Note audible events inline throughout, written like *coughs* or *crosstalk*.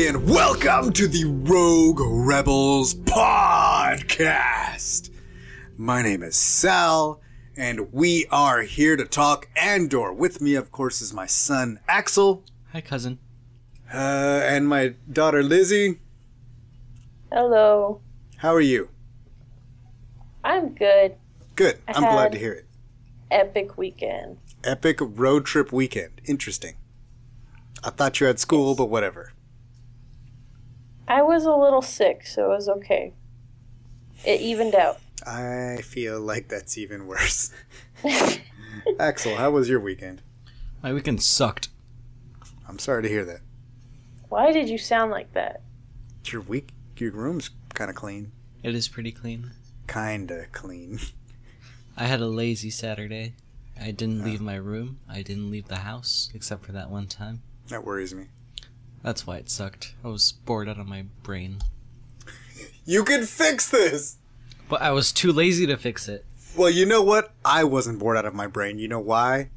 Everybody, and welcome to the Rogue Rebels podcast. My name is Sal, and we are here to talk Andor. With me, of course, is my son Axel, Hi, cousin. uh, and my daughter Lizzie. Hello. How are you? I'm good. Good. I I'm glad to hear it. Epic weekend. Epic road trip weekend. Interesting. I thought you had school, but whatever. I was a little sick, so it was okay. It evened out. I feel like that's even worse. *laughs* Axel, how was your weekend? My weekend sucked. I'm sorry to hear that. Why did you sound like that? Your week, your room's kind of clean. It is pretty clean. Kinda clean. I had a lazy Saturday. I didn't leave my room. I didn't leave the house, except for that one time. That worries me. That's why it sucked. I was bored out of my brain. You can fix this! But I was too lazy to fix it. Well, you know what? I wasn't bored out of my brain. You know why?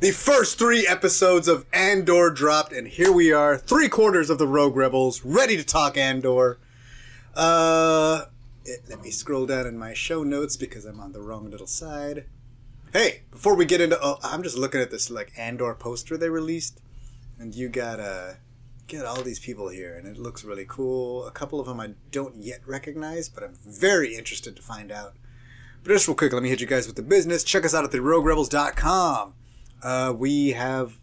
The first three episodes of Andor dropped, and here we are, three quarters of the Rogue Rebels, ready to talk Andor. Uh, it, let me scroll down in my show notes because I'm on the wrong little side. Hey, before we get into, oh, I'm just looking at this like Andor poster they released, and you got uh, get all these people here, and it looks really cool. A couple of them I don't yet recognize, but I'm very interested to find out. But just real quick, let me hit you guys with the business. Check us out at theroguerebels.com. Uh, we have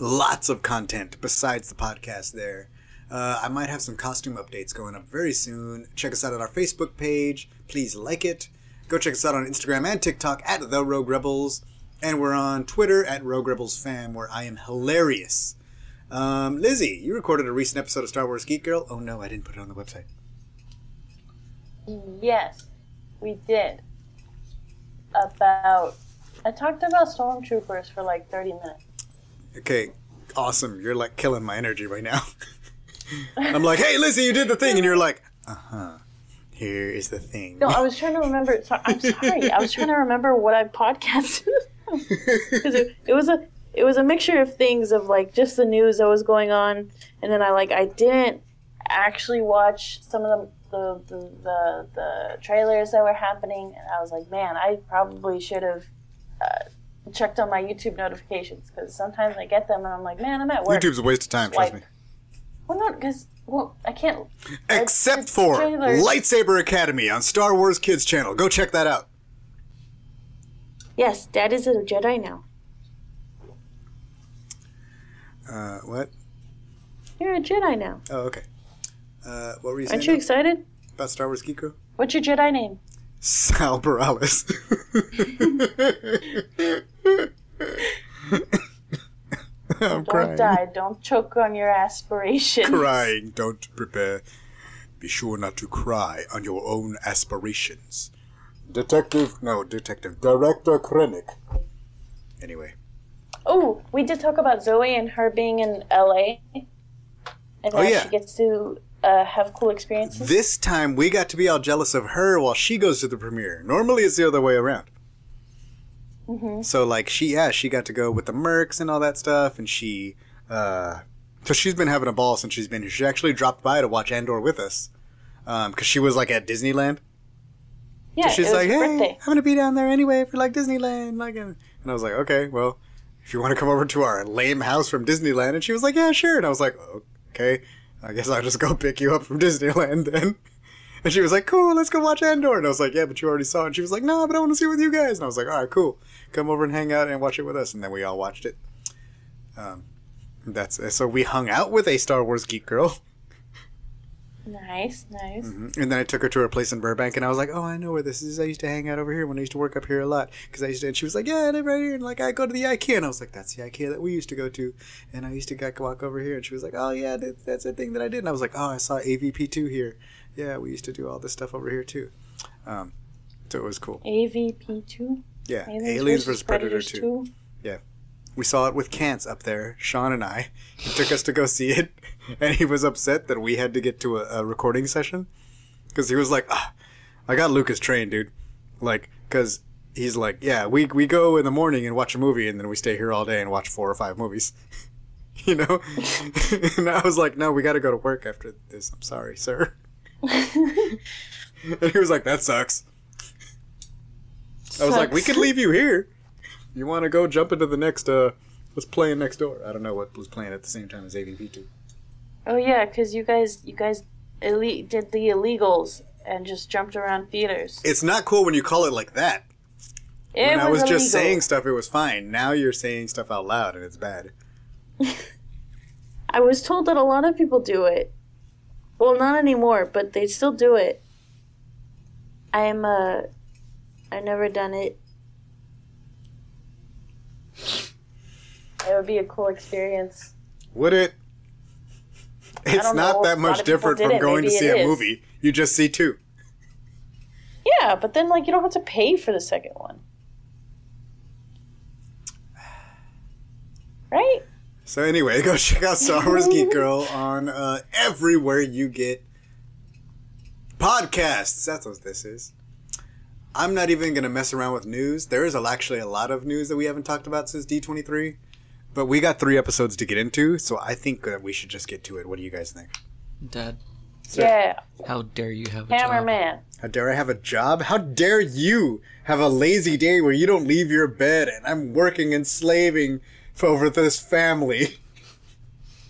lots of content besides the podcast there. Uh, I might have some costume updates going up very soon. Check us out at our Facebook page. Please like it. Go check us out on Instagram and TikTok at The Rogue Rebels. And we're on Twitter at Rogue Rebels Fam, where I am hilarious. Um, Lizzie, you recorded a recent episode of Star Wars Geek Girl. Oh no, I didn't put it on the website. Yes, we did. About. I talked about stormtroopers for like 30 minutes. Okay, awesome. You're like killing my energy right now. *laughs* I'm like, hey, Lizzie, you did the thing. And you're like, uh huh. Here is the thing. No, I was trying to remember. So, I'm sorry. I was trying to remember what I podcasted. *laughs* *laughs* Because it, it was a it was a mixture of things of like just the news that was going on, and then I like I didn't actually watch some of the the the, the, the trailers that were happening, and I was like, man, I probably should have. Uh, checked on my YouTube notifications because sometimes I get them and I'm like, man, I'm at work. YouTube's a waste of time, trust me. Well, not because well, I can't. Except it's for trailers. Lightsaber Academy on Star Wars Kids channel. Go check that out. Yes, Dad is a Jedi now. Uh, what? You're a Jedi now. Oh, okay. Uh, what were you saying Aren't you excited? about Star Wars Geek Girl? What's your Jedi name? Sal Bareilles. *laughs* I'm Don't crying. die. Don't choke on your aspirations. Crying. Don't prepare. Be sure not to cry on your own aspirations. Detective, no, Detective, Director Krennic. Anyway, Oh, we did talk about Zoe and her being in LA, and Oh, how yeah. she gets to uh, have cool experiences. this time we got to be all jealous of her while she goes to the premiere. Normally it's the other way around. So like she, yeah, she got to go with the Mercs and all that stuff, and she, uh, so she's been having a ball since she's been here. She actually dropped by to watch Andor with us, um, because she was like at Disneyland. Yeah, She's it was like, hey, birthday. I'm gonna be down there anyway for like Disneyland, like, and I was like, okay, well, if you want to come over to our lame house from Disneyland, and she was like, yeah, sure, and I was like, okay, I guess I'll just go *laughs* pick you up from Disneyland then. *laughs* And she was like, cool, let's go watch Andor. And I was like, yeah, but you already saw it. And she was like, no, but I want to see it with you guys. And I was like, all right, cool. Come over and hang out and watch it with us. And then we all watched it. Um, that's so we hung out with a Star Wars geek girl, *laughs* Nice, nice. and then I took her to her place in Burbank, and I was like, "Oh, I know where this is. I used to hang out over here when I used to work up here a lot because I used to." And she was like, "Yeah, I live right here." And like, I go to the IKEA, and I was like, "That's the IKEA that we used to go to," and I used to go walk over here, and she was like, "Oh yeah, that, that's the thing that I did." And I was like, "Oh, I saw AVP two here. Yeah, we used to do all this stuff over here too." Um, so it was cool. AVP two. Yeah, Aliens, vs Predator two. We saw it with Cants up there, Sean and I. He took us to go see it, *laughs* and he was upset that we had to get to a, a recording session because he was like, ah, "I got Lucas trained, dude." Like, because he's like, "Yeah, we we go in the morning and watch a movie, and then we stay here all day and watch four or five movies." *laughs* you know, *laughs* and I was like, "No, we got to go to work after this. I'm sorry, sir." and he was like, "That sucks." I was like, "We could leave you here." You want to go jump into the next, uh, what's playing next door? I don't know what was playing at the same time as AVP2. Oh yeah, because you guys, you guys, elite did the illegals and just jumped around theaters. It's not cool when you call it like that. It when I was illegal. just saying stuff, it was fine. Now you're saying stuff out loud and it's bad. *laughs* I was told that a lot of people do it. Well, not anymore, but they still do it. I am uh I've never done it. It would be a cool experience. Would it? It's don't know. that much different from it. going to see a is. movie. You just see two. Yeah, but then like you don't have to pay for the second one. Right? So anyway, go check out Star Wars Geek *laughs* Girl on uh, everywhere you get podcasts. That's what this is. I'm not even gonna mess around with news. There is actually a lot of news that we haven't talked about since D23, but we got three episodes to get into, so I think that we should just get to it. What do you guys think? Dad, Yeah. how dare you have a job? Hammerman. How dare I have a job? How dare you have a lazy day where you don't leave your bed and I'm working and slaving for over this family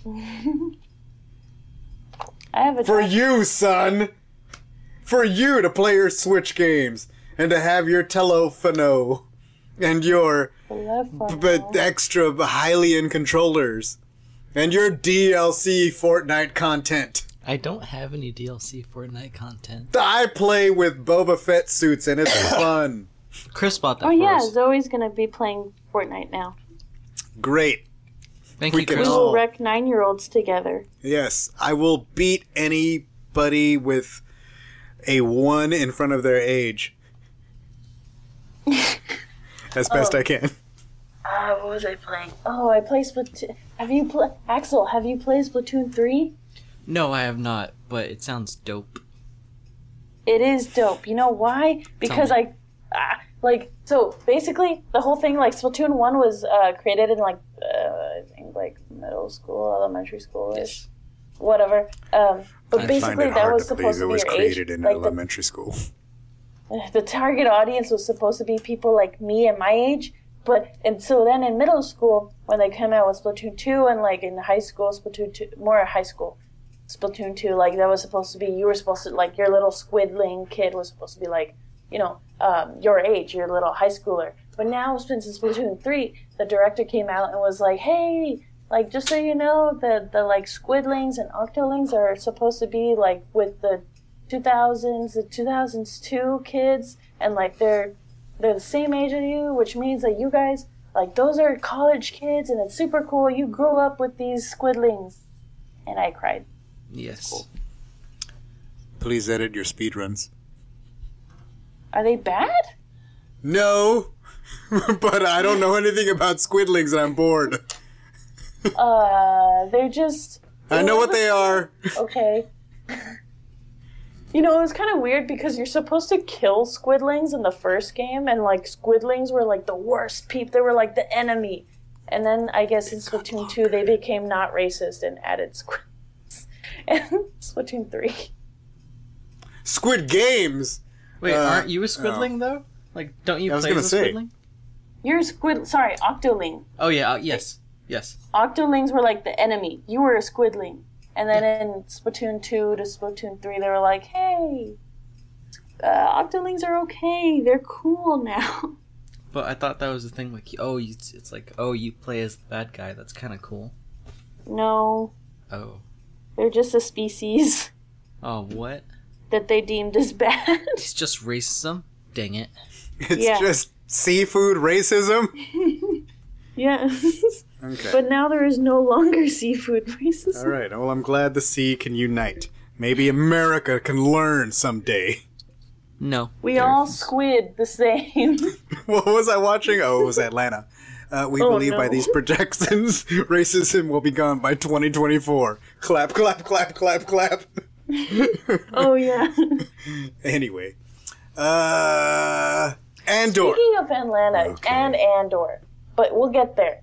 *laughs* I have a for job. you, son. For you to play your Switch games and to have your telephono and your Love for but extra Hylian controllers and your DLC Fortnite content. I don't have any DLC Fortnite content. I play with Boba Fett suits and it's *coughs* fun. Chris bought that Oh for yeah, us. Zoe's gonna be playing Fortnite now. Great. Thank we you, can Chris. we will wreck nine year olds together. Yes, I will beat anybody with a one in front of their age. *laughs* as best Oh. I can. Uh, what was I playing? Oh, I play Splatoon. Have you played Axel? Have you played Splatoon three? No, I have not, but it sounds dope. It is dope. You know why? Because. I, ah, like, so basically the whole thing, like Splatoon one was uh, created in like uh, I think like middle school, elementary school ish, whatever. Um, but I find basically that was supposed to be your age. like the, elementary school. *laughs* the target audience was supposed to be people like me and my age. But and so then in middle school when they came out with Splatoon two and like in high school Splatoon two more high school Splatoon two like that was supposed to be you were supposed to like your little squidling kid was supposed to be like you know um, your age your little high schooler. But now since Splatoon three the director came out and was like hey like just so you know the the like squidlings and octolings are supposed to be like with the 2000s the 2002 kids and like they're they're the same age as you which means that you guys like those are college kids and it's super cool you grew up with these squidlings and i cried Yes. Please edit your speed runs. are they bad No, *laughs* but I don't know anything about squidlings and I'm bored. uh they're just I know what they are. okay *laughs* you know it was kind of weird because you're supposed to kill squidlings in the first game and like squidlings were like the worst peep they were like the enemy and then i guess in splatoon 2 they became not racist and added squidlings *laughs* and splatoon 3 Squid Games. Wait, Uh, aren't you a squidling though? Like, don't you I play gonna as a say. squidling? You're a squid. Sorry, Octoling. Oh yeah, uh, yes, yes. Octolings were like the enemy. You were a squidling. And then in Splatoon 2 to Splatoon 3, they were like, hey, uh, Octolings are okay. They're cool now. *laughs* But I thought that was the thing. Like, oh, you, it's like, oh, you play as the bad guy. That's kind of cool. No, Oh, they're just a species *laughs* oh, what? that they deemed as bad. *laughs* It's just racism. Dang it. It's Yeah. just seafood racism. yes. Okay. But now there is no longer *laughs* seafood racism. All right. Well, I'm glad the sea can unite. Maybe America can learn someday. No. We They're- all squid the same. *laughs* *laughs* What was I watching? Oh, it was Atlanta. Uh, we Oh, believe by these projections, racism will be gone by 2024. Clap, clap, clap, clap, clap. oh yeah. Anyway, uh, Andor, Speaking of Atlanta Okay. and Andor, but we'll get there.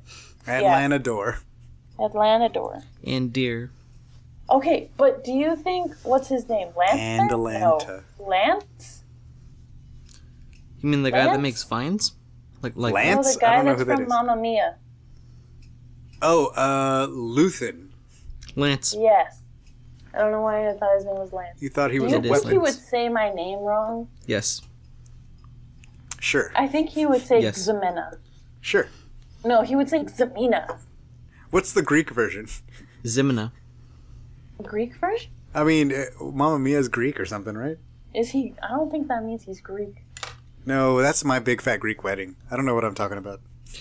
Atlanta door. Atlanta door. And deer. Okay, but do you think what's his name? Lance? And Atlanta. No. Lance? You mean the guy that makes vines? Like, like Lance? No, the I guy don't know that's who that from is. Mamma Mia. Oh, uh, Luthen. Lance. Yes. I don't know why I thought his name was Lance. You thought he Do was you a It is think weapon? he would say my name wrong? Yes. Sure, I think he would say Yes. Zemena. sure. No, he would say Zemina. What's the Greek version? Zimina. Greek version? I mean, uh, Mamma Mia is Greek or something, right? Is he? I don't think that means he's Greek. No, that's my big fat Greek wedding. I don't know what I'm talking about.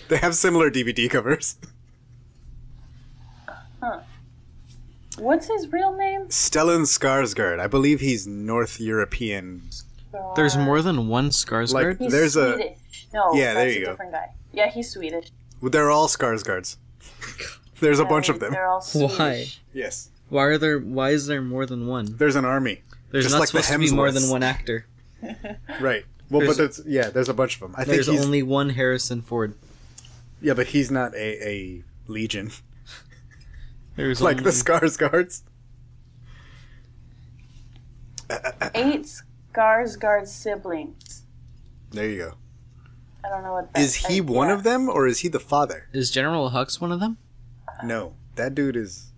They have similar DVD covers. Huh. What's his real name? Stellan Skarsgård. I believe he's North European. There's more than one Skarsgård. He's There's a- No, Yeah, there that's you a go. different guy. Yeah, he's Swedish. They're all Skarsgårds. *laughs* There's a bunch of them. They're all Swedish. Why? Yes. Why are there? Why is there more than one? There's an army. There's Just not like the supposed to be more than one actor. *laughs* Right. Well, There's- but that's yeah. There's a bunch of them. I think There's only one Harrison Ford. yeah, but he's not a, a legion *laughs* There's like the Skarsgårds. Eight Skarsgård siblings. There you go. I don't know what that Is he one yeah. of them or is he the father? Is General Hux one of them? No, that dude is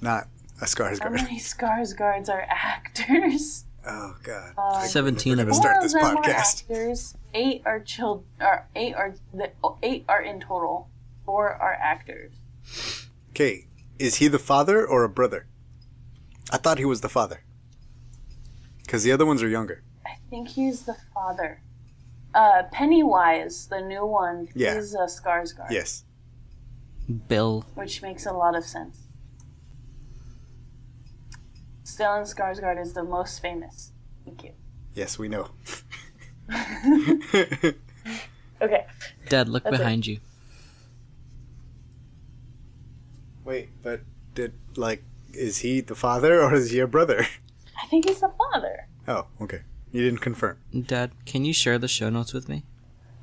not a How Skarsgård. many Skarsgårds are actors? Oh god. Uh, Seventeen We're of gonna them. start this of are podcast. actors. Eight are child. Or eight are the oh, eight are in total. Four are actors. Okay, is he the father or a brother? I thought he was the father. Because the other ones are younger. I think he's the father. Uh, Pennywise, the new one, Yeah. is a Skarsgård. Yes. Bill. which makes a lot of sense. Stellan Skarsgård is the most famous. Thank you. Yes, we know. *laughs* Okay. Dad, look That's it. behind you. Wait, but did like is he the father or is he a brother? I think he's the father. Oh, okay. You didn't confirm. Dad, can you share the show notes with me?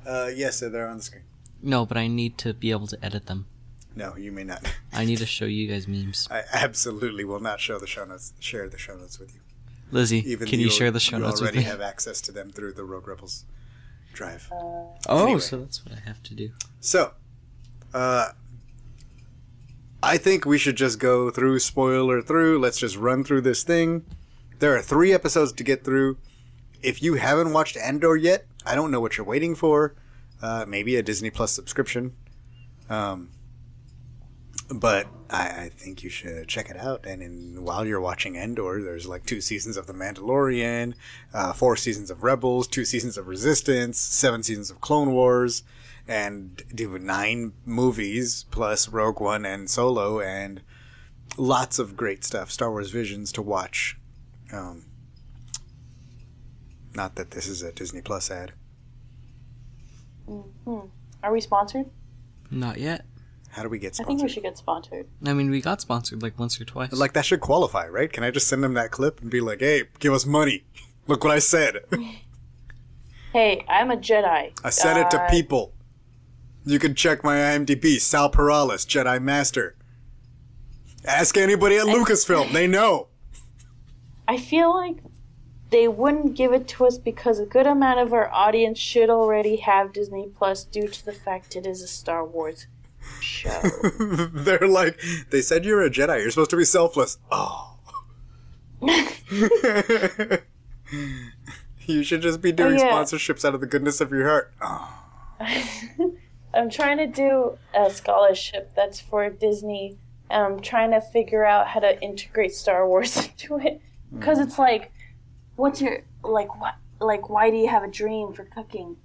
Uh, yes, they're on the screen. No, but I need to be able to edit them. No, you may not. I need to *laughs* show you guys memes. I absolutely will not show the show notes. Share the show notes with you. Lizzie, Even can though you share the show notes with already have access to them through the Rogue Rebels drive. oh, Anyway. so that's what I have to do. So, uh, I think we should just go through spoiler through. Let's just run through this thing. There are three episodes to get through. If you haven't watched Andor yet, I don't know what you're waiting for. Uh, maybe a Disney Plus subscription. Um, but I, I think you should check it out. And in, while you're watching Andor, there's like two seasons of The Mandalorian, uh, four seasons of Rebels, two seasons of Resistance, seven seasons of Clone Wars, and do nine movies plus Rogue One and Solo, and lots of great stuff. Star Wars Visions to watch. Um, not that this is a Disney Plus ad. Are we sponsored? Not yet. How do we get sponsored? I think we should get sponsored. I mean, we got sponsored like once or twice. Like that should qualify, right? Can I just send them that clip and be like, "Hey, give us money. *laughs* Look what I said. *laughs* Hey, I'm a Jedi. I said it to Uh, people. You can check my IMDb, Sal Perales, Jedi Master. Ask anybody at Lucasfilm, they know. *laughs* I feel like they wouldn't give it to us because a good amount of our audience should already have Disney Plus due to the fact it is a Star Wars show. *laughs* They're like, they said you're a Jedi, you're supposed to be selfless. Oh. *laughs* you should just be oh, doing Oh, yeah. sponsorships out of the goodness of your heart. Oh. *laughs* I'm trying to do a scholarship that's for Disney. I'm trying to figure out how to integrate Star Wars into it because it's like, what's your like what like why do you have a dream for cooking?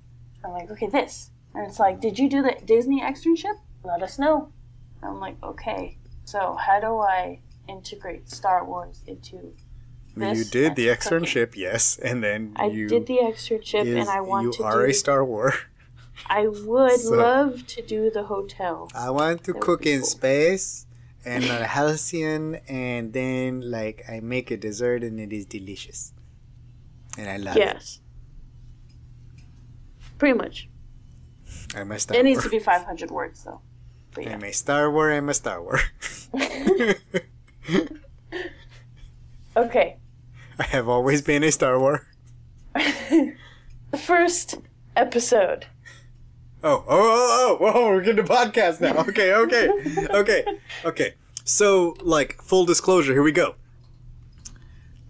I'm like, okay, this, and it's like, did you do the Disney externship? Let us know. I'm like, okay. So how do I integrate Star Wars into this? you did the and cooking? externship, yes, and then I you did the externship, is- and I want you to are do. a Star Wars. I would So- love to do the hotel. I want to would cook in cool. space and a halcyon, and then like I make a dessert and it is delicious, and I love Yes. Pretty much. it. I'm a Star It needs to be 500 words, though. But yeah. I'm a Star Wars. *laughs* I'm a Star Wars. Okay. I have always been a Star Wars. *laughs* The first episode. Oh, oh, oh, oh, oh whoa, we're getting to podcast now. Okay, okay, okay, okay. So, like, full disclosure, here we go.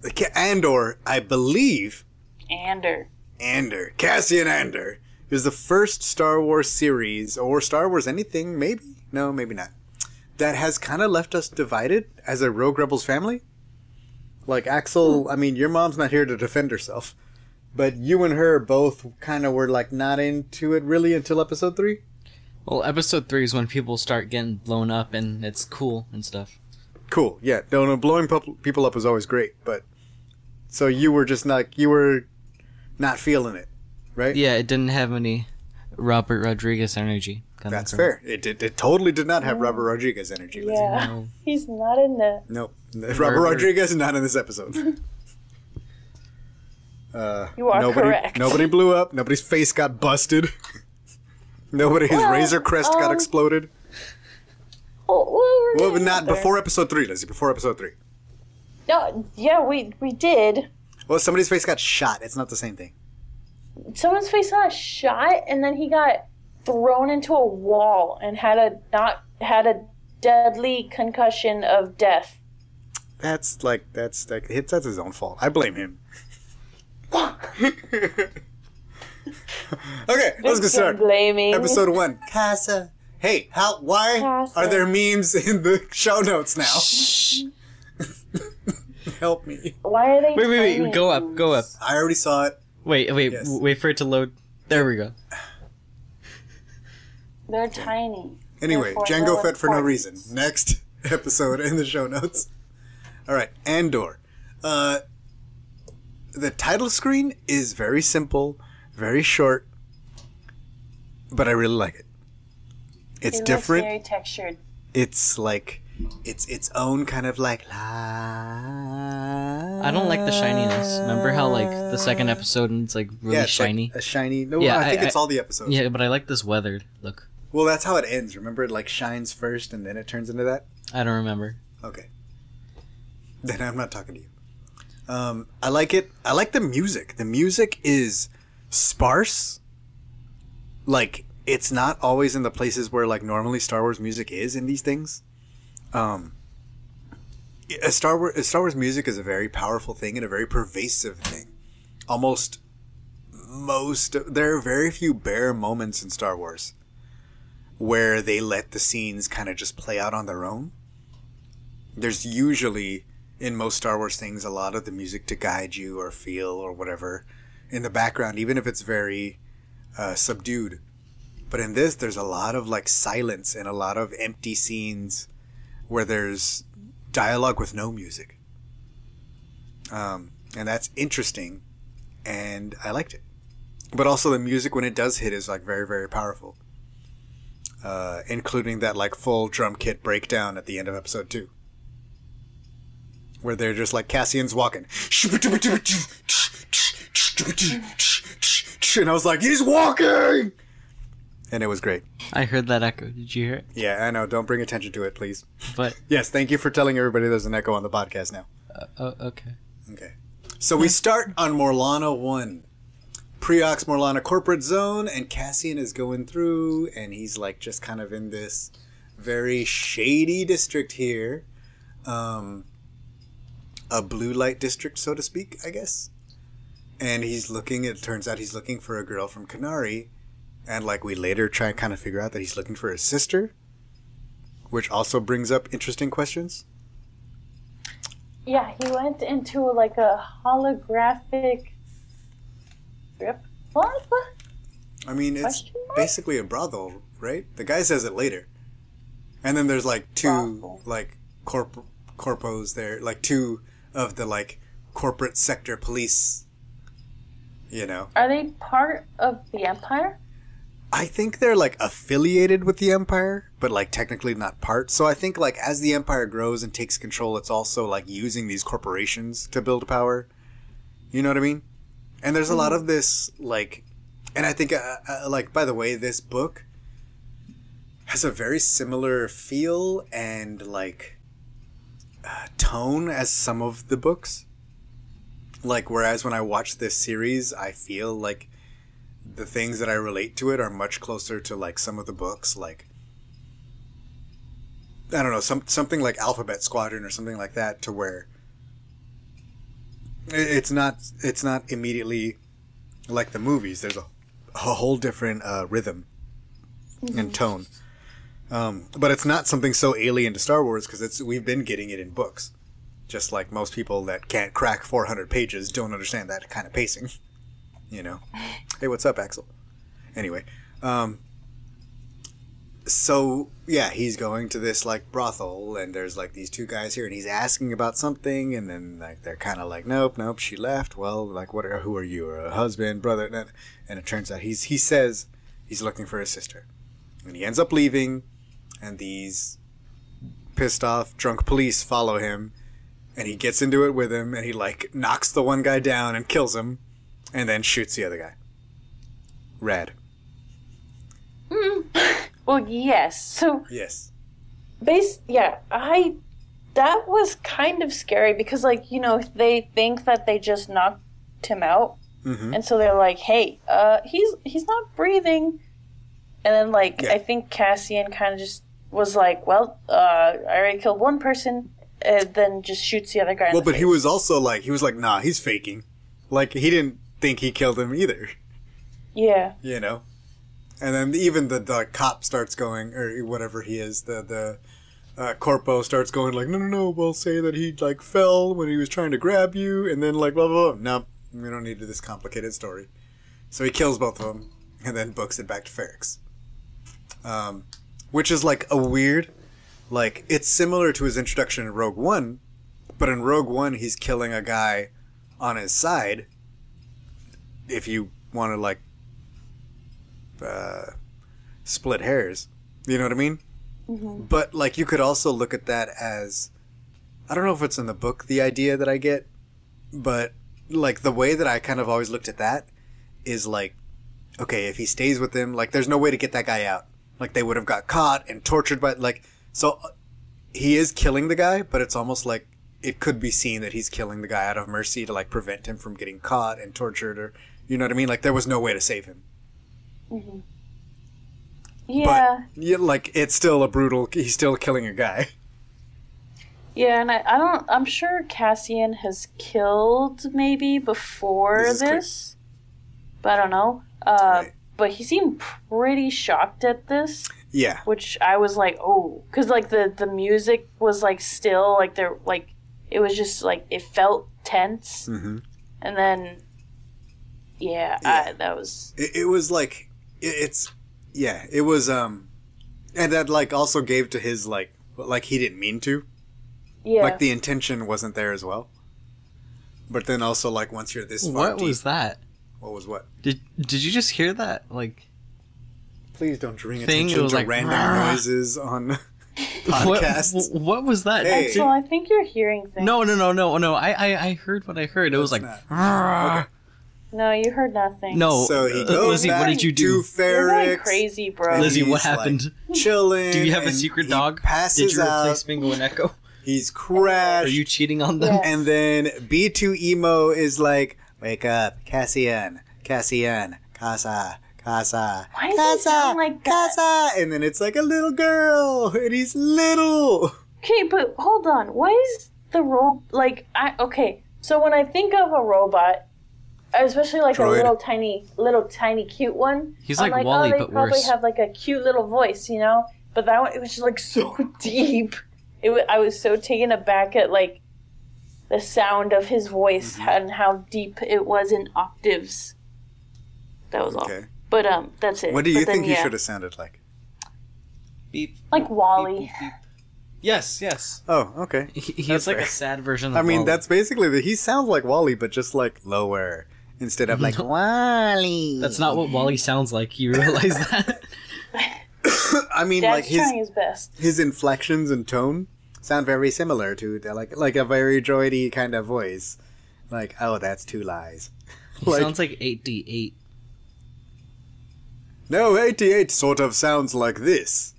The Ca- Andor, I believe, Ander. Andor, Cassian Andor, was the first Star Wars series, or Star Wars anything, maybe? No, maybe not. That has kind of left us divided as a Rogue Rebels family. Like, Axel, hmm. I mean, your mom's not here to defend herself, but you and her both kind of were, like, not into it really until episode three? Well, episode three is when people start getting blown up and it's cool and stuff. Cool. Yeah. No, no, blowing people up is always great, but so you were just not you were not feeling it, right? Yeah, it didn't have any Robert Rodriguez energy. That's fair. It did. It totally did not have Robert Rodriguez energy. Yeah. No. *laughs* He's not in the. Nope. *laughs* Robert Murder. Rodriguez is not in this episode. *laughs* Uh, You are nobody, correct. Nobody blew up. Nobody's face got busted. nobody, his Well, razor crest got um, exploded. Oh, well, Well, we're but not there. before episode three, Lizzie. Before episode three. No, yeah, we we did. Well, somebody's face got shot. It's not the same thing. Someone's face got shot, and then he got thrown into a wall and had a not had a deadly concussion of death. That's like that's like it's that's his own fault. I blame him. *laughs* okay, let's get started. Blaming. Episode one, Kassa. Hey, how? Why Kassa. are there memes in the *laughs* show notes now? *laughs* Help me. Why are they? Wait, wait, wait! Go up, go up. I already saw it. Wait, wait, Yes. wait for it to load. There we go. *sighs* They're tiny. Anyway, Therefore, Django no Fett for no reason. Next *laughs* episode in the show notes. All right, Andor. Uh, the title screen is very simple, very short, but I really like it. It's It different. Very textured. it's like it's its own kind of like la. I don't like the shininess. Remember how like the second episode and it's like really yeah, it's like shiny? a shiny. No, Yeah, I think I- it's I- all the episodes. yeah, but I like this weathered look. Well, that's how it ends. Remember, it like shines first and then it turns into that. I don't remember. Okay. *laughs* Then I'm not talking to you. Um, I like it. I like the music. The music is sparse. Like it's not always in the places where like normally Star Wars music is in these things. Um, a Star Wars Star Wars music is a very powerful thing and a very pervasive thing. Almost most there are very few bare moments in Star Wars where they let the scenes kind of just play out on their own there's usually in most Star Wars things a lot of the music to guide you or feel or whatever in the background, even if it's very uh, subdued. But in this, there's a lot of like silence and a lot of empty scenes where there's dialogue with no music. Um, and that's interesting, and I liked it. But also the music when it does hit is like very very powerful, uh, including that like full drum kit breakdown at the end of episode two where they're just like Cassian's walking. *laughs* And I was like, he's walking! And it was great. I heard that echo. Did you hear it? Yeah, I know. Don't bring attention to it, please. But *laughs* Yes, thank you for telling everybody there's an echo on the podcast now. oh, okay. Okay. So we start on Morlana 1. Preox Morlana corporate zone, and Cassian is going through, and he's like just kind of in this very shady district here. Um, a blue light district, so to speak, I guess. And he's looking, it turns out he's looking for a girl from Kenari, and like we later try and kind of figure out that he's looking for his sister, which also brings up interesting questions. Yeah, he went into like a holographic strip club. I mean, it's basically a brothel, right? The guy says it later, and then there's like two Brothel. like corp corpos there, like two of the like corporate sector police. You know, Are they part of the Empire? I think they're like affiliated with the Empire, but like technically not part. So I think like as the Empire grows and takes control, it's also like using these corporations to build power. You know what I mean? And there's a lot of this like, and I think uh, uh, like by the way, this book has a very similar feel and like uh, tone as some of the books. Like whereas when I watch this series, I feel like the things that I relate to it are much closer to like some of the books, like I don't know, some something like Alphabet Squadron or something like that, to where it's not it's not immediately like the movies. There's a, a whole different uh, rhythm and tone, um, but it's not something so alien to Star Wars because it's we've been getting it in books. Just like most people that can't crack 400 pages don't understand that kind of pacing *laughs* you know. Hey, what's up, Axel? Anyway, um, so yeah, he's going to this like brothel, and there's like these two guys here, and he's asking about something, and then like they're kind of like, nope, nope, she left. Well, like, what? Are, who are you? A husband, brother? And- And it turns out he's he says he's looking for his sister, and he ends up leaving, and these pissed off drunk police follow him, and he gets into it with him, and he like knocks the one guy down and kills him and then shoots the other guy. Red. *laughs* Well, yes. So Yes. base yeah i that was kind of scary because like you know they think that they just knocked him out Mhm. and so they're like hey uh he's he's not breathing and then like Yeah. i think cassian kind of just was like well uh i already killed one person and then just shoots the other guy Well, but he was also like, he was like, nah, he's faking. Like, he didn't think he killed him either, yeah you know? And then even the, the cop starts going, or whatever he is, the, the, uh, Corpo starts going like, no, no, no, we'll say that he, like, fell when he was trying to grab you, and then, like, blah, blah, blah. No, we don't need this complicated story. So he kills both of them, and then books it back to Ferrix. Um, which is, like, a weird, like, it's similar to his introduction in Rogue One, but in Rogue One, he's killing a guy on his side. If you want to, like, uh, split hairs. You know what I mean? But like you could also look at that as I don't know if it's in the book the idea that I get, but like the way that I kind of always looked at that is like okay, if he stays with them, like there's no way to get that guy out. Like they would have got caught and tortured by like so uh, he is killing the guy, but it's almost like it could be seen that he's killing the guy out of mercy to like prevent him from getting caught and tortured or you know what I mean? Like there was no way to save him. yeah But yeah, like it's still a brutal. He's still killing a guy. *laughs* yeah and I, I don't i'm sure cassian has killed maybe before This this, but i don't know uh Right. but he seemed pretty shocked at this Yeah, which I was like, oh, because like the the music was like still like there like it was just like it felt tense, hmm and then yeah, Yeah. I, that was it, it was like it, it's yeah, it was um, and that like also gave to his like like he didn't mean to. yeah. Like the intention wasn't there as well. But then also like once you're this far What deep, was that? what was what? Did Did you just hear that? Like Please don't bring Thing attention was to like, random "Rah." noises on *laughs* what? podcasts. What was that? Hey. Did- I think you're hearing things. no, no, no, no, no. I, I, I heard what I heard. It was like, That's Okay. No, you heard nothing. no. So he uh, goes Lizzie, back what did you do? to you're going crazy, bro. and Lizzie, what he's, like, happened? *laughs* chilling. Do you have a and secret he dog? Passes Did you out. replace Bingo and Echo? He's crashed. Are you cheating on them? Yeah. And then B2EMO is like, Wake up, Cassian, Cassian, Kassa, Kassa, Why does Kassa, it sound like that? Kassa. And then it's like a little girl, and he's little. Okay, but hold on. Why is the ro like I okay? So when I think of a robot, especially like Droid. a little tiny, little tiny cute one. He's I'm like Wall-E, oh, they but probably worse. have like a cute little voice, you know. But that one, it was just like *laughs* so deep. It wa I was so taken aback at like the sound of his voice Mm-hmm. and how deep it was in octaves. That was all. Okay. But um, that's it. What do you then, think he yeah, should have sounded like? Beep. Like Wall-E. beep, beep. Yes, yes. Oh, okay. He, he's That's like fair. a sad version of I mean, Wall-E. that's basically the, he sounds like Wall-E, but just like lower instead of like *laughs* Wall-E. That's not what Wall-E sounds like. You realize *laughs* that? *coughs* I mean, Dad's like his trying his best. his inflections and tone sound very similar to like like a very droidy kind of voice. Like, oh, that's two lies. Like- sounds like 8D8. No, 88 sort of sounds like this.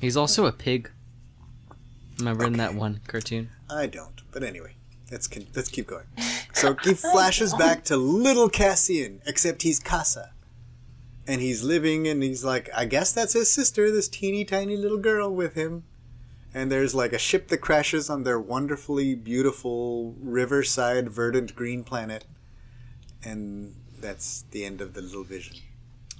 He's also a pig. Remember in that one cartoon? I don't. But anyway, let's con- let's keep going. *laughs* So he flashes back to little Cassian, except he's Kassa. And he's living and he's like I guess that's his sister, this teeny tiny little girl with him. And there's like a ship that crashes on their wonderfully beautiful riverside verdant green planet. And that's the end of the little vision.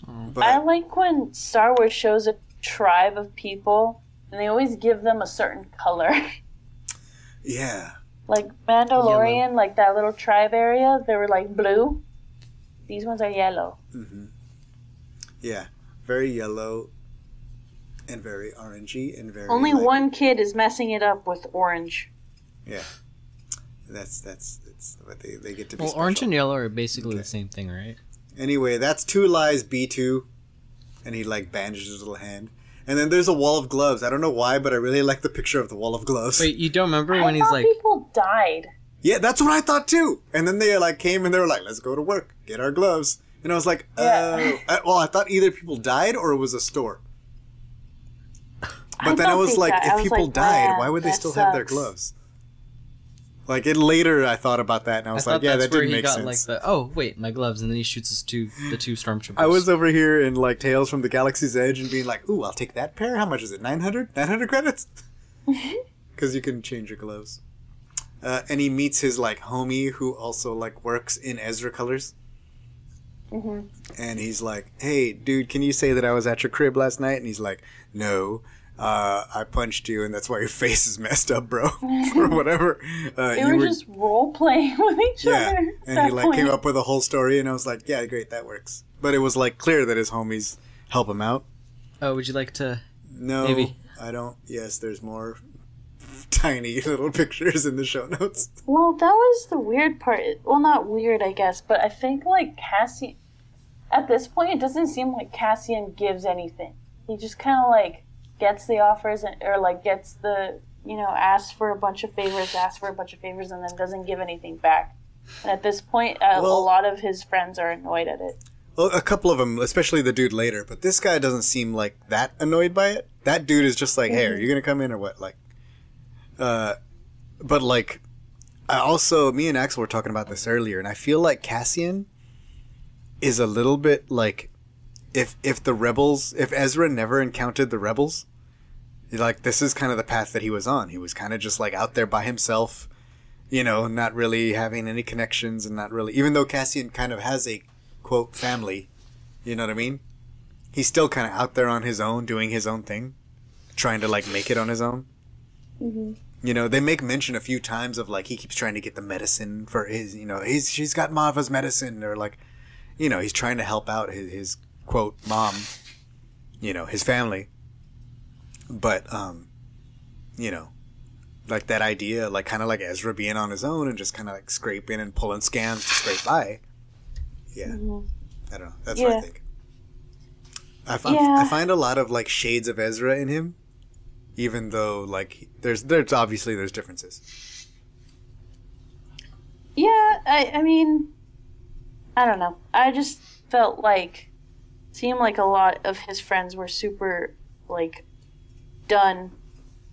Oh. But I like when Star Wars shows a tribe of people and they always give them a certain color. *laughs* yeah. Like Mandalorian, like that little tribe area, they were like blue. These ones are yellow. Mm-hmm. Yeah. Very yellow and very orangey and very Only like- one kid is messing it up with orange. Yeah. That's that's that's what they, they get to be. Well, special. orange and yellow are basically Okay. the same thing, right? Anyway, that's two lies B two, and he like bandages his little hand. And then there's a wall of gloves. I don't know why, but I really like the picture of the wall of gloves. Wait, you don't remember I when he's thought like, people died. Yeah, that's what I thought too. And then they like came and they were like, "Let's go to work, get our gloves." And I was like, Yeah. "Oh." Uh, well, I thought either people died or it was a store. But I then I was like, died. I if was people like, died, man, why would they that still have their gloves? Like it later, I thought about that and I I was thought like, yeah, that where didn't make got sense. like the oh wait my gloves and then he shoots his two the two stormtroopers. I was over here in like Tales from the Galaxy's Edge and being like, "Ooh, I'll take that pair. How much is it? 900? 900 credits?" *laughs* Because you can change your gloves. Uh, and he meets his like homie who also like works in Ezra Colors. And he's like, "Hey, dude, can you say that I was at your crib last night?" And he's like, "No." Uh, I punched you, and that's why your *laughs* face is messed up, bro, *laughs* or whatever. Uh, They you were, were just role playing *laughs* with each yeah, other. at and he like point. came up with a whole story, and I was like, "Yeah, great, that works." But it was like clear that his homies help him out. Oh, would you like to? No, Maybe. I don't. Yes, there's more tiny little pictures in the show notes. Well, that was the weird part. Well, not weird, I guess, but I think like Cassian. At this point, it doesn't seem like Cassian gives anything. He just kind of like gets the offers and, or like gets the you know asks for a bunch of favors, asks for a bunch of favors, and then doesn't give anything back. And at this point, a, a lot of his friends are annoyed at it. Well, a couple of them, especially the dude later, but this guy doesn't seem like that annoyed by it. That dude is just like, "Hey, are you gonna come in or what?" Like, uh, but like, I also, me and Axel were talking about this earlier, and I feel like Cassian is a little bit like if if the rebels, if Ezra never encountered the rebels, like this is kind of the path that he was on. He was kind of just like out there by himself, you know, not really having any connections and not really, even though Cassian kind of has a quote family, you know what I mean? He's still kind of out there on his own, doing his own thing, trying to like make it on his own. Mm-hmm. You know, they make mention a few times of like he keeps trying to get the medicine for his, you know, he's she's got Maarva's medicine, or like, you know, he's trying to help out his, his quote mom, you know, his family. But um, you know, like that idea, like kind of like Ezra being on his own and just kind of like scraping and pulling scams to scrape by. Yeah, I don't know. That's what I think. I find, Yeah. I find a lot of like shades of Ezra in him, even though like there's there's obviously there's differences. Yeah, I, I mean, I don't know. I just felt like, seemed like a lot of his friends were super, like, done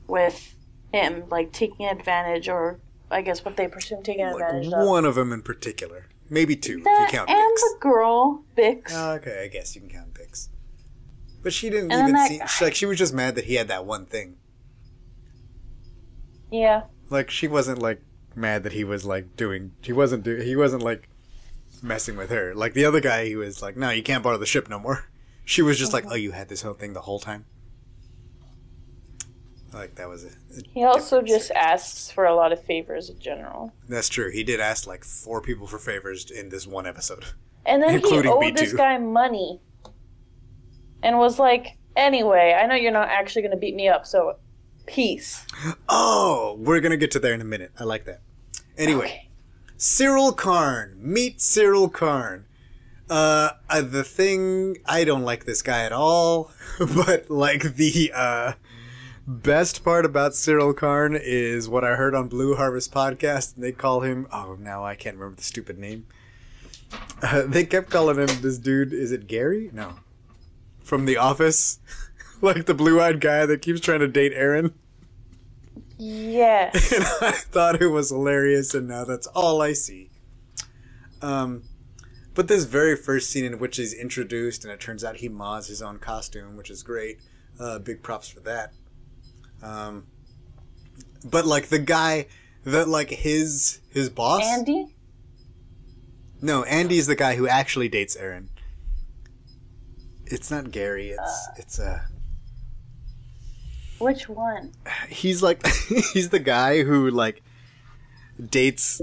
with him, like, taking advantage, or I guess what they presume taking Like advantage of. one of them in particular, maybe two if That you count and Bix. the girl, Bix. Oh, okay, I guess you can count Bix. But she didn't And even see. guy. Like she was just mad that he had that one thing. yeah. Like she wasn't like mad that he was like doing. He wasn't do. He wasn't like messing with her. Like the other guy, he was like, "No, you can't borrow the ship no more." *laughs* She was just like, uh-huh. "Oh, you had this whole thing the whole time." Like that was it. He also just asks for a lot of favors in general. That's true. He did ask like four people for favors in this one episode. And then *laughs* he owed B2. this guy money. And was like, anyway, I know you're not actually going to beat me up, so peace. *gasps* Oh, we're gonna get to there in a minute. I like that. Anyway. Syril Karn. Meet Syril Karn. Uh, uh, the thing I don't like this guy at all, *laughs* but like the uh best part about Syril Karn is what I heard on Blue Harvest podcast. And they call him oh now I can't remember the stupid name. Uh, they kept calling him this dude. Is it Gary? No, from The Office, *laughs* like the blue-eyed guy that keeps trying to date Erin. Yes. *laughs* and I thought it was hilarious, and now that's all I see. Um, but this very first scene in which he's introduced, and it turns out he mods his own costume, which is great. Uh, big props for that. Um, but like the guy that like his his boss. Andy? No, Andy's the guy who actually dates Erin. It's not Gary. It's it's uh Which one? he's like *laughs* he's the guy who like dates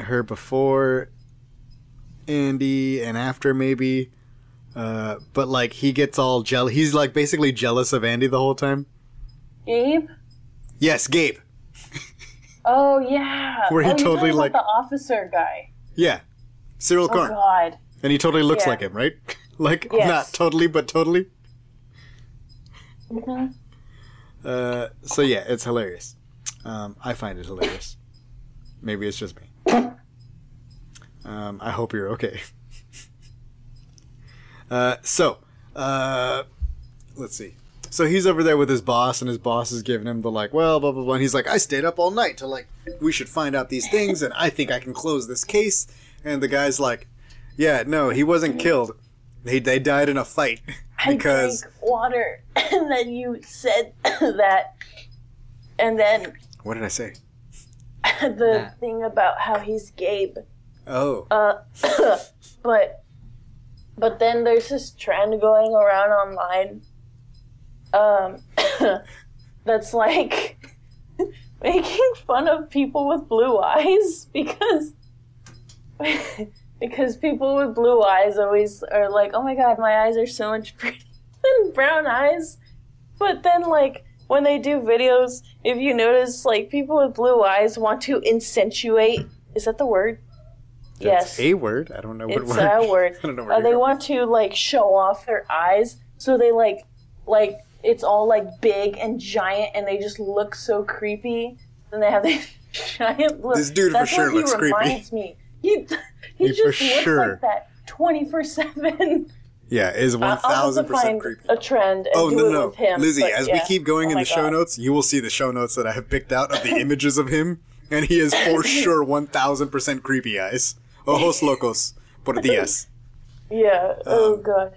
her before Andy and after maybe uh but like he gets all jealous he's like basically jealous of Andy the whole time Gabe? yes Gabe Oh, yeah. Where he oh, totally, like- the officer guy. yeah Syril Oh, Karn God. and he totally looks Yeah. like him right *laughs* like Yes. not totally but totally hmm uh so yeah it's hilarious um I find it hilarious maybe it's just me um I hope you're okay *laughs* Uh, so, uh, let's see. So he's over there with his boss, and his boss is giving him the like, well, blah blah blah. And he's like, I stayed up all night to like, we should find out these things, and I think I can close this case. And the guy's like, Yeah, no, he wasn't killed. They they died in a fight *laughs* I because drank water, *laughs* and then you said *coughs* that, and then what did I say? *laughs* the That. thing about how he's Gabe. Oh, Uh, *coughs* but but then there's this trend going around online. Um, *coughs* that's like *laughs* making fun of people with blue eyes because because people with blue eyes always are like, oh my god, my eyes are so much *laughs* prettier than brown eyes. But then like when they do videos, if you notice, like people with blue eyes want to accentuate. Is that the word? that's yes. a word. I don't know what It's word. a word. *laughs* I don't know where Uh, they want to like show off their eyes, so they like like it's all like big and giant, and they just look so creepy. And they have *laughs* these giant blue. This dude for That's sure what he looks creepy. reminds me. He he, He just for looks sure- like that twenty four seven. Yeah, is one I'll have to thousand percent creepy. a trend and Oh no no, him. Lizzie! but As yeah. we keep going Oh in the show God. notes, you will see the show notes that I have picked out of the *laughs* images of him, and he is for *laughs* sure one thousand percent creepy eyes. Ojos locos por diez. *laughs* Yeah. Oh Um, god.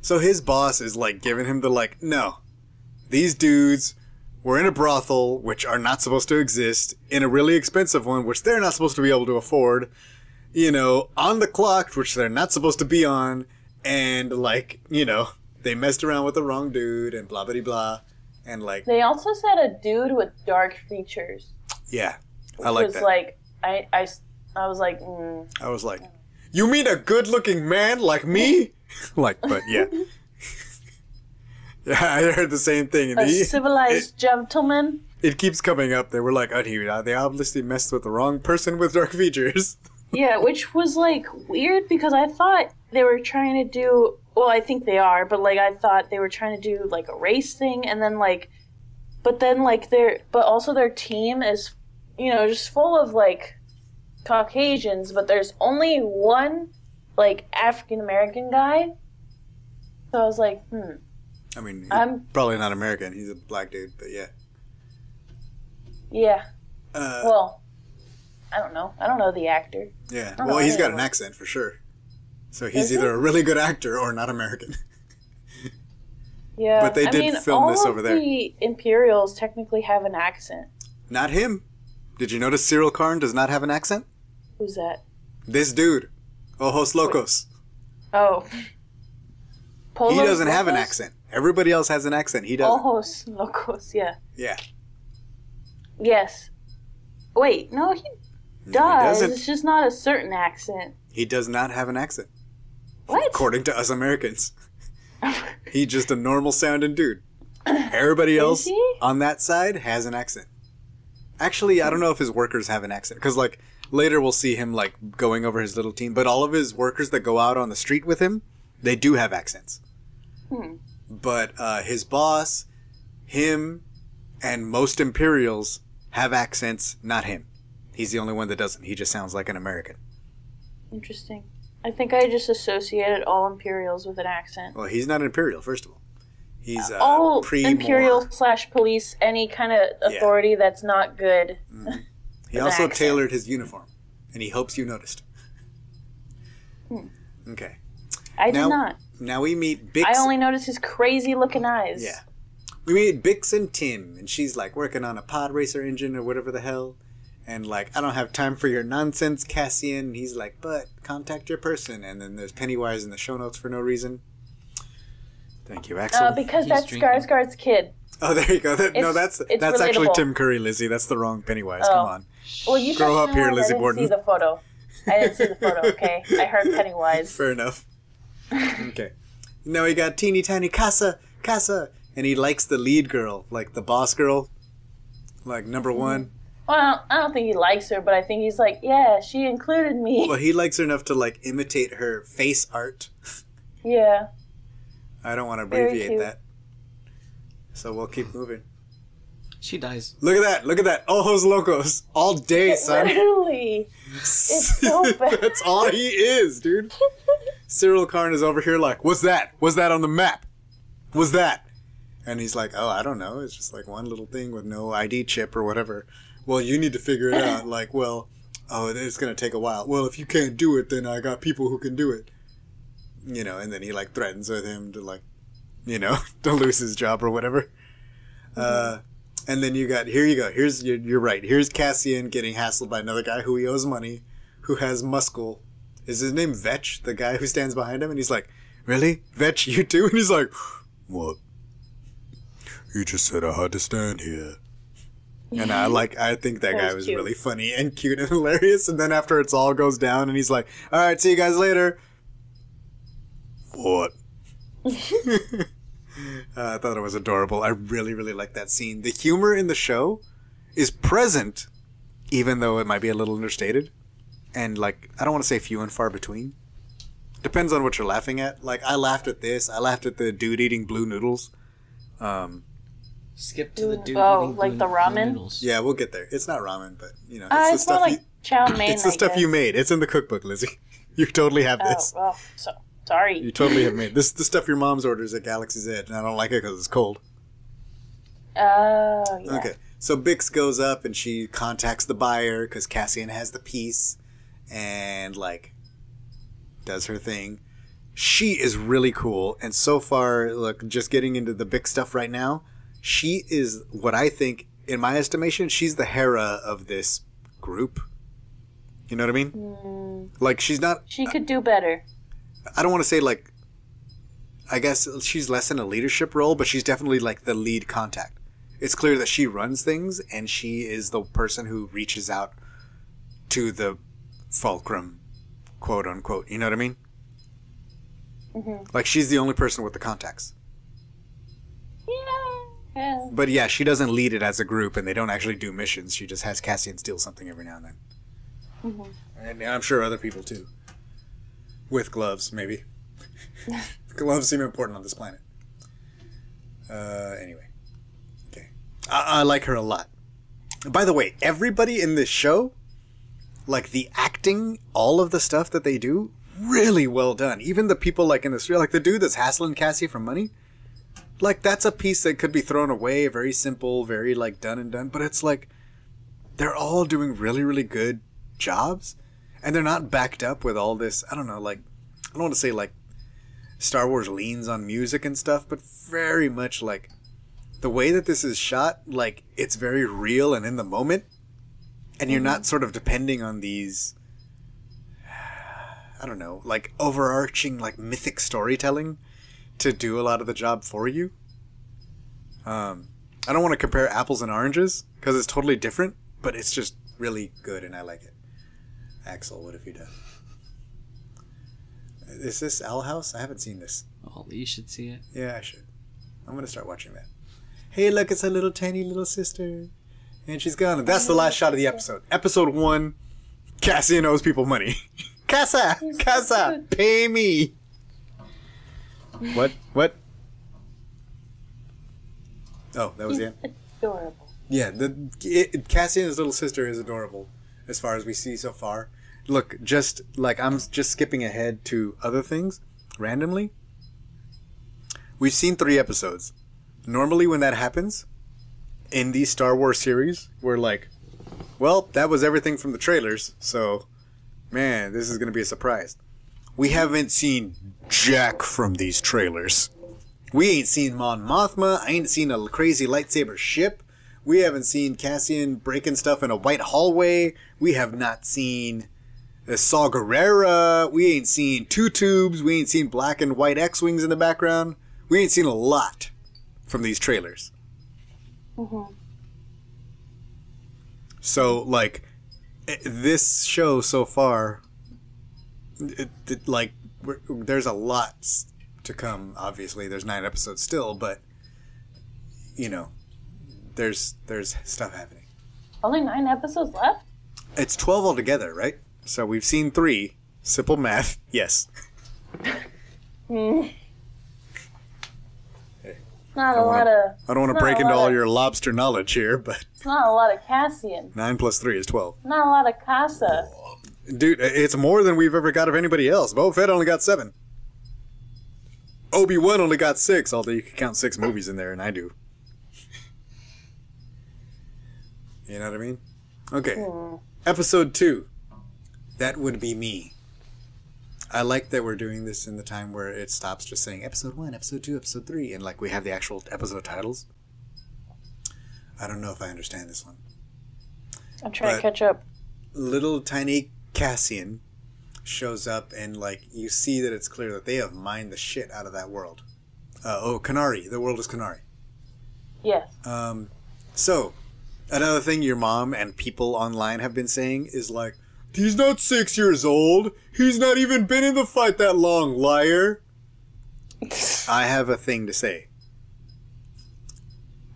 So his boss is like giving him the like, no, these dudes were in a brothel which are not supposed to exist, in a really expensive one which they're not supposed to be able to afford, you know, on the clock which they're not supposed to be on, and like, you know, they messed around with the wrong dude and blah blah blah, and like, They also said a dude with dark features. yeah, I like was that. like I I I was like. Mm. I was like, you mean a good-looking man like me? *laughs* like, but yeah. *laughs* Yeah, *laughs* I heard the same thing. A he- civilized gentleman. it keeps coming up. They were like, oh, uh, they obviously messed with the wrong person with dark *laughs* features. Yeah, which was like weird because I thought they were trying to do. Well, I think they are, but like I thought they were trying to do like a race thing, and then like, but then like their, but also their team is, you know, just full of like Caucasians, but there's only one like African American guy. So I was like, hmm. I mean, I'm- probably not American. He's a black dude, but yeah. Yeah. Uh, Well, I don't know. I don't know the actor. yeah. Well, he's got an accent for sure. So he's Is he? either a really good actor or not American. *laughs* Yeah, But they I did mean, film this over there. The Imperials technically have an accent. not him. Did you notice Syril Karn does not have an accent? Who's that? This dude, Ojos Locos. Oh. Polos he doesn't have an accent. Everybody else has an accent. He doesn't. Ojos locos, yeah. Yeah. Yes. Wait, no, he No, does. he it's just not a certain accent. He does not have an accent, What? according to us Americans. *laughs* He's just a normal sounding dude. Everybody else he? on that side has an accent. Actually, I don't know if his workers have an accent because, like, later we'll see him like going over his little team. But all of his workers that go out on the street with him, they do have accents. Hmm. But uh, his boss, him, and most Imperials have accents. Not him. He's the only one that doesn't. He just sounds like an American. Interesting. I think I just associated all Imperials with an accent. Well, he's not an Imperial. First of all, he's uh, all pre Imperial slash police, any kind of Yeah. authority that's not good. *laughs* He with an also accent. tailored his uniform, and he hopes you noticed. Hmm. Okay. I Now- did not. Now we meet Bix. I only noticed his crazy looking eyes. Yeah. We meet Bix and Timm, and she's like working on a pod racer engine or whatever the hell. And like, I don't have time for your nonsense, Cassian. And he's like, but contact your person. And then there's Pennywise in the show notes for no reason. Thank you, Axel. Uh, because He's that's drinking. Skarsgård's kid. oh, there you go. That, no, it's- that's it's that's actually. Tim Curry, Lizzie. That's the wrong Pennywise. Oh. Come on. Well, you Grow up here, Pennywise, Lizzie I didn't Borden. see the photo. I didn't see the photo. Okay, I heard *laughs* Pennywise. Fair enough. Okay. Now we got teeny tiny Kassa, Kassa, and he likes the lead girl, like the boss girl, like number mm-hmm. one. Well, I don't think he likes her, but I think he's like, yeah, she included me. Well, he likes her enough to like imitate her face art. *laughs* yeah. I don't want to abbreviate that. So we'll keep moving. She dies. Look at that! Look at that! Ojos locos all day, *laughs* son. Literally. *laughs* It's so bad. That's all he is, dude. Syril Karn is over here like, what's that? What's that on the map? What's that? And he's like, oh, I don't know. It's just like one little thing with no ID chip or whatever. Well, you need to figure it out. Like, well, oh, it's gonna take a while. Well, if you can't do it, then I got people who can do it. You know, and then he like threatens with him to like, you know, *laughs* to lose his job or whatever. Uh, and then you got here you go. Here's you're, you're right. Here's Cassian getting hassled by another guy who he owes money, who has muscle. Is his name Vetch, the guy who stands behind him? And he's like, "Really, Vetch, you too?" *laughs* And he's like, "What? You just said I had to stand here." And I like, I think that That guy was was cute. really funny and cute and *laughs* hilarious. And then after it's all goes down, and he's like, "All right, see you guys later." What? *laughs* Uh, I thought it was adorable. I really, really like that scene. The humor in the show is present, even though it might be a little understated. And, like, I don't want to say few and far between. Depends on what you're laughing at. Like, I laughed at this. I laughed at the dude eating blue noodles. Um, Skip to the dude. Oh, eating like blue- the blue ramen? noodles. yeah, we'll get there. It's not ramen, but, you know, it's Uh, the it's stuff more like you, chow *laughs* mein. it's the I stuff you made. It's in the cookbook, Lizzie. *laughs* You totally have Oh, this. well, so sorry. You totally have made *laughs* this. The stuff your mom's orders at Galaxy's Edge, and I don't like it because it's cold. Oh, yeah. Okay, so Bix goes up and she contacts the buyer because Cassian has the piece, and like does her thing. She is really cool, and so far, look, just getting into the big stuff right now, she is what I think, in my estimation, she's the Hera of this group. You know what I mean? Mm, Like she's not. she could do better. I don't want to say like. I guess she's less in a leadership role, but she's definitely like the lead contact. It's clear that she runs things, and she is the person who reaches out to the fulcrum, quote unquote. You know what I mean? Mhm. Like she's the only person with the contacts. Yeah. Yeah. But yeah, she doesn't lead it as a group, and they don't actually do missions. She just has Cassian steal something every now and then. Mhm. And I'm sure other people too. With gloves, maybe. *laughs* gloves seem important on this planet. Uh, anyway. Okay. I, I like her a lot. By the way, everybody in this show, like the acting, all of the stuff that they do, really well done. Even the people like in this, like the dude that's hassling Cassie for money, like that's a piece that could be thrown away, very simple, very like done and done. But it's like they're all doing really, really good jobs, and they're not backed up with all this. I don't know, like I don't want to say like Star Wars leans on music and stuff, but very much like the way that this is shot, like it's very real and in the moment. And you're not sort of depending on these I don't know, like overarching like mythic storytelling to do a lot of the job for you. Um, I don't want to compare apples and oranges because it's totally different, but it's just really good and I like it. Axel, what have you done? Is this Owl House? I haven't seen this. Oh, you should see it. Yeah, I should. I'm gonna start watching that. Hey, look, it's a little tiny little sister, and she's gone. That's the last shot of the episode. Episode one. Cassian owes people money. *laughs* Kassa, Kassa, pay me. What? What? Oh, that was the end. Adorable. Yeah, the it, Cassian's little sister is adorable, as far as we see so far. Look, just like I'm just skipping ahead to other things randomly. We've seen three episodes. Normally, when that happens in the Star Wars series, we're like, well, that was everything from the trailers, so man, this is going to be a surprise. We haven't seen jack from these trailers. We ain't seen Mon Mothma. I ain't seen a crazy lightsaber ship. We haven't seen Cassian breaking stuff in a white hallway. We have not seen the Saw Gerrera. We ain't seen two tubes. We ain't seen black and white X Wings in the background. We ain't seen a lot from these trailers. Mm-hmm. So, like, eh, this show so far, it, it, like, we're, there's a lot to come. Obviously, there's nine episodes still, but you know, there's there's stuff happening. Only nine episodes left? It's twelve altogether, right? So we've seen three. Simple math, *laughs* yes. *laughs* Hmm. Not a lot wanna- of. I don't want to break into all of- your lobster knowledge here, but It's not a lot of Cassian. nine plus three is twelve. Not a lot of Kassa. Dude, it's more than we've ever got of anybody else. Boba Fett only got seven. Obi Wan only got six, although you could count six movies in there, and I do. You know what I mean? Okay. Hmm. Episode two. That would be me. I like that we're doing this in the time where it stops just saying episode one, episode two, episode three, and like we have the actual episode titles. I don't know if I understand this one. I'm trying But- to catch up. little tiny Cassian shows up and like you see that it's clear that they have mined the shit out of that world. Uh, oh, Kenari. The world is Kenari. Yes. Um, so another thing your mom and people online have been saying is like, he's not six years old. He's not even been in the fight that long, liar. *laughs* I have a thing to say.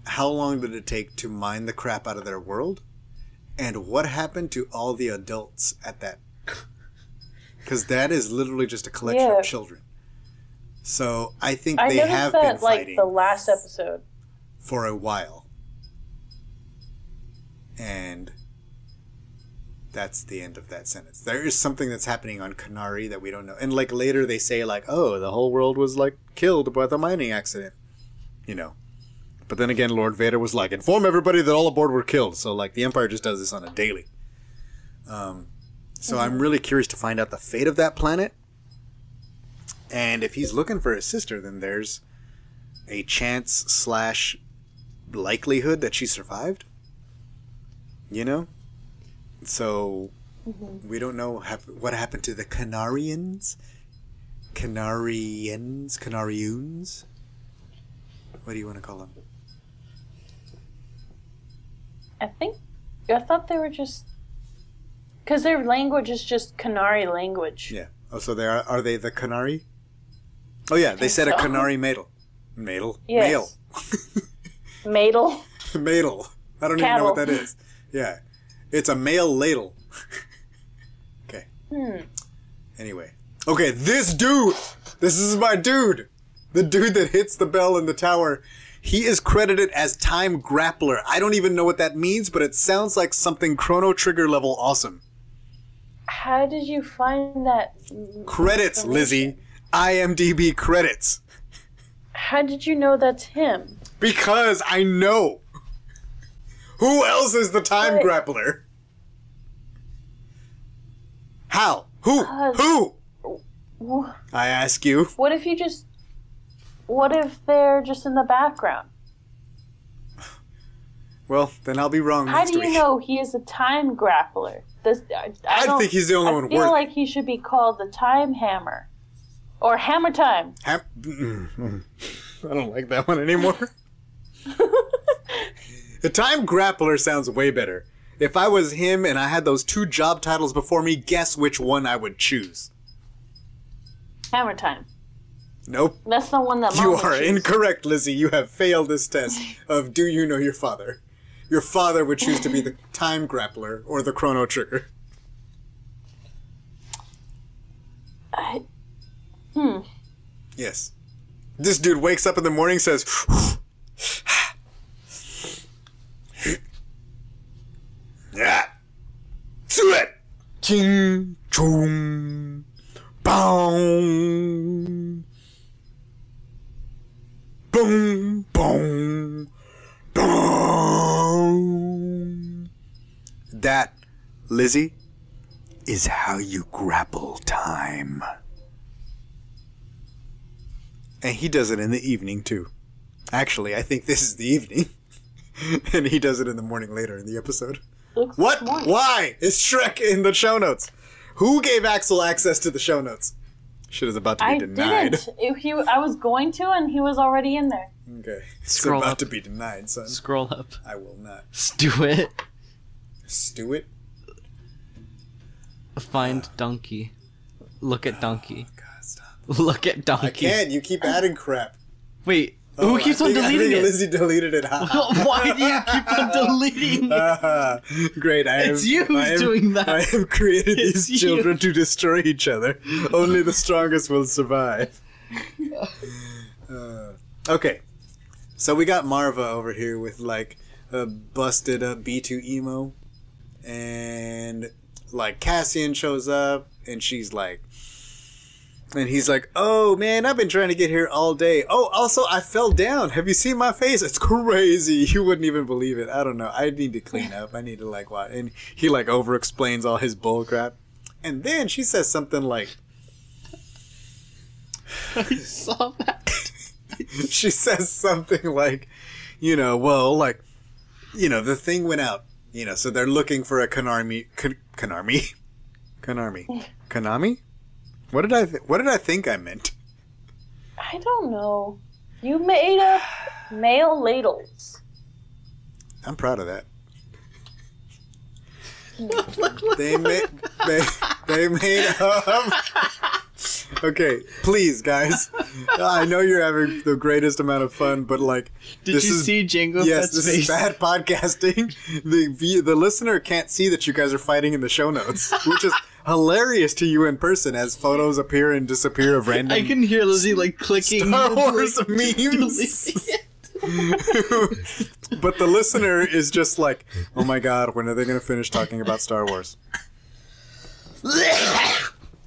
How long did it take to mine the crap out of their world? And what happened to all the adults at that? Because that is literally just a collection Yeah. of children. So I think I they have that been like fighting the last episode. for a while. And that's the end of that sentence. There is something that's happening on Kenari that we don't know. And like later they say like, "Oh, the whole world was like killed by the mining accident." You know. But then again, Lord Vader was like, "Inform everybody that all aboard were killed." So like the Empire just does this on a daily. Um so I'm really curious to find out the fate of that planet. And if he's looking for his sister, then there's a chance slash likelihood that she survived. You know, so mm-hmm. we don't know hap- what happened to the Kenarians, Kenarians, Kenarians. What do you want to call them? I think. I thought they were just. Because their language is just Kenari language. Yeah. Oh, so they are are they the Kenari? Oh yeah, they said a so. Kenari Madel. Madel. Yes. Madel. *laughs* Male. Madel. I don't even know what that is. Yeah. It's a male ladle. *laughs* okay. Hmm. Anyway. Okay, this dude! This is my dude! The dude that hits the bell in the tower. He is credited as Time Grappler. I don't even know what that means, but it sounds like something Chrono Trigger level awesome. How did you find that? Credits, Lizzie. IMDb credits. How did you know that's him? Because I know. Who else is the time But- grappler? How? Who? Because- Who? Wh- I ask you. What if you just. What if they're just in the background? Well, then I'll be wrong How do you week. know he is a time grappler? Does, I, I, I think he's the only I one I feel worth. like he should be called the Time Hammer, or Hammer Time. Mm. I don't like that one anymore. *laughs* the time grappler sounds way better. If I was him and I had those two job titles before me, guess which one I would choose. Hammer Time. Nope. That's the one that You are choose. incorrect, Lizzie. You have failed this test of do you know your father? Your father would choose to be the time grappler or the chrono trigger. I- hmm. Yes. This dude wakes up in the morning says, Yeah. Do it! Ching, chung, boom. Boom, boom, boom. That, Lizzie, is how you grapple time. And he does it in the evening too. Actually, I think this is the evening. *laughs* and he does it in the morning later in the episode. Looks What? smart. Why? Is Shrek in the show notes? Who gave Axel access to the show notes? Shit is about to be I denied. didn't. If he, I was going to, and he was already in there. Okay. It's Scroll about up. to be denied, son. Scroll up. I will not. Do it. Stew it. Find donkey. Look at donkey. Oh, God, stop. Look at donkey. I can't. You keep adding crap. Wait. Oh, who keeps I on think- I deleting think it? Lizzie deleted it. *laughs* Why do you keep on *laughs* deleting it? Great. I It's you who's I doing that. I have created It's these you. children to destroy each other. Only the strongest will survive. *laughs* Uh, okay. So we got Maarva over here with like a busted up B2EMO. And like Cassian shows up and she's like, and he's like, "Oh man, I've been trying to get here all day. Oh, also I fell down. Have you seen my face? It's crazy. *laughs* You wouldn't even believe it. I don't know. I need to clean up. I need to like what?" And he like over explains all his bull crap. And then she says something like, *laughs* I saw that. *laughs* she says something like, you know, well, like, you know, the thing went out. You know, so they're looking for a Konami, Kon- Konami, Konami, Konami. What did I? Th- what did I think I meant? I don't know. You made up male ladles. I'm proud of that. *laughs* they made they they made um Okay, please guys. *laughs* I know you're having the greatest amount of fun, but like Did you is, see Jingle? Yes, this face? is bad podcasting. *laughs* The view, the listener can't see that you guys are fighting in the show notes, which is hilarious to you in person as photos appear and disappear of random I can hear Lizzie like clicking. Star Wars like, memes. *laughs* but the listener is just like, oh my god, when are they going to finish talking about Star Wars?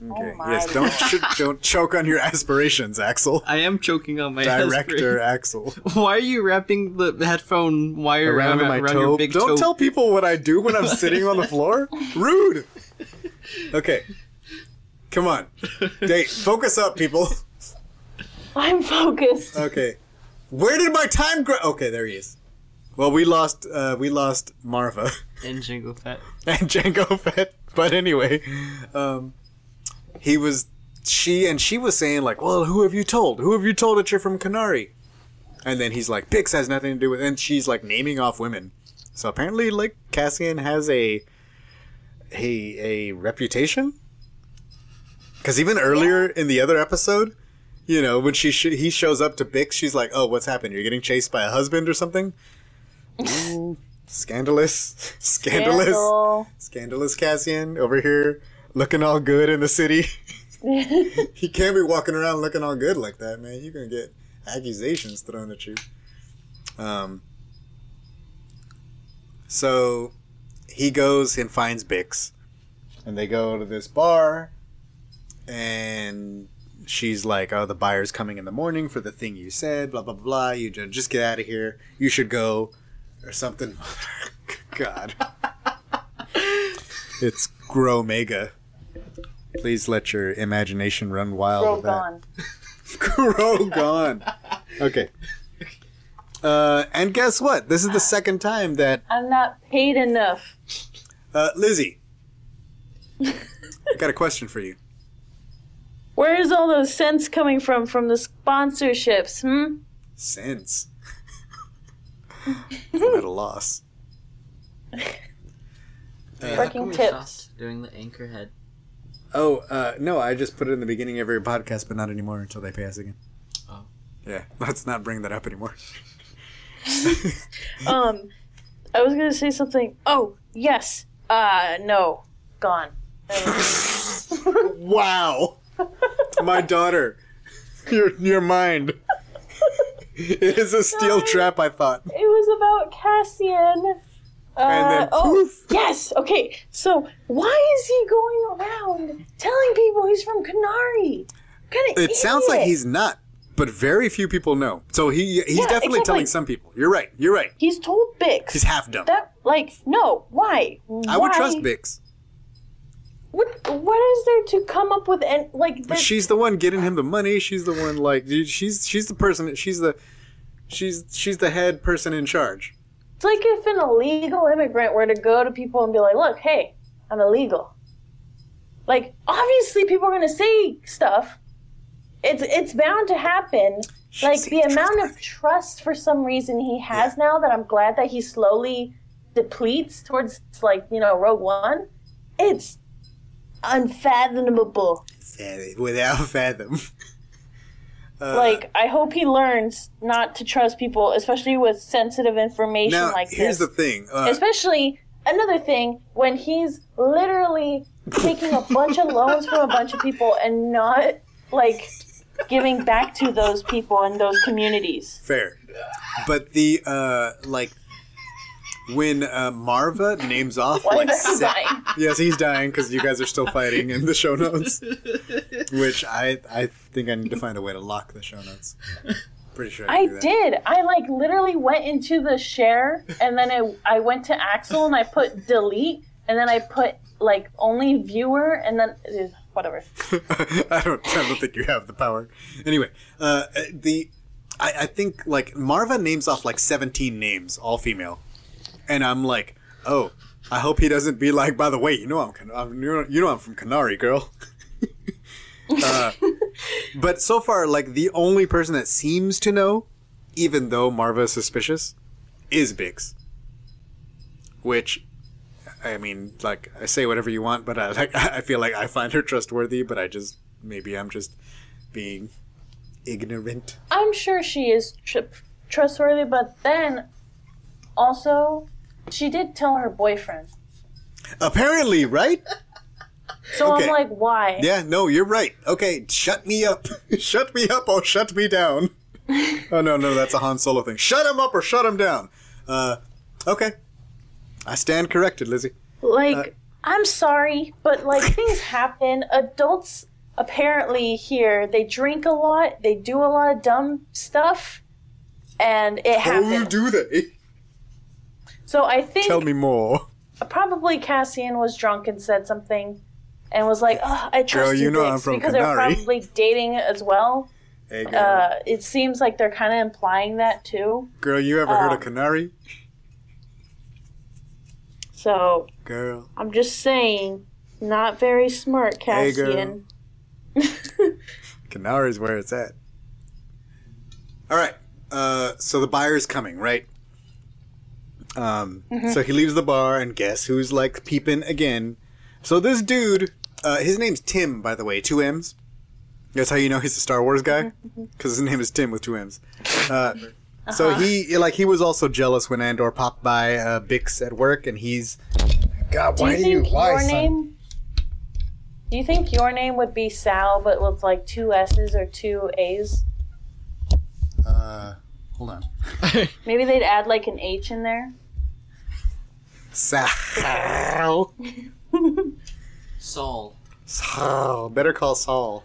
Okay. my yes, don't ch- don't choke on your aspirations, Axel. I am choking on my Director. Axel. *laughs* Why are you wrapping the headphone wire Around around, my around toe. your big Don't toe? tell people what I do when I'm *laughs* sitting on the floor. Rude. Okay. Come on. Date. Focus up, people. *laughs* I'm focused. Okay. Where did my time go? Okay, there he is. Well, we lost. Uh, we lost Maarva. and Jango Fett. and Django Fett. But anyway, um, he was she and she was saying like, "Well, who have you told? Who have you told that you're from Kenari?" And then he's like, "Bix has nothing to do with." And she's like naming off women. So apparently, like Cassian has a a a reputation. Because even earlier in the other episode, you know, when she sh- he shows up to Bix, she's like, "Oh, what's happened? You're getting chased by a husband or something." *laughs* Ooh, scandalous, *laughs* scandalous. Scandal. Scandalous Cassian over here looking all good in the city. *laughs* he can't be walking around looking all good like that, man. You're gonna get accusations thrown at you. Um. So he goes and finds Bix, and they go to this bar, and she's like, "Oh, the buyer's coming in the morning for the thing you said." Blah blah blah. You just get out of here. You should go, or something. *laughs* God. *laughs* It's Gromega. Please let your imagination run wild Bro with that. gone. *laughs* Grow gone. Okay. Uh, and guess what? This is the second time that I'm not paid enough. uh, Lizzie. I got a question for you. Where is all those cents coming from from the sponsorships? Hmm. Sense. *laughs* I'm at a loss. Hey, Fucking how tips. Doing the anchor head. Oh, uh, no, I just put it in the beginning of every podcast, but not anymore until they pay us again. Oh. Yeah, *laughs* let's not bring that up anymore. *laughs* Um, I was gonna say something. Oh yes. Uh, no, gone. Wow! My daughter. Your, your mind. *laughs* It is a steel Sorry. trap, I thought. It was about Cassian. Uh, And then oh, poof. yes. Okay. So why is he going around telling people he's from Kenari? Kind of. It sounds like he's not, but very few people know. So he he's Yeah, definitely except, telling some people. You're right. You're right. He's told Bix. He's half dumb. that like no. Why? I would Why? trust Bix. What What is there to come up with? And like, But she's the one getting him the money. She's the one like she's she's the person. She's the she's she's the head person in charge. It's like if an illegal immigrant were to go to people and be like, "Look, hey, I'm illegal." Like, obviously, people are gonna say stuff. It's it's bound to happen. Like the amount of trust for some reason he has now that I'm glad that he slowly depletes towards like you know Rogue One. It's unfathomable. Without *laughs* fathom. Uh, like I hope he learns not to trust people, especially with sensitive information now, like here's this. the thing. Uh, Especially another thing when he's literally taking a bunch of loans from a bunch of people and not like giving back to those people and those communities. fair, but the uh like when uh, Maarva names off Why like se- *laughs* yes, he's dying because you guys are still fighting in the show notes. *laughs* Which I I think I need to find a way to lock the show notes. Pretty sure I, I can do that. did. I like literally went into the share and then I, I went to Axel and I put delete and then I put like only viewer and then whatever. *laughs* I don't. I don't think you have the power. Anyway, uh, the I, I think like Maarva names off like seventeen names, all female, and I'm like, oh, I hope he doesn't be like. By the way, you know I'm, I'm you know, I'm from Kenari, girl. *laughs* uh, but so far, like the only person that seems to know, even though Maarva is suspicious, is Bix. Which I mean, like I say whatever you want, but I *laughs* like I feel like I find her trustworthy, but I just maybe I'm just being ignorant. I'm sure she is tr- trustworthy, but then also she did tell her boyfriend. Apparently, right? *laughs* So Okay. I'm like, why? Yeah, no, you're right. Okay, shut me up. *laughs* shut me up or shut me down. *laughs* oh no, no, that's a Han Solo thing. Shut him up or shut him down. Uh, okay. I stand corrected, Lizzie. Like, Uh, I'm sorry, but like things happen. Adults apparently here they drink a lot, they do a lot of dumb stuff, and it How happens. do they? So I think Tell me more. probably Cassian was drunk and said something, and was like, "Oh, I trust Girl, you know Bix," I'm from because they're probably dating as well. Hey, girl. Uh, it seems like they're kind of implying that too. girl, you ever heard of um, Kenari? So Girl. I'm just saying, not very smart, Hey, girl. Cassian. *laughs* Kenari's where it's at. All right. Uh, so the buyer's coming, right? Um, So he leaves the bar, and guess who's like peeping again? So this dude, uh, his name's Timm, by the way, two M's. That's how you know he's a Star Wars guy, because his name is Timm with two M's. Uh, So he like he was also jealous when Andor popped by uh, Bix at work, and he's God. Do Why do you? think Why, your son? name? Do you think your name would be Sal, but with like two S's or two A's? Uh, hold on. *laughs* Maybe they'd add like an H in there. Sal. Saul. Saul. Better call Saul.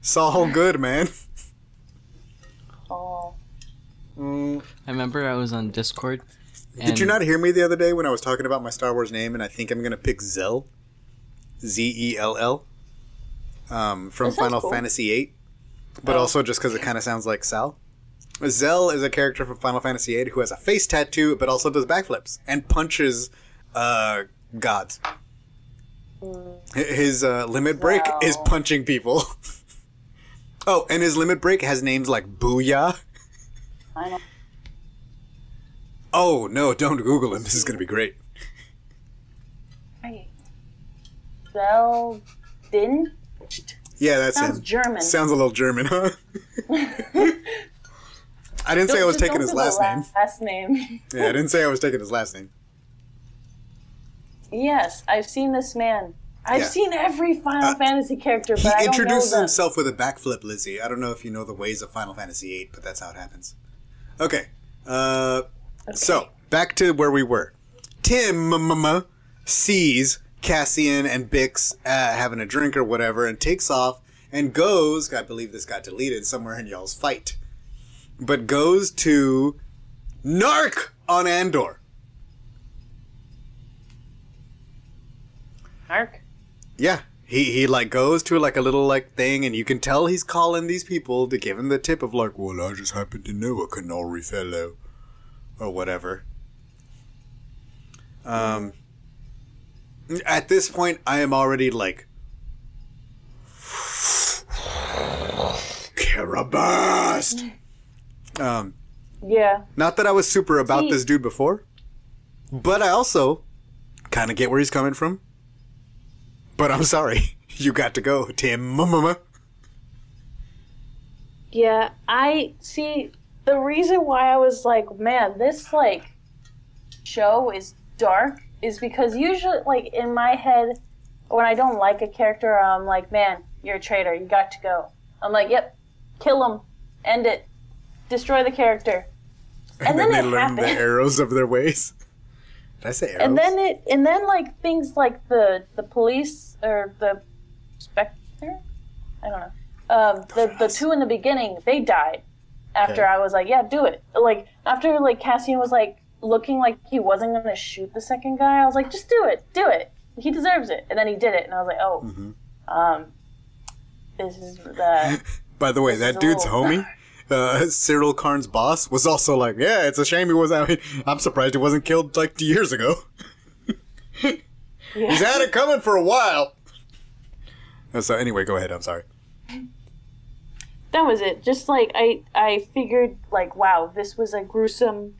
Saul good, man. Oh, Mm. I remember I was on Discord. Did you not hear me the other day when I was talking about my Star Wars name and I think I'm going to pick Zell? Z E L L. Um, from Final cool. Fantasy VIII. But Oh. also just because it kind of sounds like Sal. Zell is a character from Final Fantasy VIII who has a face tattoo, but also does backflips and punches uh, gods. His uh, limit break Wow. is punching people. *laughs* oh, and his limit break has names like Booyah. Oh no! Don't Google him. This is gonna be great. Right. Bell Din? Yeah, that Sounds him. German. Sounds a little German, huh? *laughs* *laughs* I didn't say I was taking his last name. Last name. *laughs* Yeah, I didn't say I was taking his last name. yes, I've seen this man. I've Yeah. Uh, seen every Final Fantasy character, but He I don't introduces himself with a backflip, Lizzie. I don't know if you know the ways of Final Fantasy VIII, but that's how it happens. Okay. Uh, So, back to where we were. Timm sees Cassian and Bix uh, having a drink or whatever and takes off and goes, I believe this got deleted somewhere in y'all's fight, but goes to Narc on Andor. Mark? Yeah. He, he like goes to like a little like thing and you can tell he's calling these people to give him the tip of like, well, I just happen to know a Kenari fellow or whatever. Um, at this point, I am already like, *sighs* Karabast! Um, Yeah. not that I was super about See- this dude before, but I also kind of get where he's coming from. But I'm sorry, *laughs* you got to go, Timm. Mama. *laughs* Yeah, I see the reason why I was like, man, this like show is dark is because usually like in my head when I don't like a character, I'm like, man, you're a traitor. You got to go. I'm like, yep, kill him, end it, destroy the character. *laughs* And, And then they it learn the arrows of their ways. *laughs* Did I say arrows? and then it and then like things like the the police or the spectre i don't know um the the two in the beginning they died after Okay. i was like yeah do it like after like cassian was like looking like he wasn't gonna shoot the second guy i was like just do it do it he deserves it and then he did it and i was like oh Mm-hmm. um this is the *laughs* By the way, that dude's little- homie, uh, *laughs* Syril Karn's boss, was also like, "Yeah, it's a shame he was. I mean, I'm surprised he wasn't killed like two years ago. He's had it coming for a while." Uh, So anyway, go ahead. I'm sorry. that was it. Just like I, I figured, like, wow, this was a gruesome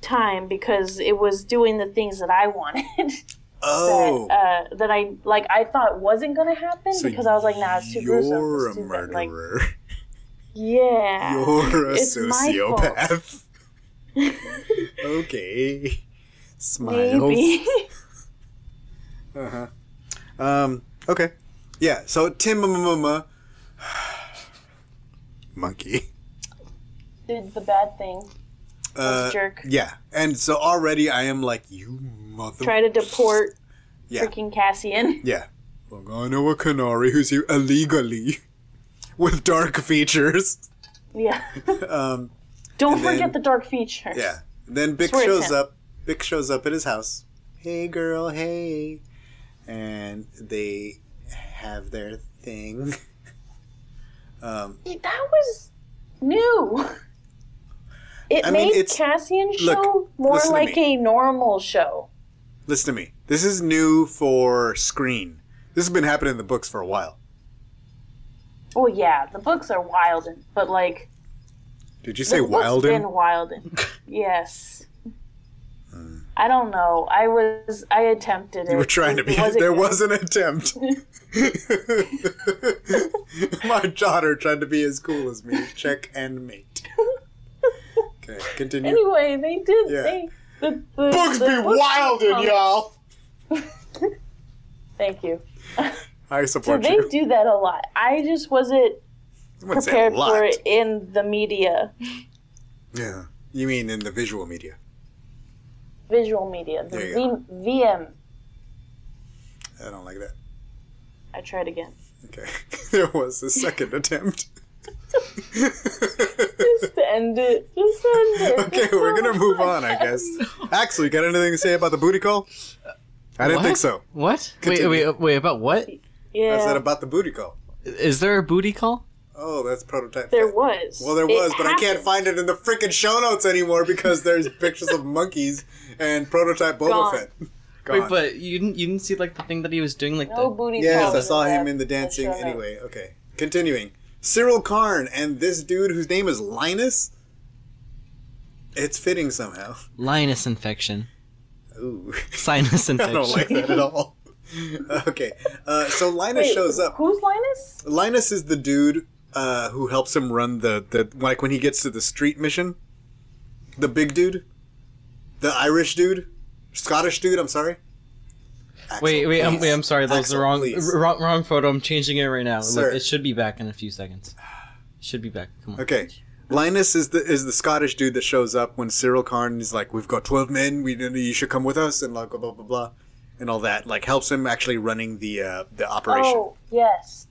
time because it was doing the things that I wanted. *laughs* Oh, that, uh, that I like, I thought wasn't gonna happen so because I was like, nah, it's too gruesome. You're a bad. Like, murderer. Yeah, You're a it's sociopath. *laughs* okay. Smiles. Maybe. *laughs* Uh huh. Um. Okay. Yeah. So Timm *sighs* Monkey. Did the bad thing. Uh, jerk. Yeah. And so already I am like, you mother. Try to deport Yeah. freaking Cassian. Yeah. Look, I know a Kenari who's here illegally *laughs* with dark features. Yeah. *laughs* Um. Don't And then- forget the dark features. Yeah. Then Bick Swear shows up. Bick shows up at his house. Hey, girl. Hey. And they have their thing. *laughs* Um. That was new. It I mean, made it's- Cassian look, show more like a normal show. Listen to me. This is new for screen. This has been happening in the books for a while. Well, yeah, the books are Wilden, but like Did you say been Wilden? Wilden. *laughs* yes. Hmm. I don't know. I was. I attempted it. You were trying to be. Wasn't there good. was an attempt. *laughs* My daughter tried to be as cool as me. Check and mate. Okay, continue. Anyway, they did. Yeah. They, the, the, Books the be books Wilden, y'all. *laughs* Thank you. I So support they do that a lot. I just wasn't I wouldn't say a prepared for it in the media, *laughs* Yeah. You mean in the visual media? visual media, the There you v- VM. I don't like that. I tried again. Okay. *laughs* there was a second *laughs* attempt. Just end it. Just end it. okay, we're gonna move on, I guess. Axel, you got anything to say about the booty call? I didn't What? think so. What? Continue. Wait, wait, wait. About what? I said Yeah. about the booty call. Is there a booty call? Oh, that's prototype. There Fett. was. Well, there It was, but I can't find it in the freaking show notes anymore because there's *laughs* pictures of monkeys and prototype Boba Gone. Fett. Gone. Wait, but you didn't you didn't see like the thing that he was doing like No the booty. yes, I saw him in the dancing show notes. anyway. Okay, continuing. Syril Karn and this dude whose name is Linus. It's fitting somehow. Linus infection, Ooh, sinus infection. *laughs* I don't like that at all. *laughs* okay, uh, so Linus Wait, shows up. Who's Linus? Linus is the dude uh, who helps him run the, the like when he gets to the street mission. The big dude, the Irish dude, Scottish dude. I'm sorry. Axel, Wait, wait, I'm, wait, I'm sorry. That was the wrong, r- wrong, wrong photo. I'm changing it right now. Sir. Look, it should be back in a few seconds. Should be back. Come on. Okay. Linus is the is the Scottish dude that shows up when Syril Karn is like, "We've got twelve men. We you should come with us," and like blah blah blah blah, and all that. Like helps him actually running the uh, the operation. Oh, yes.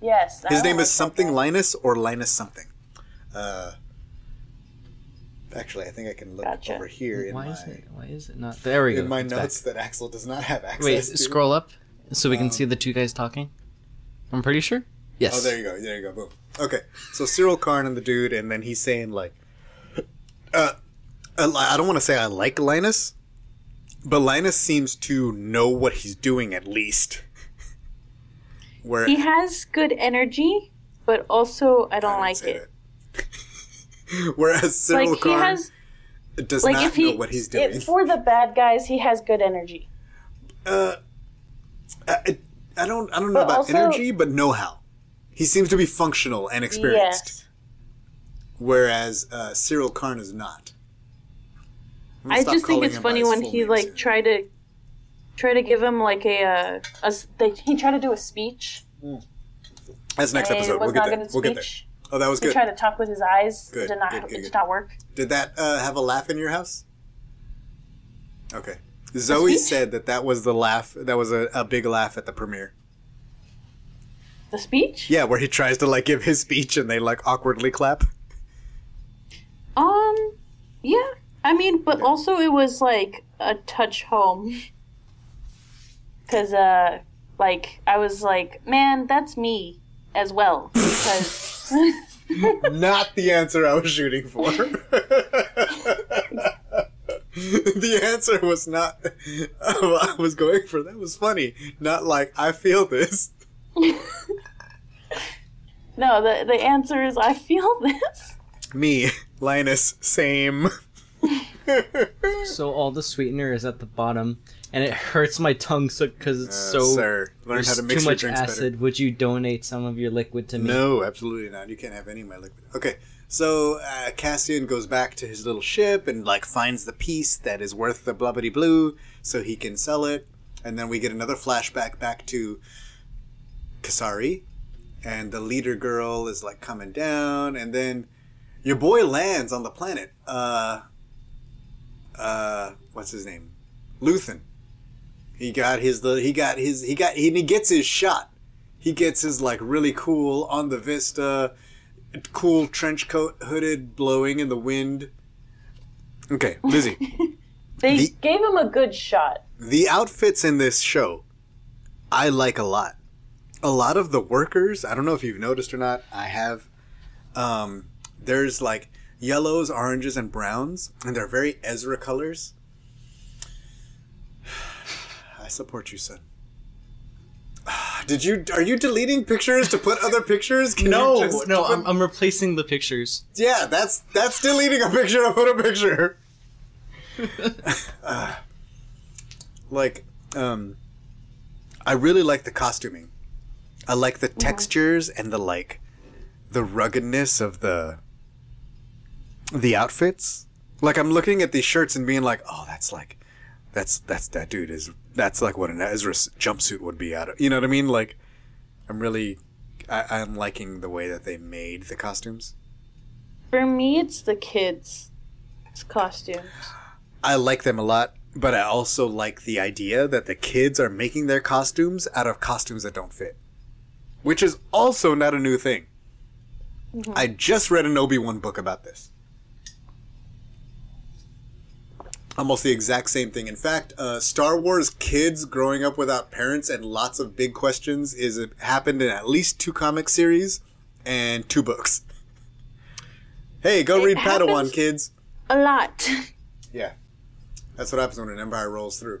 Yes. His don't name is that something guy. Linus or Linus something. Uh, actually, I think I can look Gotcha. over here in Why my is it? Why is it not? There we go. in my It's back. notes that Axel does not have access Wait, to. scroll up so we can Um, see the two guys talking. I'm pretty sure. Yes. Oh, there you go. There you go. Boom. Okay. So Syril Karn and the dude, and then he's saying like, uh, I don't want to say I like Linus, but Linus seems to know what he's doing at least. Where He has good energy, but also I don't I like it. *laughs* Whereas Syril Like has, does like not he know what he's doing. it- for the bad guys, he has good energy. uh, I, I don't I don't know But about also- energy, but know-how. He seems to be functional and experienced. Yes. whereas uh, Syril Karn is not. I just think it's funny when he name like tried to try to give him like a uh, a they, he tried to do a speech. That's next episode. We'll get there. We'll get there. Oh, that was He good. He tried to talk with his eyes. Good, It did not. good, good, it did not work. Did that uh, have a laugh in your house? Okay. Zoe said that that was the laugh. That was a, a big laugh at the premiere. The speech. Yeah, where he tries to like give his speech and they like awkwardly clap. Um. Yeah. I mean, but also it was like a touch home. *laughs* Cause uh, like I was like, man, that's me as well. *laughs* Because Not the answer I was shooting for. *laughs* the answer was not what I was going for. That was funny. Not like I feel this. no, the the answer is I feel this. Me, Linus, same. *laughs* So all the sweetener is at the bottom, and it hurts my tongue so because it's Uh, so sir, learn how to mix too much drinks acid. Would you donate some of your liquid to me? No, absolutely not. You can't have any of my liquid. Okay, so uh, Cassian goes back to his little ship and like finds the piece that is worth the blubbity blue, so he can sell it. And then we get another flashback back to Kasari, and the leader girl is like coming down, and then your boy lands on the planet. Uh, uh, what's his name? Luthen. He got his the he got his he got he, he gets his shot. He gets his like really cool on the vista, cool trench coat hooded, blowing in the wind. Okay, Lizzie. *laughs* They The- gave him a good shot. the outfits in this show, I like a lot. A lot of the workers, I don't know if you've noticed or not, I have. Um, there's like yellows, oranges, and browns, and they're very Ezra colors. *sighs* I support you, son. *sighs* Did you? Are you deleting pictures to put other pictures? Can No, just no, put- I'm, I'm replacing the pictures. yeah, that's that's deleting a picture to put a picture. Uh, *laughs* *sighs* like, um, I really like the costuming. I like the textures and the like, the ruggedness of the the outfits. Like, I'm looking at these shirts and being like, oh, that's like, that's that's that dude is that's like what an Ezra jumpsuit would be out of. You know what I mean? Like, I'm really, I, I'm liking the way that they made the costumes. For me, it's the kids' costumes. I like them a lot, but I also like the idea that the kids are making their costumes out of costumes that don't fit. Which is also not a new thing. Mm-hmm. I just read an Obi Wan book about this. Almost the exact same thing. In fact, uh, Star Wars kids growing up without parents and lots of big questions is it happened in at least two comic series, and two books. *laughs* Hey, go It read Padawan, kids. A lot. *laughs* Yeah. That's what happens when an empire rolls through.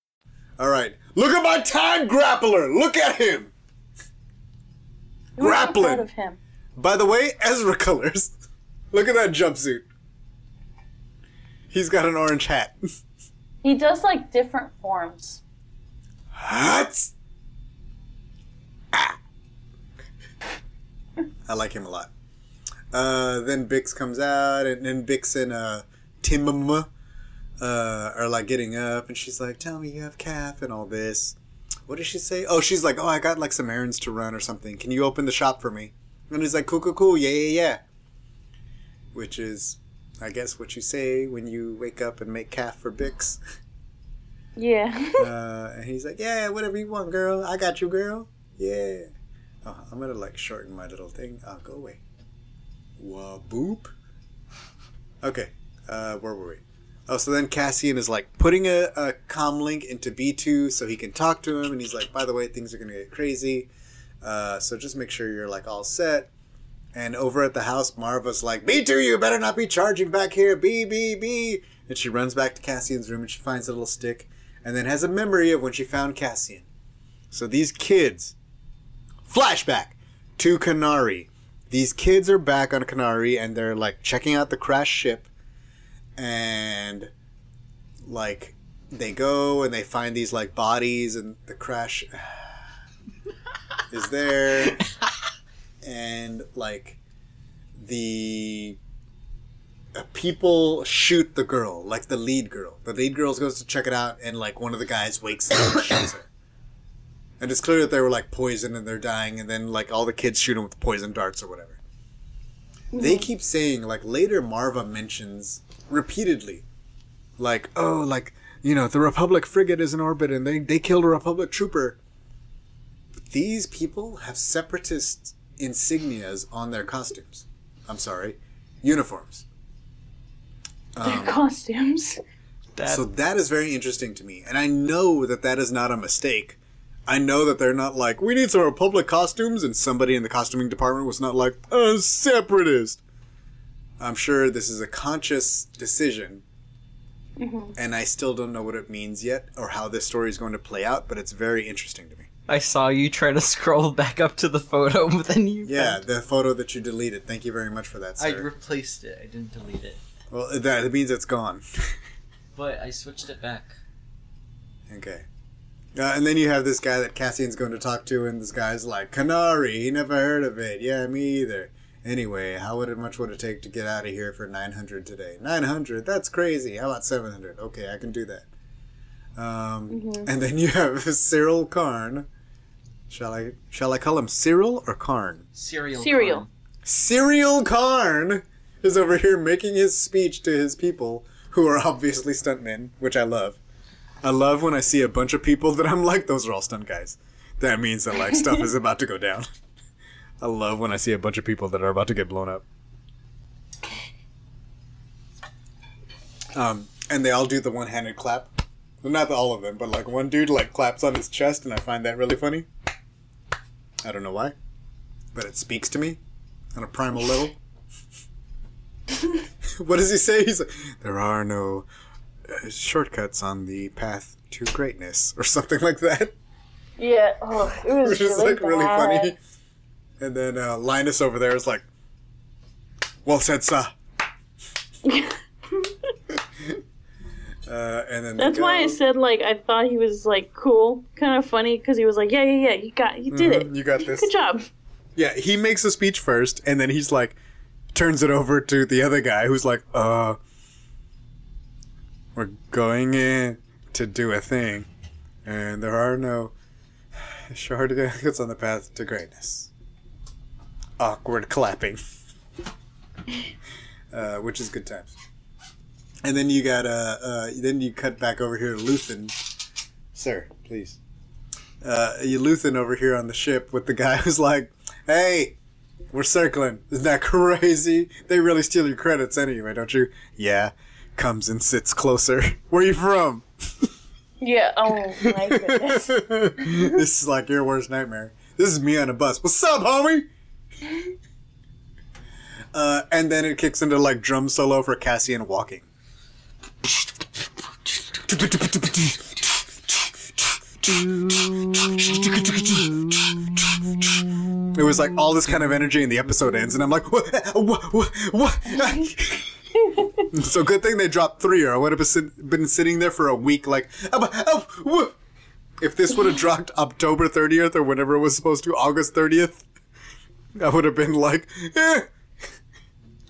All right. Look at my time grappler. Look at him. We were so Grappling. of him. By the way, Ezra colors. *laughs* Look at that jumpsuit. He's got an orange hat. *laughs* He does like different forms. Hats. Ah. I like him a lot. Uh, then Bix comes out, and then Bix and uh, Timm uh, are like getting up, and she's like, "Tell me you have calf and all this." What does she say? Oh, she's like, "Oh, I got like some errands to run or something. Can you open the shop for me?" And he's like, "Cool, cool, cool. Yeah, yeah, yeah." Which is, I guess, what you say when you wake up and make calf for Bix. *laughs* Yeah. Uh, and he's like, "Yeah, whatever you want, girl. I got you, girl. Yeah." Oh, I'm gonna like shorten my little thing. Oh, go away. Wah boop. Okay, uh, where were we? Oh, so then Cassian is like putting a, a comm link into B2 so he can talk to him, and he's like, "By the way, things are gonna get crazy, uh, so just make sure you're like all set." And over at the house, Maarva's like, B2, you better not be charging back here, B, B, B. And she runs back to Cassian's room and she finds a little stick and then has a memory of when she found Cassian. So these kids, flashback to Kenari. These kids are back on Kenari and they're like checking out the crashed ship and like they go and they find these like bodies and the crash is there and like the uh, people shoot the girl, like the lead girl. The lead girl goes to check it out, and like one of the guys wakes up and shoots her. And it's clear that they were like poisoned and they're dying, and then like all the kids shoot them with poison darts or whatever. They keep saying like later Maarva mentions repeatedly, like oh like you know the Republic frigate is in orbit and they they killed a Republic trooper. These people have separatist insignias on their costumes. I'm sorry, uniforms. Their um, costumes. That, So that is very interesting to me. And I know that that is not a mistake. I know that they're not like, we need some Republic costumes, and somebody in the costuming department was not like, a separatist. I'm sure this is a conscious decision. And I still don't know what it means yet or how this story is going to play out, but it's very interesting to me. I saw you try to *laughs* scroll back up to the photo, *laughs* but then you. Yeah, found- the photo that you deleted. Thank you very much for that, I replaced it. I didn't delete it, well, that means it's gone. *laughs* but I switched it back. Okay. Uh, and then you have this guy that Cassian's going to talk to, and this guy's like, Kenari, he never heard of it. Yeah, me either. Anyway, how would it much would it take to get out of here for 900 today? 900? That's crazy. How about 700? Okay, I can do that. Um, And then you have Syril Karn. Shall I shall I call him Syril or Karn? Cereal. Cereal. corn. Syril Karn is over here making his speech to his people, who are obviously stuntmen, which I love. I love when I see a bunch of people that I'm like, those are all stunt guys. That means that like stuff is *laughs* about to go down. I love when I see a bunch of people that are about to get blown up. Um, and they all do the one-handed clap. Well, not all of them, but like one dude like claps on his chest, and I find that really funny. I don't know why, but it speaks to me on a primal level. *laughs* what does he say? He's like, there are no uh, shortcuts on the path to greatness, or something like that, Yeah. Oh, it was which is really like really funny. And then uh, Linus over there is like, "Well said, sir." *laughs* Uh, and then That's why I said like I thought he was like cool, kind of funny because he was like, yeah, yeah, yeah, you got, you did Mhm, it, you got this. good job. Yeah, he makes a speech first, and then he's like, turns it over to the other guy who's like, uh, we're going in to do a thing, and there are no *sighs* shortcuts *laughs* on the path to greatness. Awkward clapping, *laughs* uh, which is good times. And then you got uh, uh then you cut back over here to Luthen, sir, please. Uh, you Luthen over here on the ship with the guy *laughs* who's like, "Hey, we're circling. Isn't that *laughs* crazy? They really steal your credits anyway, don't you?" Yeah. Comes and sits closer. Where you from? Yeah. Oh my goodness. this is like your worst nightmare. This is me on a bus. What's up, homie? Uh, and then it kicks into like drum solo for Cassian walking. It was like all this kind of energy, and the episode ends, and I'm like, what? What? What? what? *laughs* so good thing they dropped three, or I would have been, sitting there for a week, like, "Oh, oh, if this would have dropped October 30th or whenever it was supposed to, August 30th, I would have been like, eh.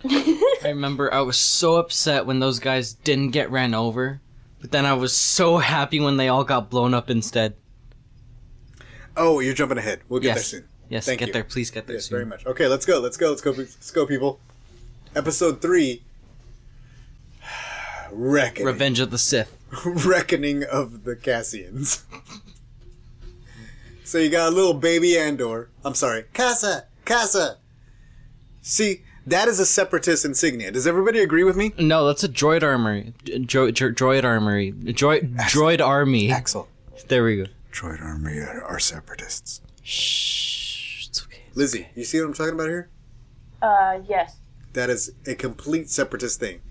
I remember I was so upset when those guys didn't get ran over, but then I was so happy when they all got blown up instead. Oh, you're jumping ahead. We'll get there Yes. soon. Yes, Thank get you. there, please get there Yes, soon. very much. Okay, let's go. Let's go. Let's go. Let's go, people. Episode three. *sighs* Reckoning. Revenge of the Sith. *laughs* Reckoning of the Cassians. *laughs* so you got a little baby Andor. I'm sorry. Kassa! Kassa! See, that is a separatist insignia. Does everybody agree with me? No, that's a droid armory. Dro- dro- droid armory. Droid droid army. Axel. There we go. Droid Army are, are separatists. Shh, it's okay. Lizzie, you see what I'm talking about here? Uh, yes. that is a complete separatist thing.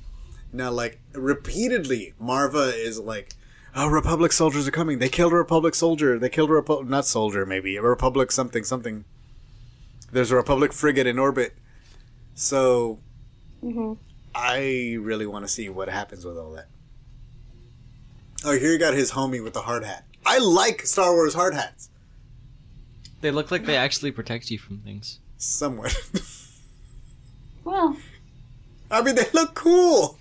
Now, like repeatedly, Maarva is like, "Oh, Republic soldiers are coming! They killed a Republic soldier! They killed a Republic not soldier, maybe a Republic something something." There's a Republic frigate in orbit, so I really want to see what happens with all that. Oh, here you got his homie with the hard hat. I like Star Wars hard hats They look like they actually protect you from things. somewhat. *laughs* Well, I mean, they look cool.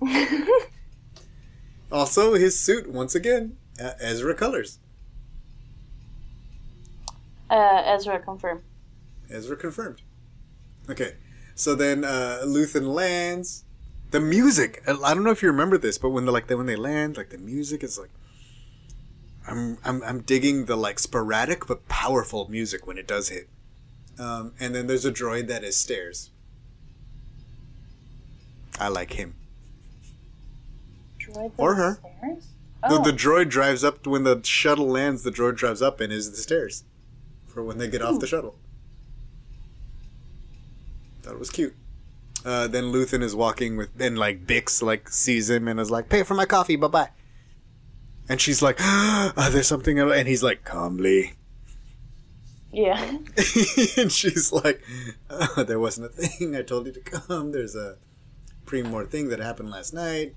*laughs* also, his suit once again, uh, Ezra colors. uh, Ezra confirmed. Ezra confirmed. Okay, so then uh, Luthen lands. The music. I don't know if you remember this, but when the like the, when they land, like the music is like. I'm I'm I'm digging the like sporadic but powerful music when it does hit. Um, and then there's a droid that is stairs. I like him. Droid Or her. Stairs? Oh, the droid drives up when the shuttle lands. The droid drives up and is the stairs for when they get off the shuttle. Thought it was cute. Uh, then Luthen is walking with, then like Bix like sees him and is like, "Pay for my coffee, bye bye." And she's like, *gasps* "Ah, "There's something," el-" and he's like, "Calmly." yeah. *laughs* and she's like, oh, "There wasn't a thing. I told you to come. There's a pre-more thing that happened last night."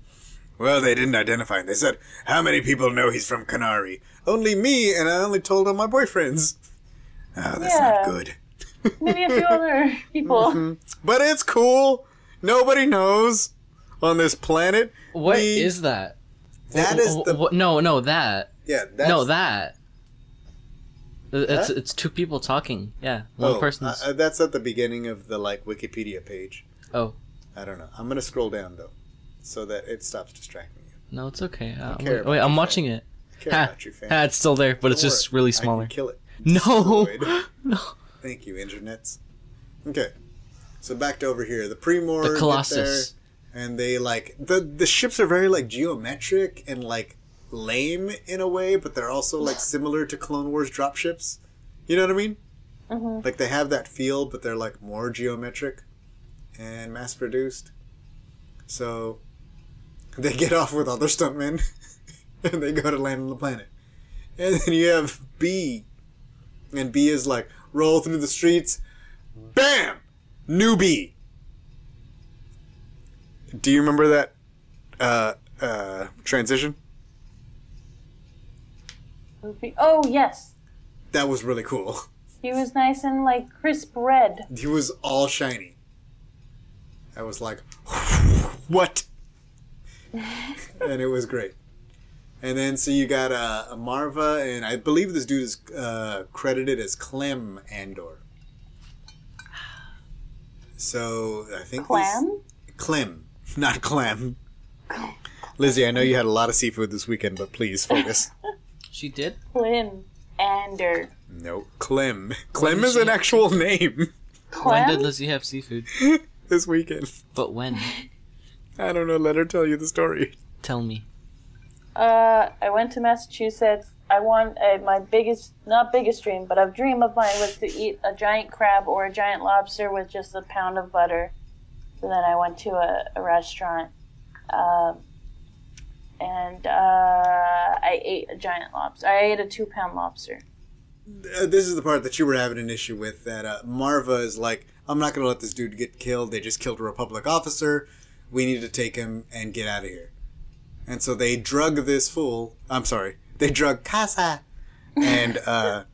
Well, they didn't identify him. They said, "How many people know he's from Kenari?" Only me, and I only told all my boyfriends. Oh, that's Yeah. not good. Maybe a few other people. But it's cool. Nobody knows on this planet. What We- is that? That Wh- is wh- the wh- no, no, that. yeah. That's, no, that. Uh, It's it's two people talking. Yeah, one oh, person. uh, that's at the beginning of the like Wikipedia page. oh, I don't know. I'm gonna scroll down though, so that it stops distracting you. no, it's okay. Uh, care wait, about wait, I'm fan. watching it. I care Ha, about you, fan. ha, it's still there, but it's Don't just worry. really I can smaller. kill it. No, *laughs* no. Thank you, internets. Okay, so back to over here. The Premor The Colossus. there, and they like the the ships are very like geometric and like lame in a way, but they're also like *laughs* similar to Clone Wars dropships. You know what I mean? Mm-hmm. Like they have that feel, but they're like more geometric and mass produced. So *laughs* they get off with other stuntmen, *laughs* and they go to land on the planet. And then you have B, and B is like roll through the streets, bam, newbie. Do you remember that uh, uh, transition? Oh yes, That was really cool. he was nice and like crisp red. He was all shiny. I was like, *laughs* what? *laughs* and it was great. And then so you got uh, a Maarva, and I believe this dude is uh, credited as Clem Andor. So I think Clam? This, Clem, not clam. *laughs* Lizzie, I know you had a lot of seafood this weekend, but please focus. *laughs* She did. Clem. Andor. no, Clem. Clem is an actual name When did Clem? Lizzie have seafood? *laughs* this weekend. But when? I don't know. Let her tell you the story. Tell me. Uh, I went to Massachusetts. I want my biggest, not biggest dream, but a dream of mine was to eat a giant crab or a giant lobster with just a pound of butter. And then I went to a, a restaurant, um, and uh, I ate a giant lobster. I ate a two pound lobster. Uh, this is the part that you were having an issue with. That uh, Maarva is like, I'm not going to let this dude get killed. They just killed a Republic officer. We need to take him and get out of here. And so they drug this fool. I'm sorry. They drug Kassa and uh,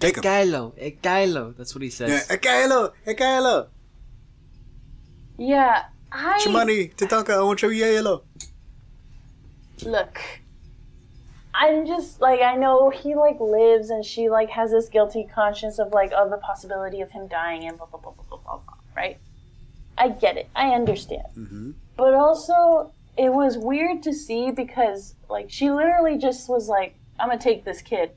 take him. Kylo, eh, That's what he says. Yeah, Ekaelo, Ekaelo. Yeah, I Chumani, Tatanka, I want your yellow. look i'm just like i know he like lives and she like has this guilty conscience of like of the possibility of him dying and blah blah blah blah blah blah, blah right i get it i understand but also it was weird to see because like she literally just was like i'm gonna take this kid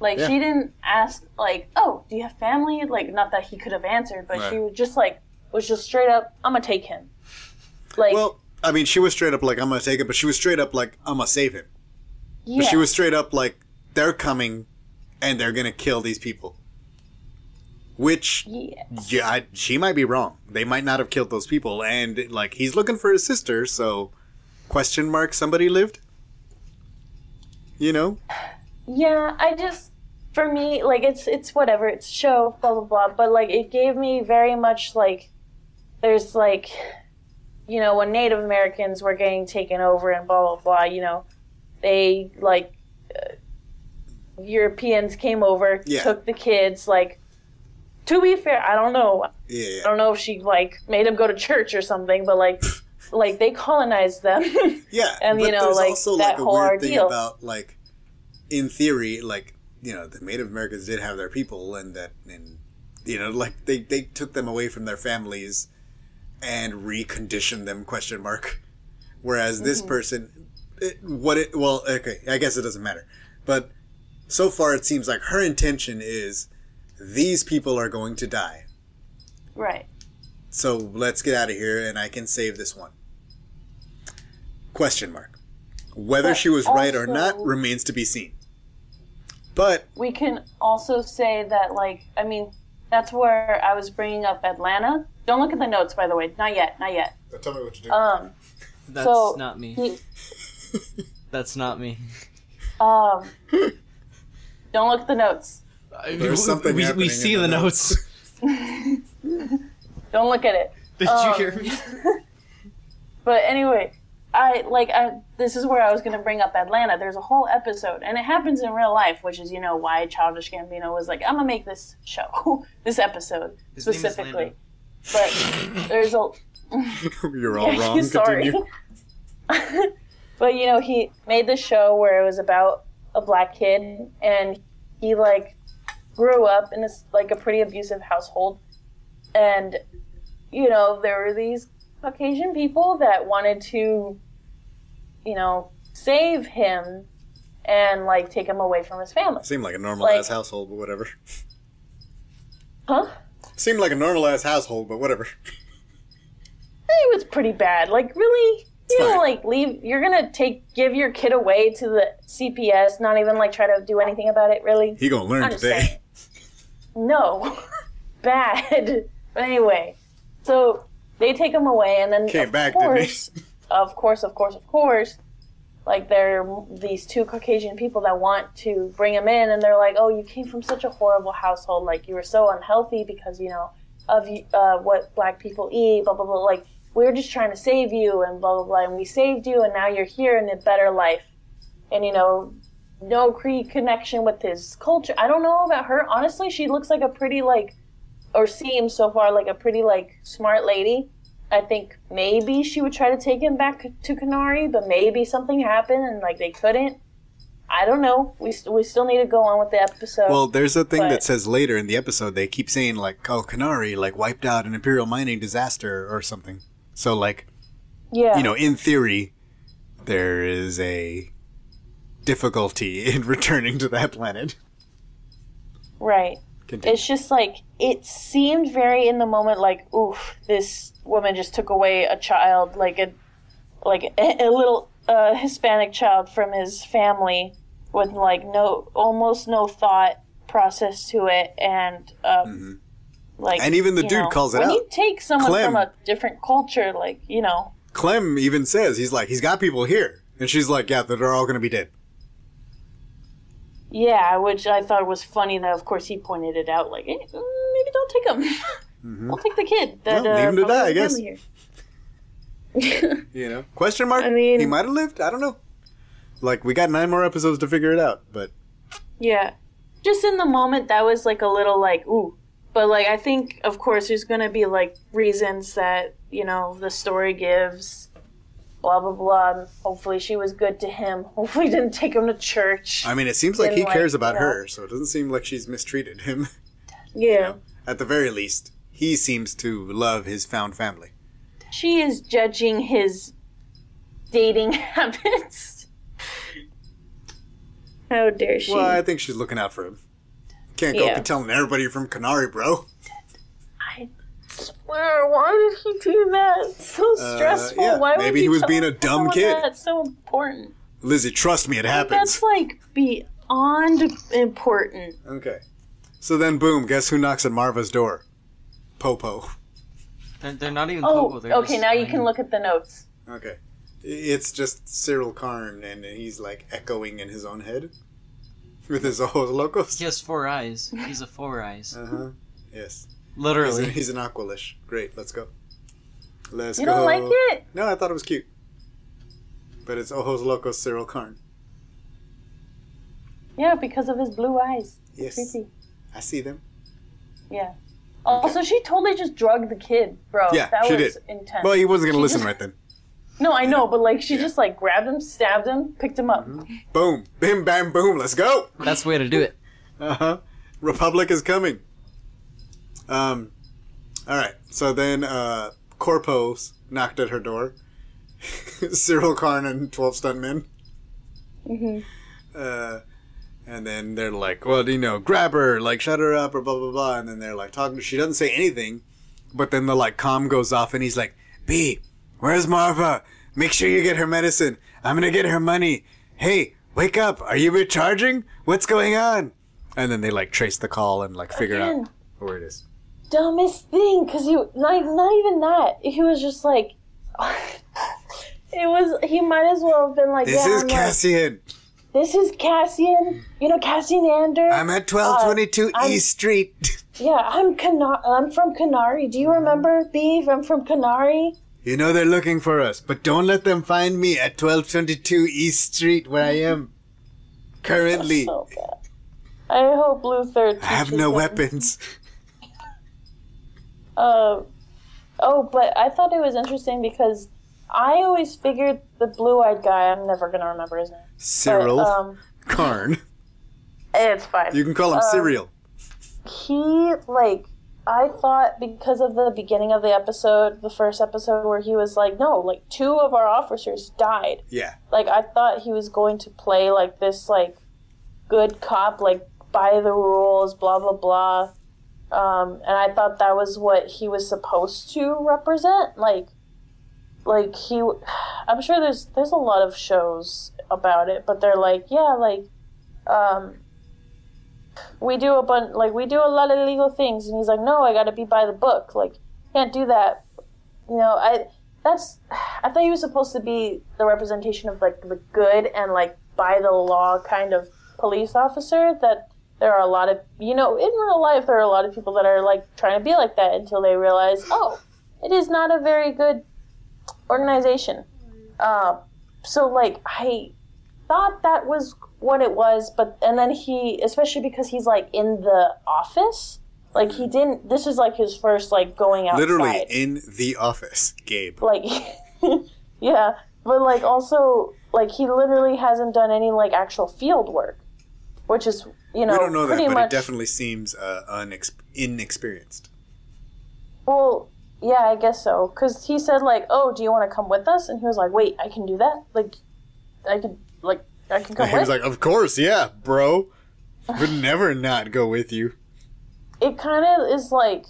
like Yeah. she didn't ask like oh do you have family like not that he could have answered but she was just like was just straight up i'm gonna take him like Well, I mean, she was straight up like, I'm going to take it, but she was straight up like, I'm going to save him. yeah. But she was straight up like, they're coming and they're going to kill these people. Which, yes. yeah, I, she might be wrong. They might not have killed those people. And, like, he's looking for his sister, so, question mark, somebody lived? You know? Yeah, I just for me like it's it's whatever it's show blah blah blah but like it gave me very much like there's like you know when Native Americans were getting taken over and blah blah blah you know they like uh, Europeans came over Yeah. took the kids like to be fair I don't know Yeah. I don't know if she like made them go to church or something but like *laughs* like they colonized them Yeah, *laughs* And, you know, there's like, also that like a whole weird thing ordeal. about like, in theory, like you know, the Native Americans did have their people, and that, and you know, like they they took them away from their families and reconditioned them? Question mark. Whereas this Mm-hmm. person, it, what it well, okay, I guess it doesn't matter, but so far it seems like her intention is these people are going to die. right So let's get out of here and I can save this one. Question mark. Whether But she was right or not remains to be seen. But we can also say that like i mean that's where i was bringing up atlanta don't look at the notes by the way not yet not yet tell me what to do. um That's So, not me. he, That's not me. um don't look at the notes There's something we, we see in the the notes. *laughs* don't look at it Did Um, you hear me? *laughs* but anyway i like i this is where i was going to bring up atlanta there's a whole episode and it happens in real life which is you know why childish gambino was like i'm gonna make this show *laughs* this episode His name is specifically but there's a You're all Yeah, wrong. Sorry. But you know, he made the show where it was about a black kid, and he like grew up in this like a pretty abusive household, and you know there were these Caucasian people that wanted to, you know, save him and like take him away from his family. Seemed like a normal Like- ass household, but whatever. Huh? Seemed like a normal ass household, but whatever. It was pretty bad. Like really. You know, like leave. You're gonna take give your kid away to the CPS, not even like try to do anything about it. Really, He gonna learn today. No, *laughs* bad. But anyway, so they take him away, and then Came of back, course, of course, of course, of course, like there are these two Caucasian people that want to bring him in, and they're like, "Oh, you came from such a horrible household. Like you were so unhealthy because you know of uh, what black people eat. Blah blah blah. Like we were just trying to save you, and blah blah blah. And we saved you, and now you're here in a better life. And you know, no Cree connection with his culture. I don't know about her. Honestly, she looks like a pretty like, or seems so far like a pretty like smart lady. I think maybe she would try to take him back to Kenari, but maybe something happened and like they couldn't. I don't know. We st- we still need to go on with the episode. Well, there's a thing But- that says later in the episode they keep saying like, "Oh, Kenari like wiped out an imperial mining disaster or something." So like, yeah, you know, in theory, there is a difficulty *laughs* in returning to that planet. right. Continue. It's just like it seemed very in the moment like, oof, this woman just took away a child, like a like a, a little uh, Hispanic child from his family with like no almost no thought process to it, and um, like Mm-hmm. And even the dude know, calls it when out. you take someone Clem. from a different culture, like you know, Clem even says he's like he's got people here, and she's like, "Yeah, they're all gonna be dead." Yeah, which I thought was funny. That of course he pointed it out, like eh, mm, maybe don't take him. We'll take the kid. That, Mm-hmm. Well, leave him to uh, die, I guess. *laughs* You know? Question mark? I mean- he might have lived. I don't know. Like we got nine more episodes to figure it out, but Yeah. Just in the moment, that was like a little like, ooh. But like, I think, of course, there's going to be like reasons that, you know, the story gives. Blah, blah, blah. Hopefully she was good to him. *laughs* Hopefully didn't take him to church. I mean, it seems like he like, cares about you know. her, so it doesn't seem like she's mistreated him. *laughs* yeah. At the very least, he seems to love his found family. She is judging his dating *laughs* habits. How dare she? Well, I think she's looking out for him. Can't go Yeah. be telling everybody you're from Kenari, bro. I swear, why did he do that? It's so stressful. Uh, yeah, why would maybe you he was tell being a dumb kid. That's so important. Lizzie, trust me, it happens. That's like beyond important. Okay. So then, boom, guess who knocks at Maarva's door? Popo. They're, they're not even Oh, Popo. They're okay. Now you can look at the notes. Okay. It's just Syril Karn, and he's like echoing in his own head with his *laughs* ojos locos. He has four eyes. He's a four eyes. Uh huh. Yes. He's, Literally. a, he's an Aqualish. Great, let's go. Let's You go. don't like it? No, I thought it was cute. But it's Ojos Locos Syril Karn. Yeah, because of his blue eyes. Yes. Creepy. I see them. Yeah. Also, she totally just drugged the kid, bro. Yeah, that she was did. intense. Well, he wasn't going to listen just- right then. No, I know, but like she just like grabbed him, stabbed him, picked him up. Mm-hmm. Boom. Bim, bam, boom. Let's go. That's the way to do it. *laughs* Uh huh. Republic is coming. Um. All right. So then, uh, Corpos knocked at her door. *laughs* Syril Karn and twelve stuntmen. Mm-hmm. Uh, and then they're like, "Well, you know, grab her, like, shut her up, or blah blah blah." And then they're like talking. She doesn't say anything, but then the like comm goes off, and he's like, "B, where's Maarva? Make sure you get her medicine. I'm gonna get her money. Hey, wake up! Are you recharging? What's going on?" And then they like trace the call and like figure out where it is. Dumbest thing, because he not not even that. He was just like, *laughs* it was. He might as well have been like, This yeah, is I'm like, Cassian. this is Cassian. You know Cassian Andor. I'm at 1222 Uh, East Street. *laughs* yeah, I'm Cana- I'm from Kenari. Do you remember beef I'm from Kenari. You know they're looking for us, but don't let them find me at 1222 East Street where I am currently. So bad. I hope Luther. I have no him. weapons. Uh, oh, but I thought it was interesting because I always figured the blue-eyed guy. I'm never gonna remember his name. but, Syril um, Karn. it's fine. You can call him Syril. he like I thought because of the beginning of the episode, the first episode where he was like, no, like two of our officers died. Yeah. Like I thought he was going to play like this like good cop, like by the rules, blah blah blah. Um, and I thought that was what he was supposed to represent. Like, like he, I'm sure there's there's a lot of shows about it, but they're like, yeah, like, um, we do a bunch, like we do a lot of illegal things, and he's like, no, I got to be by the book. Like, can't do that. You know, I that's I thought he was supposed to be the representation of like the good and like by the law kind of police officer that there are a lot of you know in real life there are a lot of people that are like trying to be like that until they realize oh it is not a very good organization. Uh, so like i thought that was what it was but and then he especially because he's like in the office like he didn't this is like his first like going out Literally in the office, Gabe. like *laughs* yeah but like also like he literally hasn't done any like actual field work, which is you know we don't know that, but much. it definitely seems uh, unex- inexperienced. Well, yeah, I guess so. Cause he said like, "Oh, do you want to come with us?" And he was like, "Wait, I can do that. Like, I could like I can come *laughs* He with." was like, "Of course, yeah, bro. Would never not go with you." it kind of is like,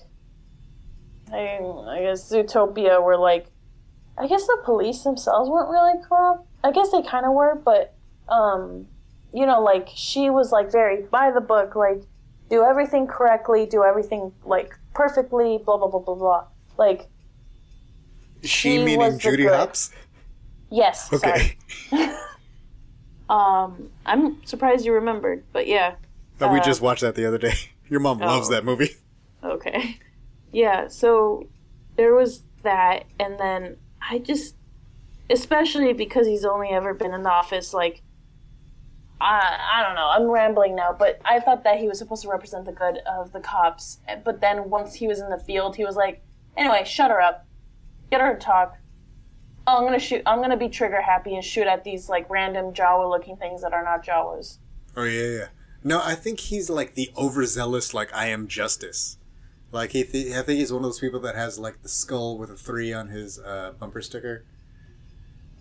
I, I guess Zootopia, where like, I guess the police themselves weren't really corrupt. I guess they kind of were, but um, you know, like she was like very by the book, like do everything correctly, do everything like perfectly, blah blah blah blah blah. Like, She She meaning Judy. Hopps. yes, sorry. Okay, *laughs* Um, I'm surprised you remembered, but yeah. Oh, we just watched that the other day. *laughs* Your mom loves Oh. that movie. *laughs* Okay. Yeah, so there was that, and then I just, especially because he's only ever been in the office, like, I, I don't know, I'm rambling now, but I thought that he was supposed to represent the good of the cops, but then once he was in the field, he was like, anyway, shut her up, get her to talk. Oh, I'm gonna shoot, I'm gonna be trigger happy and shoot at these, like, random Jawa looking things that are not Jawas. Oh yeah, yeah. No, I think he's like the overzealous, like I am justice. Like he, th- I think he's one of those people that has like the skull with a three on his uh, bumper sticker.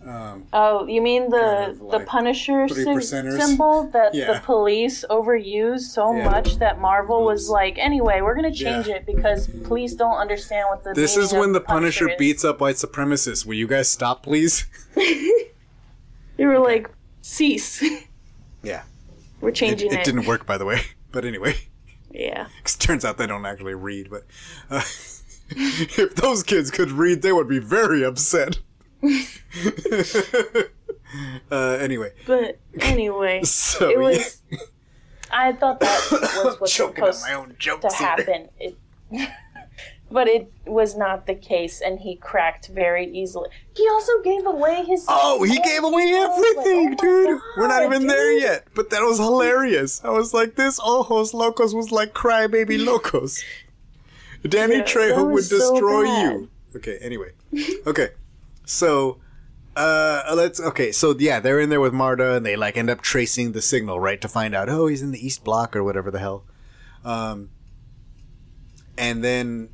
Um, Oh, you mean the Kind of the Punisher sy- symbol that Yeah. the police overused so Yeah. much that Marvel was like, anyway, we're gonna change Yeah. it because police don't understand what the. this is when the Punisher is. beats up white supremacists. Will you guys stop, please? *laughs* They were like, cease. *laughs* Yeah, We're changing it it. didn't work, by the way. *laughs* But anyway, Yeah. 'cause it turns out they don't actually read. But uh, if those kids could read, they would be very upset. *laughs* uh, anyway, But anyway, *laughs* so it yeah. was. I thought that *coughs* was what's supposed my own to happen. It, *laughs* but it was not the case, and he cracked very easily. He also gave away his. Oh, he gave away was like, everything, oh dude. We're not God, even there yet. But that was hilarious. I was like, this Ojos Locos was like Crybaby Locos. Danny Yeah, Trejo would so destroy bad. you. Okay, anyway. Okay. So, uh, let's, okay, so yeah, they're in there with Marta and they like end up tracing the signal, right? To find out, oh, he's in the East Block or whatever the hell. Um, and then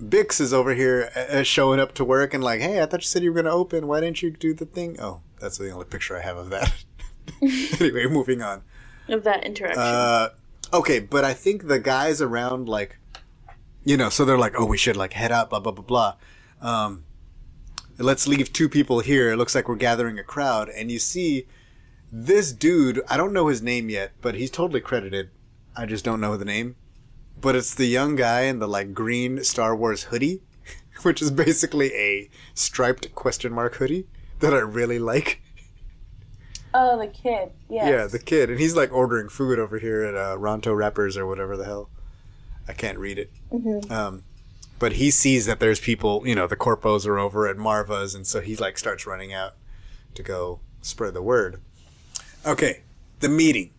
Bix is over here uh, showing up to work and like, hey, I thought you said you were going to open. Why didn't you do the thing? Oh, that's the only picture I have of that. *laughs* anyway, moving on. of that interaction. Uh, okay, but I think the guys around, like, you know, so they're like, oh, we should like head out, blah blah blah blah. Um, let's leave two people here. It looks like we're gathering a crowd, and you see this dude. I don't know his name yet, but he's totally credited. I just don't know the name. But it's the young guy in the like green Star Wars hoodie, *laughs* which is basically a striped question mark hoodie that I really like. oh, the kid. Yeah. Yeah, the kid, and he's like ordering food over here at uh, Ronto Wrappers or whatever the hell. I can't read it. Um, but he sees that there's people, you know, the corpos are over at Maarva's, and so he like starts running out to go spread the word. Okay, the meeting.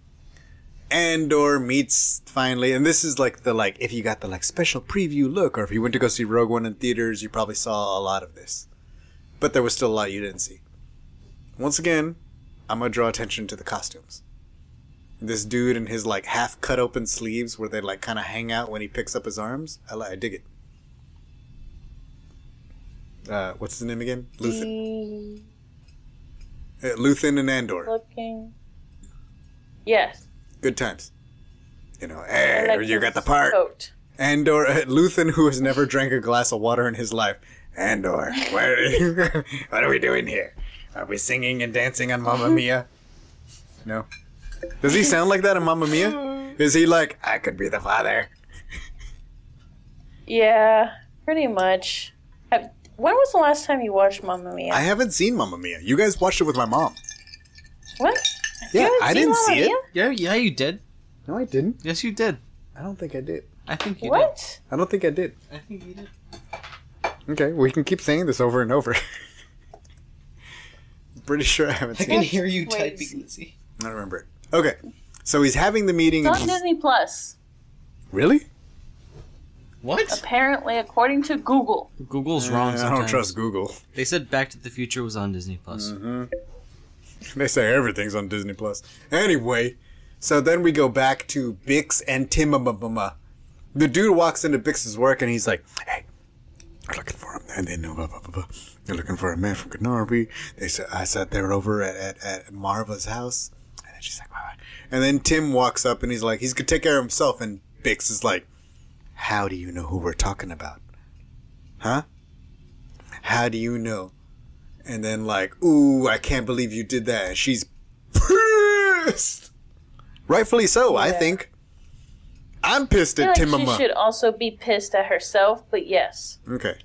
Andor meets finally, and this is like the like if you got the like special preview look, or if you went to go see Rogue One in theaters, you probably saw a lot of this. But there was still a lot you didn't see. Once again, I'm gonna draw attention to the costumes. This dude in his like half cut open sleeves, where they like kind of hang out when he picks up his arms. I, I dig it. Uh, what's his name again? Luthen. He Uh, Luthen and Andor. looking. Yes. Good times. You know, hey, like you got the part. Coat. Andor, uh, Luthen, who has never drank a glass of water in his life. Andor, what are, *laughs* what are we doing here? Are we singing and dancing on Mamma *laughs* Mia? No. Does he sound like that in Mamma Mia? *laughs* Is he like, I could be the father? Yeah, pretty much. Have- When was the last time you watched Mamma Mia? I haven't seen Mamma Mia. You guys watched it with my mom. what? Yeah, I didn't Mamma see it. Mia? Yeah, yeah, you did. No, I didn't. Yes, you did. I don't think I did. I think you did. What? I don't think I did. did. I think you did. Okay, we can keep saying this over and over. *laughs* Pretty sure I haven't seen it. I seen can it. hear you Wait. typing, Lizzie. I don't remember it. Okay, so he's having the meeting. It's And on he's- Disney Plus. really? What? Apparently, according to Google. Google's wrong I don't trust Google. They said Back to the Future was on Disney Plus. Mhm. They say everything's on Disney Plus. Anyway, so then we go back to Bix and Timamama. The dude walks into Bix's work and he's like, "Hey, we're looking for him." And they know, blah, blah, blah, blah. They're looking for a man from Canarby. They said, "I sat there over at, at, at Maarva's house." And then she's like, "What?" And then Timm walks up and he's like, "He's gonna take care of himself." And Bix is like, "How do you know who we're talking about? Huh? How do you know?" And then like, "Ooh, I can't believe you did that." And she's pissed. Rightfully so, I think. I'm pissed at like Timama. she should also be pissed at herself, but yes. Okay.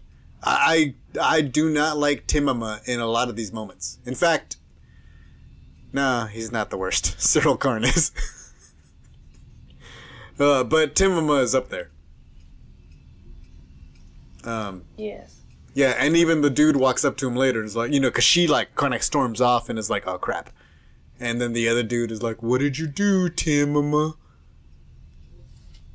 I I do not like Timama in a lot of these moments. In fact, nah, he's not the worst. *laughs* Syril Karn is. *laughs* uh, but Timama is up there. Um, Yes. yeah, and even the dude walks up to him later and is like, you know, because she like kind of storms off and is like, oh crap. And then the other dude is like, what did you do, Timama?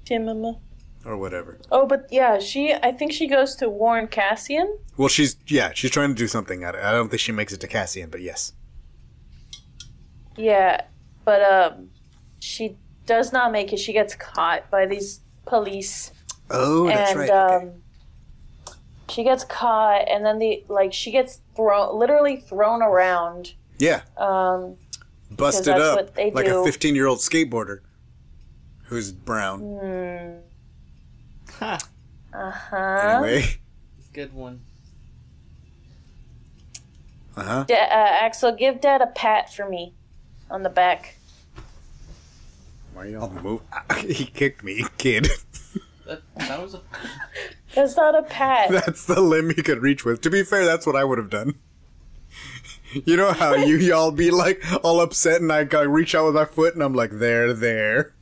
Timama. Or whatever. Oh, but yeah, she. I think she goes to warn Cassian. Well, she's, yeah, she's trying to do something at it. I don't think she makes it to Cassian, but yes. Yeah, but um, she does not make it. She gets caught by these police, Oh, that's and right. okay. um, she gets caught, and then the like she gets thrown, literally thrown around. Yeah, Um, busted that's up what they like a 15 year old skateboarder who's brown. Hmm. Ha, uh huh. Anyway, good one. uh huh. Da- uh, Axel, give Dad a pat for me on the back. Why y'all move? *laughs* he kicked me, kid. That, that was a. *laughs* That's not a pet. *laughs* that's the limb he could reach with. To be fair, that's what I would have done. *laughs* You know how you *laughs* y'all be like all upset and I go reach out with my foot and I'm like there, there.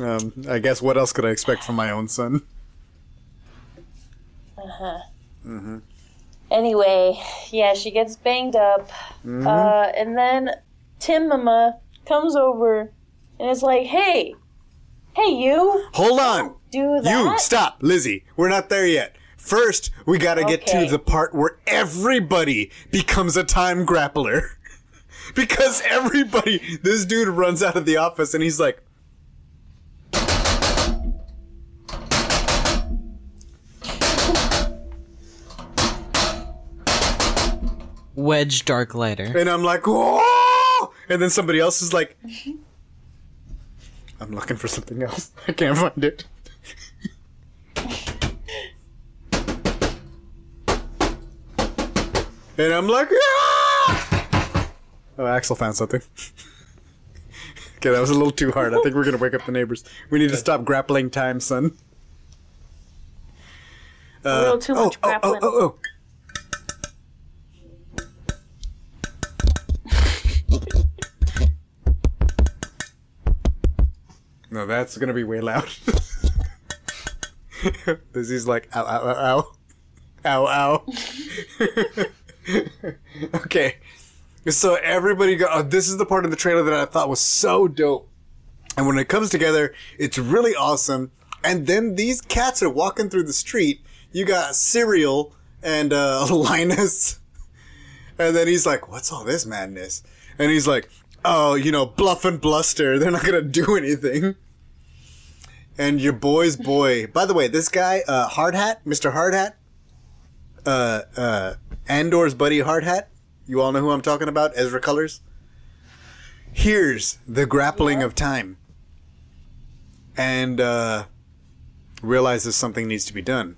um, I guess what else could I expect from my own son? Uh huh. Anyway, yeah, she gets banged up, Mm-hmm. uh, and then Tim Mama comes over and is like, "Hey, hey, you, Hold on. Do that." You stop, Lizzie. We're not there yet. First, we gotta get to the part where everybody becomes a time grappler. *laughs* because everybody, this dude runs out of the office and he's like, Wedge Dark Lighter. and I'm like, whoa! And then somebody else is like, mm-hmm. I'm looking for something else. *laughs* I can't find it. And I'm like, ah! Oh, Axel found something. *laughs* okay, that was a little too hard. I think we're gonna wake up the neighbors. We need to stop grappling time, son. a little too much oh, grappling. oh, oh, oh. *laughs* No, that's gonna be way loud. *laughs* this is like ow ow ow ow ow ow. *laughs* okay, so everybody go. Oh, this is the part of the trailer that I thought was so dope, and when it comes together, it's really awesome. And then these cats are walking through the street. You got Syril and uh, *laughs* Linus, and then he's like, "What's all this madness?" And he's like, "Oh, you know, bluff and bluster. They're not gonna do *laughs* anything." And your boy's boy. By the way, this guy, uh, Hard Hat, Mr. Hard Hat, uh, uh, Andor's buddy Hard Hat. You all know who I'm talking about, Ezra Colors. Here's the grappling of time, and uh, realizes something needs to be done.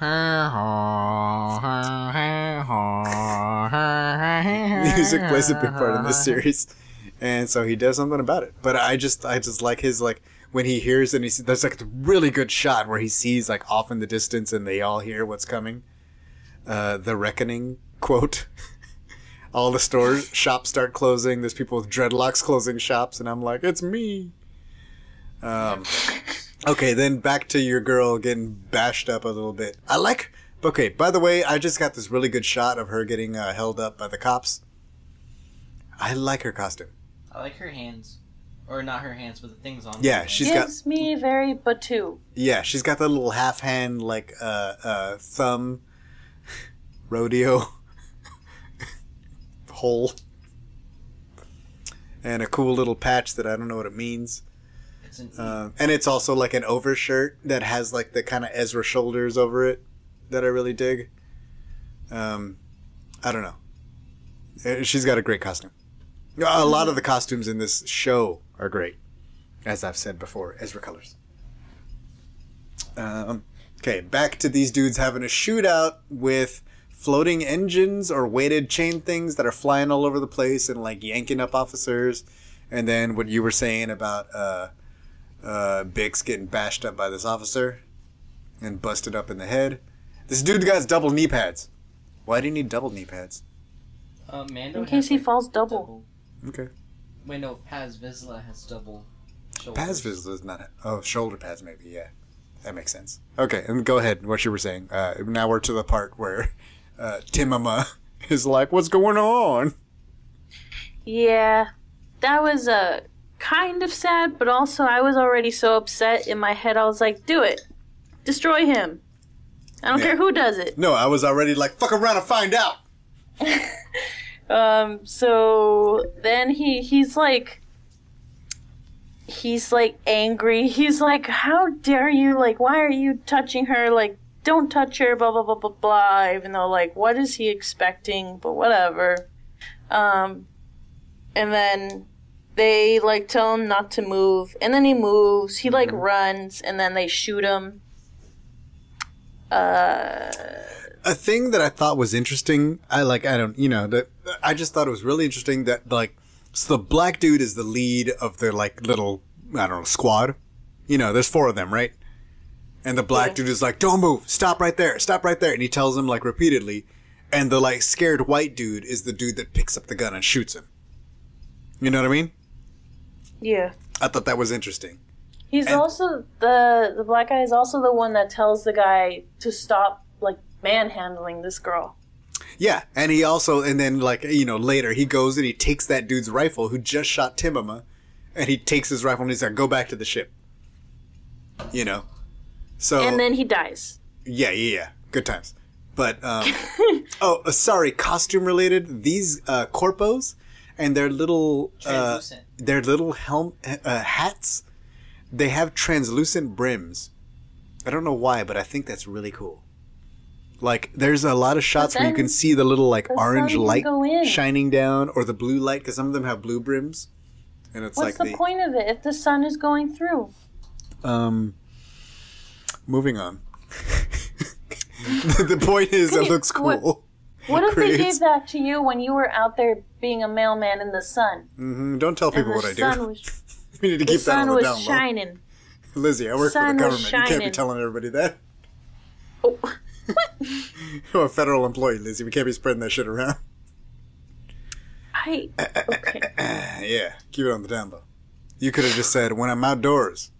*laughs* music plays a big part in this series, and so he does something about it. But I just, I just like his like when he hears and he sees, there's like a really good shot where he sees like off in the distance and they all hear what's coming. Uh, the reckoning quote. *laughs* all the stores *laughs* shops start closing. There's people with dreadlocks closing shops, and I'm like, it's me. Um, *laughs* okay, then back to your girl getting bashed up a little bit. I like. Okay, by the way, I just got this really good shot of her getting uh, held up by the cops. I like her costume. I like her hands. Or not her hands, but the things on Yeah, her she's hands. got- Gives me very Batuu. Yeah, she's got the little half hand like uh, uh, thumb rodeo *laughs* hole. And a cool little patch that I don't know what it means. An Um, and it's also like an overshirt that has like the kind of Ezra shoulders over it that I really dig. Um, I don't know. Uh, She's got a great costume. A lot of the costumes in this show are great, as I've said before. Ezra colors. Um, okay, back to these dudes having a shootout with floating engines or weighted chain things that are flying all over the place and like yanking up officers. And then what you were saying about uh, uh, Bix getting bashed up by this officer and busted up in the head. This dude got double knee pads. Why do you need double knee pads? uh, Mando In has, case he like, falls double. Okay. Wait, no, Paz Vizsla has double. Shoulders. Pads is not. Oh, shoulder pads maybe. Yeah, that makes sense. Okay, and go ahead. What you were saying. Uh, now we're to the part where uh, Timama *laughs* is like, "What's going on?" Yeah, that was uh, kind of sad, but also I was already so upset in my head. I was like, do it. Destroy him. I don't Yeah. care who does it. No, I was already like, "Fuck around and find out." *laughs* Um, so then he he's like he's like angry. He's like, How dare you? Like, why are you touching her? Like, don't touch her, blah blah blah blah blah. Even though like what is he expecting? But whatever. Um and then they like tell him not to move and then he moves. He like runs and then they shoot him. Uh a thing that I thought was interesting. I like. I don't. You know. That I just thought it was really interesting that like. So the black dude is the lead of their like little I don't know squad. You know, there's four of them, right? And the black Yeah. dude is like, "Don't move! Stop right there! Stop right there!" And he tells him like repeatedly. And the like scared white dude is the dude that picks up the gun and shoots him. You know what I mean? yeah. I thought that was interesting. He's And- also the the black guy is also the one that tells the guy to stop like manhandling this girl. Yeah, and he also, and then like you know later he goes and he takes that dude's rifle who just shot Timama, and he takes his rifle and he's like, "Go back to the ship." You know, so And then he dies. yeah, yeah, yeah, good times. But um, *laughs* oh, uh, sorry, costume related. These uh, corpos and their little uh, their little helm uh, hats, they have translucent brims. I don't know why, but I think that's really cool. Like, there's a lot of shots where you can see the little like the orange light shining down, or the blue light, because some of them have blue brims, and it's What's like the, point of it if the sun is going through? um, moving on. *laughs* the point is, it looks cool. What if they gave that to you when you were out there being a mailman in the sun? Mm-hmm. Don't tell people what I do. *laughs* was we need to keep that on sun the down low. shining. Lizzie, I work for the government. You can't be telling everybody that. Oh, *laughs* You're a federal employee, Lizzie. We can't be spreading that shit around. I okay. yeah, keep it on the down low. You could have just said, when I'm outdoors.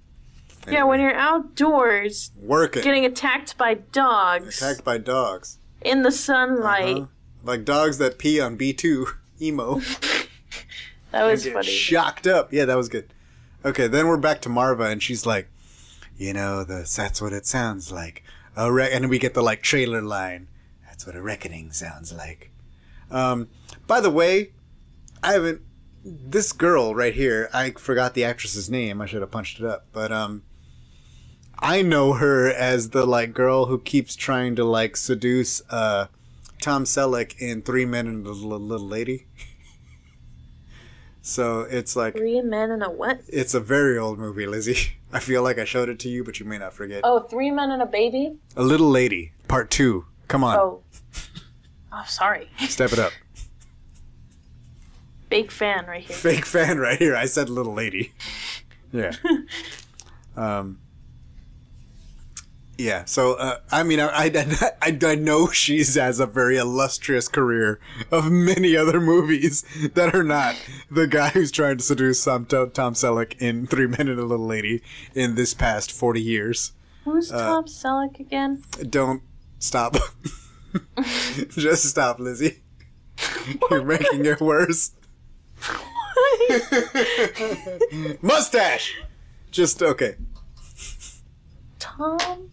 Yeah, when you're outdoors Working. getting attacked by dogs attacked by dogs. in the sunlight. Huh? Like dogs that pee on B2 *laughs* emo. *laughs* That was funny. shocked up. Yeah, that was good. Okay, then we're back to Maarva, and she's like, you know, the, that's what it sounds like. A re-, and we get the like trailer line. That's what a reckoning sounds like. Um, by the way, I haven't. This girl right here, I forgot the actress's name. I should have punched it up, but um, I know her as the like girl who keeps trying to like seduce uh Tom Selleck in Three Men and a Little, Little Lady. *laughs* So it's like Three men and a what? it's a very old movie, Lizzie. *laughs* I feel like I showed it to you, but you may not forget. Oh, three men and a baby? A Little Lady, Part Two. Come on, Oh. Oh, sorry. *laughs* step it up. Big fan right here. Fake fan right here. I said Little Lady. Yeah. um. Yeah. So uh, I mean, I, I *laughs* I I know she's has a very illustrious career of many other movies that are not the guy who's trying to seduce Tom, Tom Selleck in Three Men and a Little Lady in this past forty years. Who's uh, Tom Selleck again? Don't stop. *laughs* Just stop, Lizzie. You're making it worse. *laughs* Mustache. Just okay. Tom?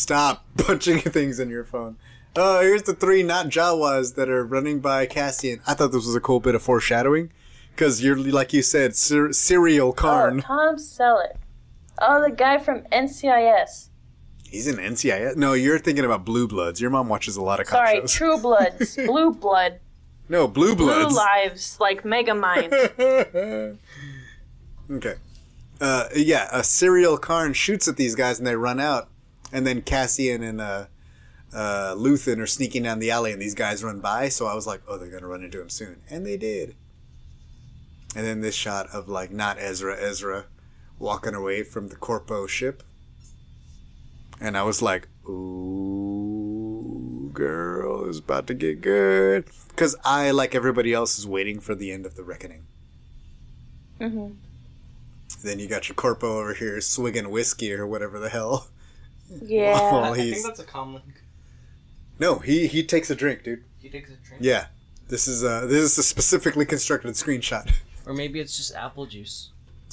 Stop *laughs* punching things in your phone. Oh, here's the three not Jawas that are running by Cassian. I thought this was a cool bit of foreshadowing. Because you're, like you said, Syril Oh, Karn. Tom Selleck. Oh, the guy from NCIS. He's in NCIS. No, you're thinking about Blue Bloods. Your mom watches a lot of cop Sorry, shows. True Bloods, *laughs* Blue Blood, no, Blue Bloods. Blue Lives, like Mega Megamind. *laughs* Okay. Uh, yeah, a Syril Karn shoots at these guys and they run out. And then Cassian and uh, uh, Luthen are sneaking down the alley and these guys run by. So I was like, oh, they're going to run into him soon. And they did. And then this shot of, like, not Ezra, Ezra walking away from the Corpo ship. And I was like, ooh, girl, it's about to get good. Because I, like everybody else, is waiting for the end of the reckoning. hmm Then you got your corpo over here swigging whiskey or whatever the hell. Yeah. *laughs* Well, I think that's a comlink. no, he he takes a drink, dude. He takes a drink. Yeah, this is uh this is a specifically constructed screenshot. *laughs* Or maybe it's just apple juice.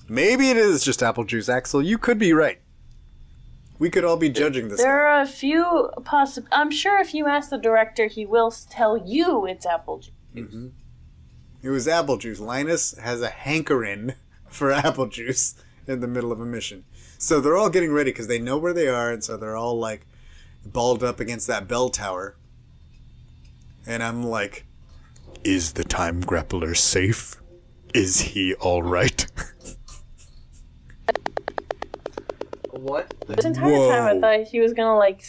Maybe it is just apple juice, Axel. You could be right. We could all be judging this. There guy. are a few possible. I'm sure if you ask the director, he will tell you it's apple juice. It was apple juice. Linus has a hankering *laughs* for apple juice in the middle of a mission. So they're all getting ready because they know where they are, and so they're all like balled up against that bell tower. And I'm like, is the time grappler safe? Is he all right? What? This entire time, I thought he was gonna like,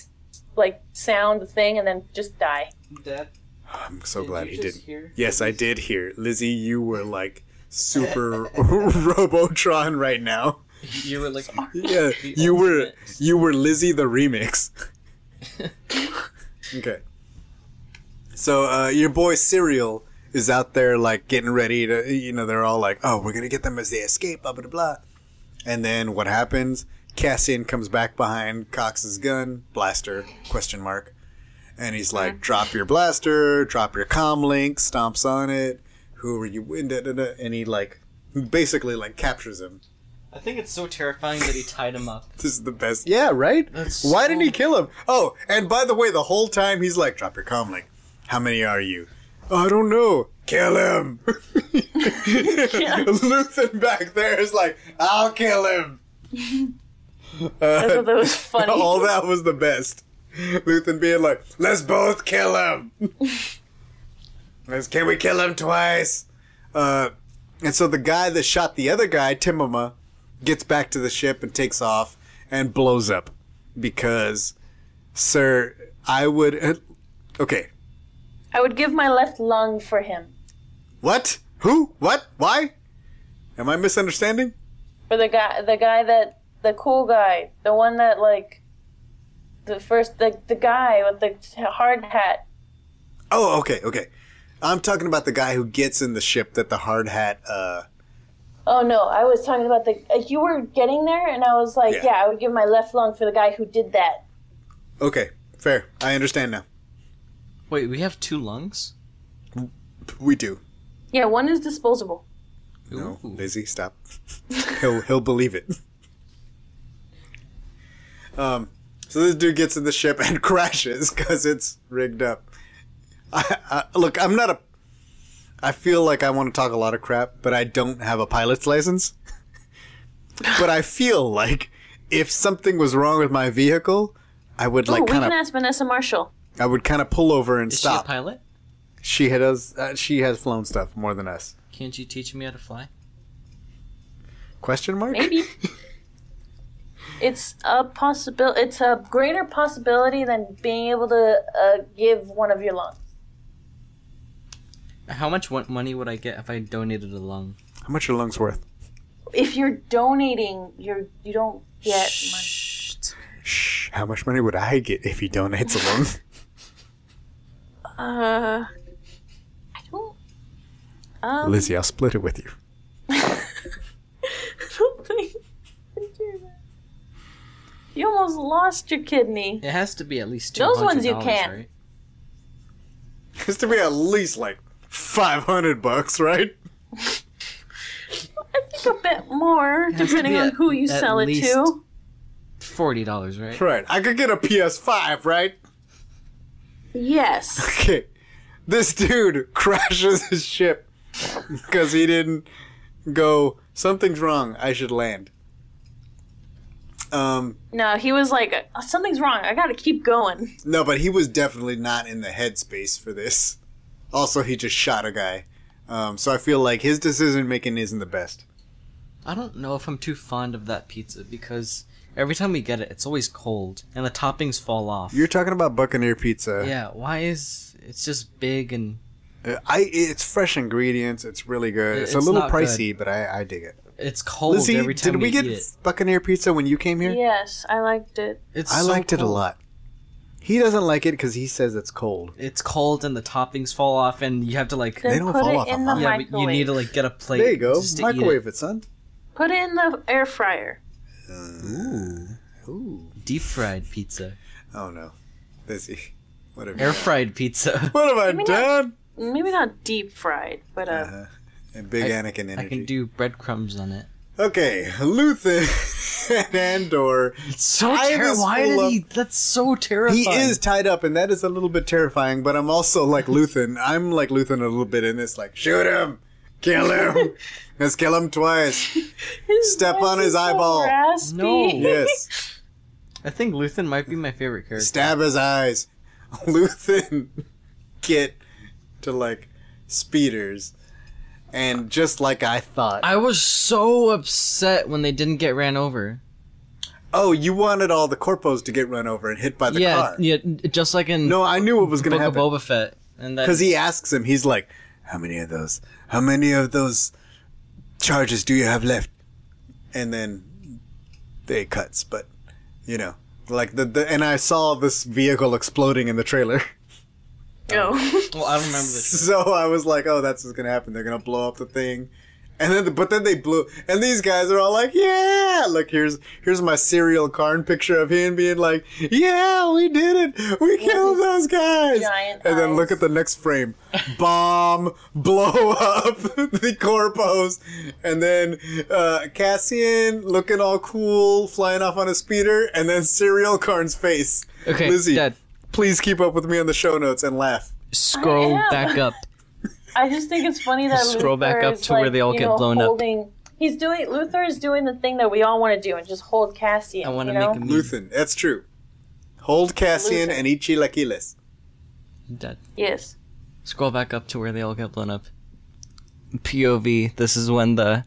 like sound the thing and then just die. Dad? I'm so Did glad he didn't. hear Yes, I did hear. Lizzie, you were like super *laughs* *laughs* Robotron right now. You were like, *laughs* Yeah, The you were ultimate. you were Lizzie the remix. *laughs* okay. So uh, your boy Syril is out there like getting ready to you know they're all like oh we're gonna get them as they escape blah blah blah, and then what happens? Cassian comes back behind Cox's gun blaster question mark, and he's like drop your blaster, drop your comm link, stomps on it. Who are you? And da- da- da, and he like basically like captures him. I think it's so terrifying that he tied him up. This is the best. Yeah, right? That's Why didn't he kill him? Oh, and by the way, the whole time he's like, drop your comm link. How many are you? I don't know. Kill him. *laughs* *laughs* Luthen back there is like, I'll kill him. *laughs* I Uh, thought that was funny. all that was the best. Luthen being like, let's both kill him. Let's- Can we kill him twice? Uh, and so the guy that shot the other guy, Timoma, gets back to the ship and takes off and blows up because, sir, I would. *laughs* Okay, I would give my left lung for him. what? Who? What? Why? Am I misunderstanding? For the guy, the guy that, the cool guy, the one that like, the first, the the guy with the hard hat. Oh, okay, okay. I'm talking about the guy who gets in the ship that the hard hat. Uh, Oh no, I was talking about the. Uh, you were getting there, and I was like, Yeah. yeah. I would give my left lung for the guy who did that. okay, fair. I understand now. Wait, we have two lungs? We do. Yeah, one is disposable. No, Ooh. Lizzie, stop. *laughs* he'll he'll believe it. *laughs* Um, so this dude gets in the ship and *laughs* crashes because it's rigged up. I, I, look, I'm not a. I feel like I want to talk a lot of crap, but I don't have a pilot's license. *laughs* but I feel like if something was wrong with my vehicle, I would Ooh, like we can ask Vanessa Marshall. I would kind of pull over and Is stop. she a pilot? She has uh, she has flown stuff more than us. Can't you teach me how to fly? Question mark? Maybe. *laughs* it's a possibility. It's a greater possibility than being able to uh, give one of your lungs. How much money would I get if I donated a lung? How much are lungs worth? If you're donating, you're you don't get money. Shh. Shh. How much money would I get if he donates a lung? *laughs* Uh, I don't. Um, Lizzie, I'll split it with you. *laughs* I don't think. I do that. You almost lost your kidney. It has to be at least two Those ones you dollars, can. right? Has to be at least like five hundred bucks, right? I think a bit more, depending on at- who you at sell it to. Forty dollars, right? Right. I could get a PS5, right? Yes. *laughs* Okay. This dude *laughs* crashes his ship because he didn't go, something's wrong, I should land. Um, No, he was like, something's wrong. I gotta keep going. no, but he was definitely not in the headspace for this. Also, he just shot a guy. Um, so I feel like his decision making isn't the best. I don't know if I'm too fond of that pizza because every time we get it, it's always cold and the toppings fall off. You're talking about Buccaneer Pizza. yeah, why is it's just big and Uh, I it's fresh ingredients. It's really good. It's, a little not pricey, but I, I dig it. it's cold Lizzie, every time did we we get eat it. Buccaneer Pizza when you came here? Yes, I liked it. It's I so liked it a lot. He doesn't like it because he says it's cold. It's cold and the toppings fall off and you have to like Then don't put fall it off in the mine. yeah, microwave. but you need to like get a plate. There you go. just to eat Microwave it. it, son. Put it in the air fryer. Ooh. Deep fried pizza, Oh no, Lizzie. What have you air fried pizza. *laughs* What have I Maybe not- done? Maybe not deep fried, but uh, Uh-huh. And big Anakin energy. I can do breadcrumbs on it. Okay, Luthen and *laughs* Andor. It's so Tie this terrible. Why did up. he? That's so terrifying. He is tied up, and that is a little bit terrifying. But I'm also like Luthen. I'm like Luthen a little bit in this. Like, shoot him, kill him. *laughs* Let's kill him twice. his Step voice on his is so eyeball. raspy. No. Yes, I think Luthen might be my favorite character. stab his eyes. *laughs* Luthen get to like speeders, and just like I thought. I was so upset when they didn't get ran over. oh, you wanted all the corpos to get run over and hit by the yeah, car. yeah, just like in No, I knew what was going to happen. Boba Fett, and that Because he asks him, he's like, "How many of those? How many of those charges do you have left?" And then they cuts, but you know, like the, the and I saw this vehicle exploding in the trailer, *laughs* Oh. *laughs* well, I don't remember this. so I was like, "Oh, that's what's gonna happen. They're gonna blow up the thing." And then, but then they blew, and these guys are all like, "Yeah!" Look, here's here's my Syril Karn picture of him being like, "Yeah, we did it. We killed those guys." Giant and then look at the next frame, bomb, blow up *laughs* the corpos, and then uh, Cassian looking all cool, flying off on a speeder, and then Syril Karn's face. Okay, Lizzie, Dad, please keep up with me on the show notes and laugh. scroll back up. I just think it's funny that Scroll Luther back up is, to where like, they all you get know, blown up. holding, He's doing Luther is doing the thing that we all want to do and just hold Cassian. I want to you know? make a meme. Luthen, that's true. Hold Cassian Luthen. and eat chilaquiles. Dad, Yes. scroll back up to where they all get blown up. POV. This is when the,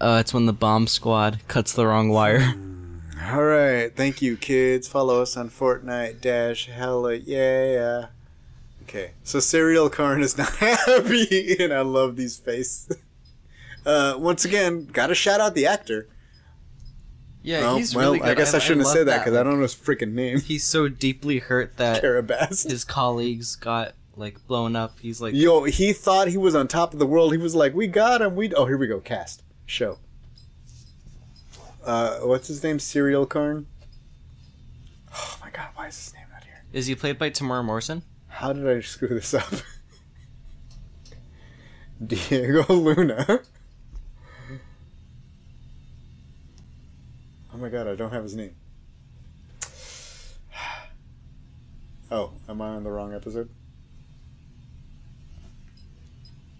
uh, it's when the bomb squad cuts the wrong wire. *laughs* All right, thank you, kids. Follow us on Fortnite Dash. Hella yeah. Okay, so Syril Karn is not *laughs* happy, and I love these faces. *laughs* Uh, once again, gotta shout out the actor. Yeah, Oh, he's well, really good. I guess I, shouldn't have said that because I don't know his freaking name. He's so deeply hurt that *laughs* Karabast. his colleagues got like blown up. He's like, Yo, he thought he was on top of the world. He was like, "We got him. We." Oh, here we go. Cast show. Uh, what's his name? Syril Karn. Oh my god, why is his name not here? is he played by Temuera Morrison? How did I screw this up? *laughs* Diego Luna. Oh my god, I don't have his name. *sighs* Oh, am I on the wrong episode?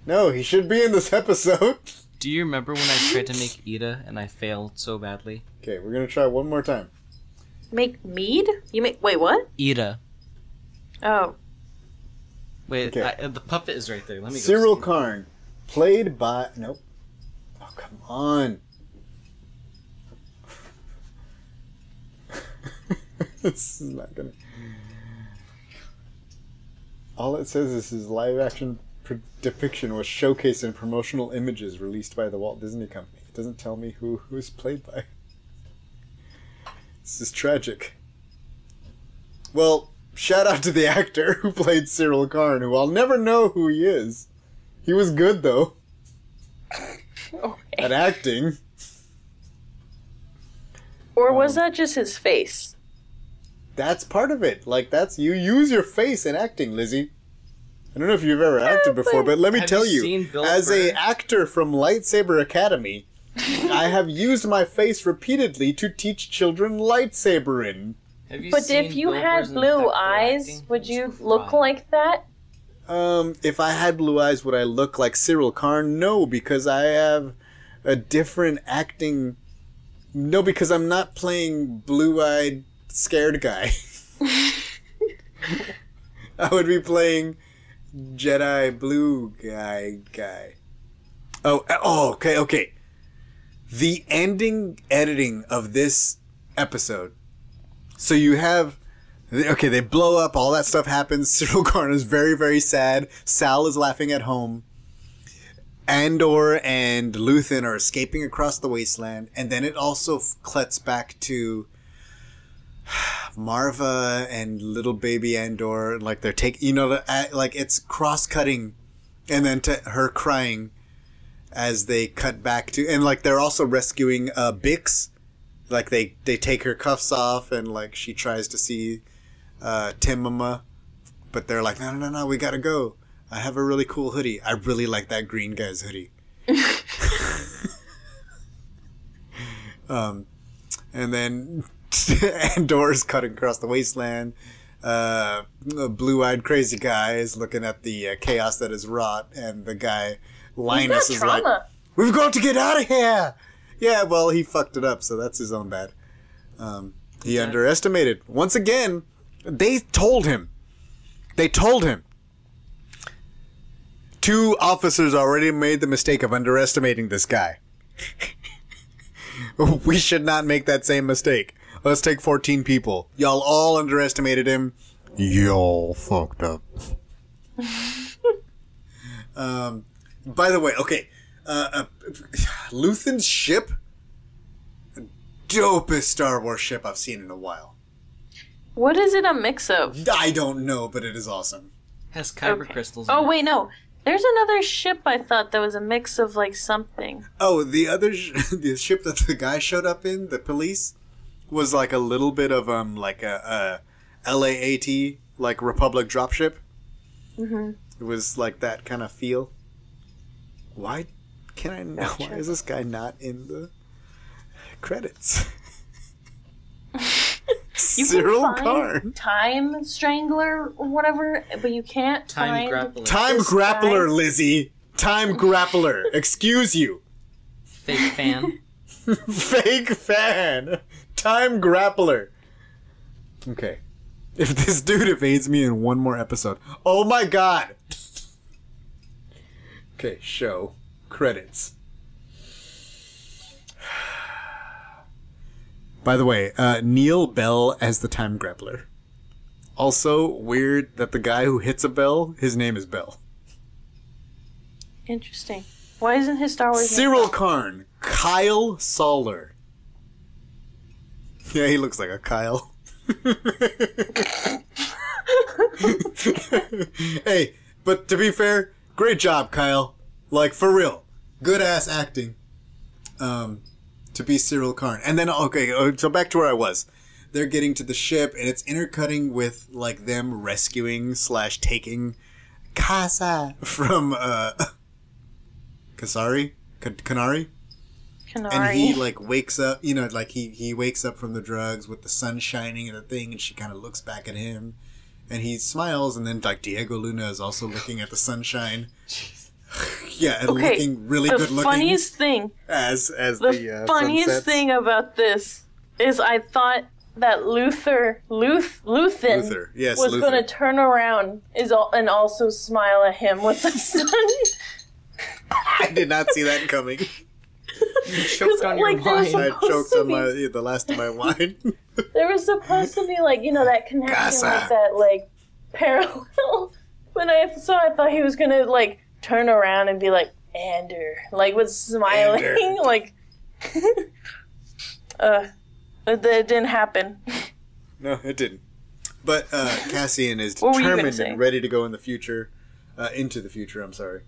No, he should be in this *laughs* episode. Do you remember when I tried to make Ida and I failed so badly? Okay, we're gonna try one more time. Make mead? You make wait what? Ida. Oh, Wait, Okay. I, uh, the puppet is right there. Let me. Syril see. Karn, played by nope. Oh come on. *laughs* this is not gonna. All it says is his live action pr- depiction was showcased in promotional images released by the Walt Disney Company. It doesn't tell me who who's played by. This is tragic. Well, shout out to the actor who played Syril Karn, who I'll never know who he is. He was good though at acting. or was um, that just his face? That's part of it. Like that's you use your face in acting, Lizzie. I don't know if you've ever acted before, but let me Have tell you you, seen Bill as a actor from Lightsaber Academy, *laughs* I have used my face repeatedly to teach children lightsabering. Have you But seen if you Bill had Burr's blue impeccable eyes, acting? would It's you look fine. like that? Um, if I had blue eyes, would I look like Syril Karn? No, because I have a different acting. No, because I'm not playing blue-eyed scared guy. *laughs* *laughs* I would be playing Jedi blue guy guy. Oh, eh, oh, okay, okay. The ending editing of this episode. So you have Okay, they blow up. All that stuff happens. *laughs* Syril is very, very sad. Sal is laughing at home. Andor and Luthen are escaping across the wasteland, and then it also cuts back to Maarva and little baby Andor. Like they're taking, you know, uh, like it's cross-cutting, and then to her crying as they cut back to, and like they're also rescuing uh, Bix. Like they they take her cuffs off, and like she tries to see uh, Timama, but they're like, no, no, no, no, we gotta go. I have a really cool hoodie. I really like that green guy's hoodie. *laughs* um, and then *laughs* Andor's cutting across the wasteland. Uh, a blue-eyed crazy guy is looking at the uh, chaos that is wrought, and the guy Linus is got like, "We've got to get out of here." Yeah, well, he fucked it up, so that's his own bad. Um, he underestimated once again. They told him. They told him. Two officers already made the mistake of underestimating this guy. *laughs* we should not make that same mistake. Let's take 14 people. Y'all all underestimated him. Y'all fucked up. *laughs* um, by the way, okay. Uh, uh, Luthen's ship, dopest Star Wars ship I've seen in a while. What is it a mix of? I don't know, but it is awesome. Has kyber Okay. crystals. Oh in it. wait, no. There's another ship I thought that was a mix of like something. Oh, the other sh- *laughs* the ship that the guy showed up in, the police, was like a little bit of um like a, a LAAT like Republic dropship. Mm-hmm. It was like that kind of feel. Why can I? Know, why is this guy not in the credits? *laughs* You Syril can find Karn. Time Strangler or whatever, but you can't Time find grappler. Time grappler, guy- Lizzie. Time grappler. Excuse you. Fake fan. *laughs* Fake fan. Time grappler. Okay. If this dude evades me in one more episode, oh my god. Okay, show credits. By the way, uh, Neil Bell as the time grappler. Also, weird that the guy who hits a bell, his name is Bell. Interesting. Why isn't his Star Wars? name- Syril Karn, Kyle Soller. *laughs* Yeah, he looks like a Kyle. *laughs* hey, but to be fair, great job, Kyle. Like for real, good ass acting. Um, to be Syril Karn, and then okay, uh, so back to where I was. They're getting to the ship, and it's intercutting with like them rescuing slash taking Kassa from uh *laughs* Kasari, Kanari Canary. and he like wakes up you know like he he wakes up from the drugs with the sun shining and the thing and she kind of looks back at him and he smiles and then like diego luna is also looking at the sunshine *laughs* yeah and okay, looking really good looking funniest thing, as as the, the, uh, funniest sun sets. thing about this is I thought that Luther, Luth, Luthen, Luther, yes, was going to turn around is all, and also smile at him with the sun. *laughs* i did not see that coming *laughs* *laughs* Choked on your like, there wine. i choked on my yeah, the last of my wine *laughs* there was supposed to be like you know that connection Kassa. like that like parallel *laughs* when i saw i thought he was gonna like turn around and be like ander like was smiling Ander. like uh but that didn't happen No, it didn't. But uh, Cassian is What were determined and ready to go in the future, uh, into the future. I'm sorry.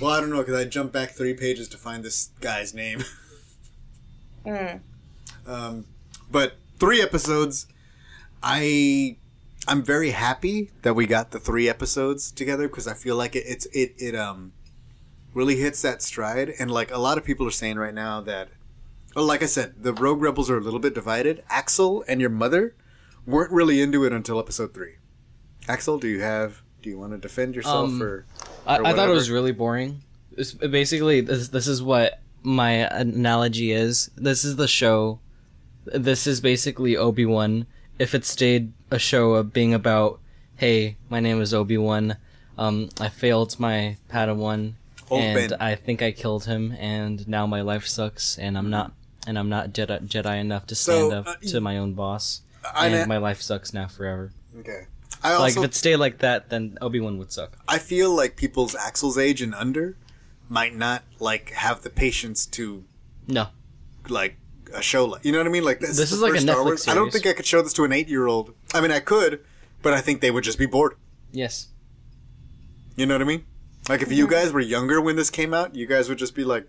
Well, I don't know because I jumped back three pages to find this guy's name. *laughs* um, but three episodes. I I'm very happy that we got the three episodes together because I feel like it, it's it it um really hits that stride and like a lot of people are saying right now that well, like I said, the Rogue Rebels are a little bit divided. Axel and your mother weren't really into it until episode three. Axel, do you have? Do you want to defend yourself Um, or? I, or I thought it was really boring. It's, basically, this, this is what my analogy is. This is the show. This is basically Obi Wan. If it stayed a show of being about, hey, my name is Obi Wan. Um, I failed my Padawan, Old and Ben. I think I killed him, and now my life sucks, and I'm not, and I'm not Jedi, Jedi enough to So, stand up uh, to my own boss, I and my life sucks now forever. Okay. I like if it stayed like that, then Obi Wan would suck. I feel like people's Axel's age and under might not like have the patience to No, like a show like you know what I mean? Like this, This the is like a Star Netflix Wars. I don't think I could show this to an eight year old. I mean, I could, but I think they would just be bored. yes. You know what I mean? Like if you guys were younger when this came out, you guys would just be like,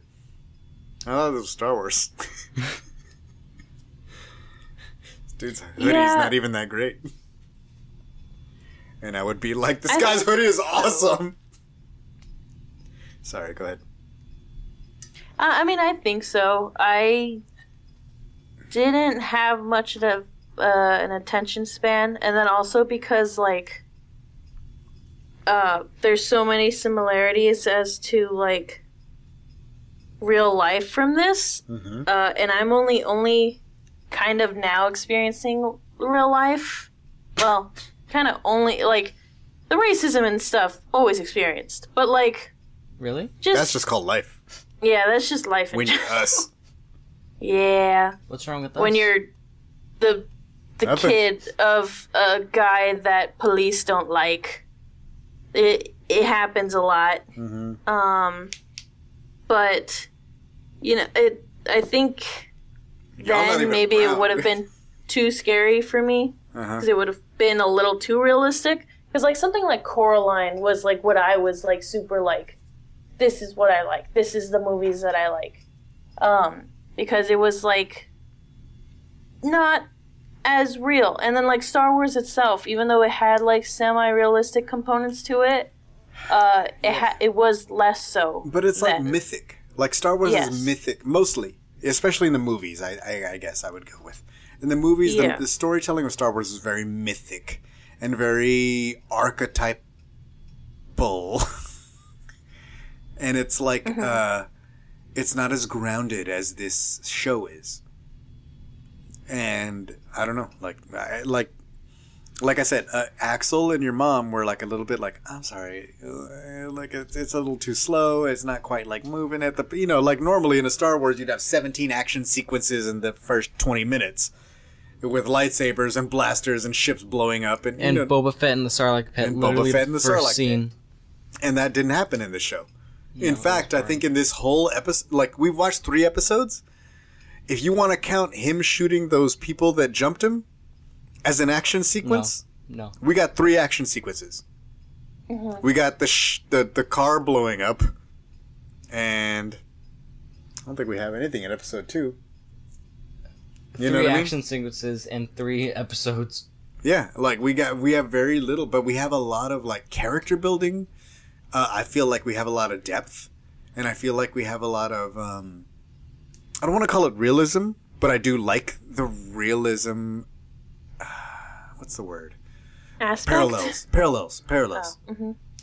"Oh, this was Star Wars." *laughs* Dude's hoodie's Yeah. not even that great. And I would be like, "This I guy's hoodie is *laughs* awesome." Sorry, go ahead. Uh, I mean, I think so. I didn't have much of uh, an attention span, and then also because like uh, there's so many similarities as to like real life from this, uh, and I'm only only kind of now experiencing real life. Well, kind of only like the racism and stuff always experienced, but like Really? just, That's just called life. yeah, that's just life. in When you're general. us. *laughs* Yeah, What's wrong with that? when you're the the Nothing. kid of a guy that police don't like. It it happens a lot. Mm-hmm. Um, but you know, it. I think Y'all not then even maybe it brown. would have been *laughs* too scary for me Uh-huh. because it would have been a little too realistic. Because like something like Coraline was like what I was like super like. This is what I like. This is the movies that I like. Um, because it was like not as real. And then like Star Wars itself, even though it had like semi-realistic components to it, uh, it ha- it was less so. But it's like mythic. Like Star Wars Yes. is mythic, mostly, especially in the movies. I, I, I guess I would go with. In the movies, Yeah. the, the storytelling of Star Wars is very mythic and very archetypal, *laughs* and it's like Mm-hmm. uh, it's not as grounded as this show is. And I don't know, like, I, like like I said, uh, Axel and your mom were like a little bit like, I'm sorry, uh, like it's, it's a little too slow. It's not quite like moving at the, you know, like normally in a Star Wars, you'd have 17 action sequences in the first 20 minutes with lightsabers and blasters and ships blowing up and, and you know, Boba Fett and the Sarlacc pit. And Boba Fett and the the first Sarlacc pit. scene. and that didn't happen in the show. in fact, I think in this whole episode, like we've watched three episodes. If you want to count him shooting those people that jumped him as an action sequence, No. we got three action sequences. Mm-hmm. We got the, sh- the the car blowing up, and I don't think we have anything in episode two. You three know what I mean? action sequences and three episodes. Yeah, like we got we have very little, but we have a lot of like character building. Uh, I feel like we have a lot of depth, and I feel like we have a lot of. Um, I don't want to call it realism, but I do like the realism. Uh, what's the word? Aspect? Parallels, parallels, parallels.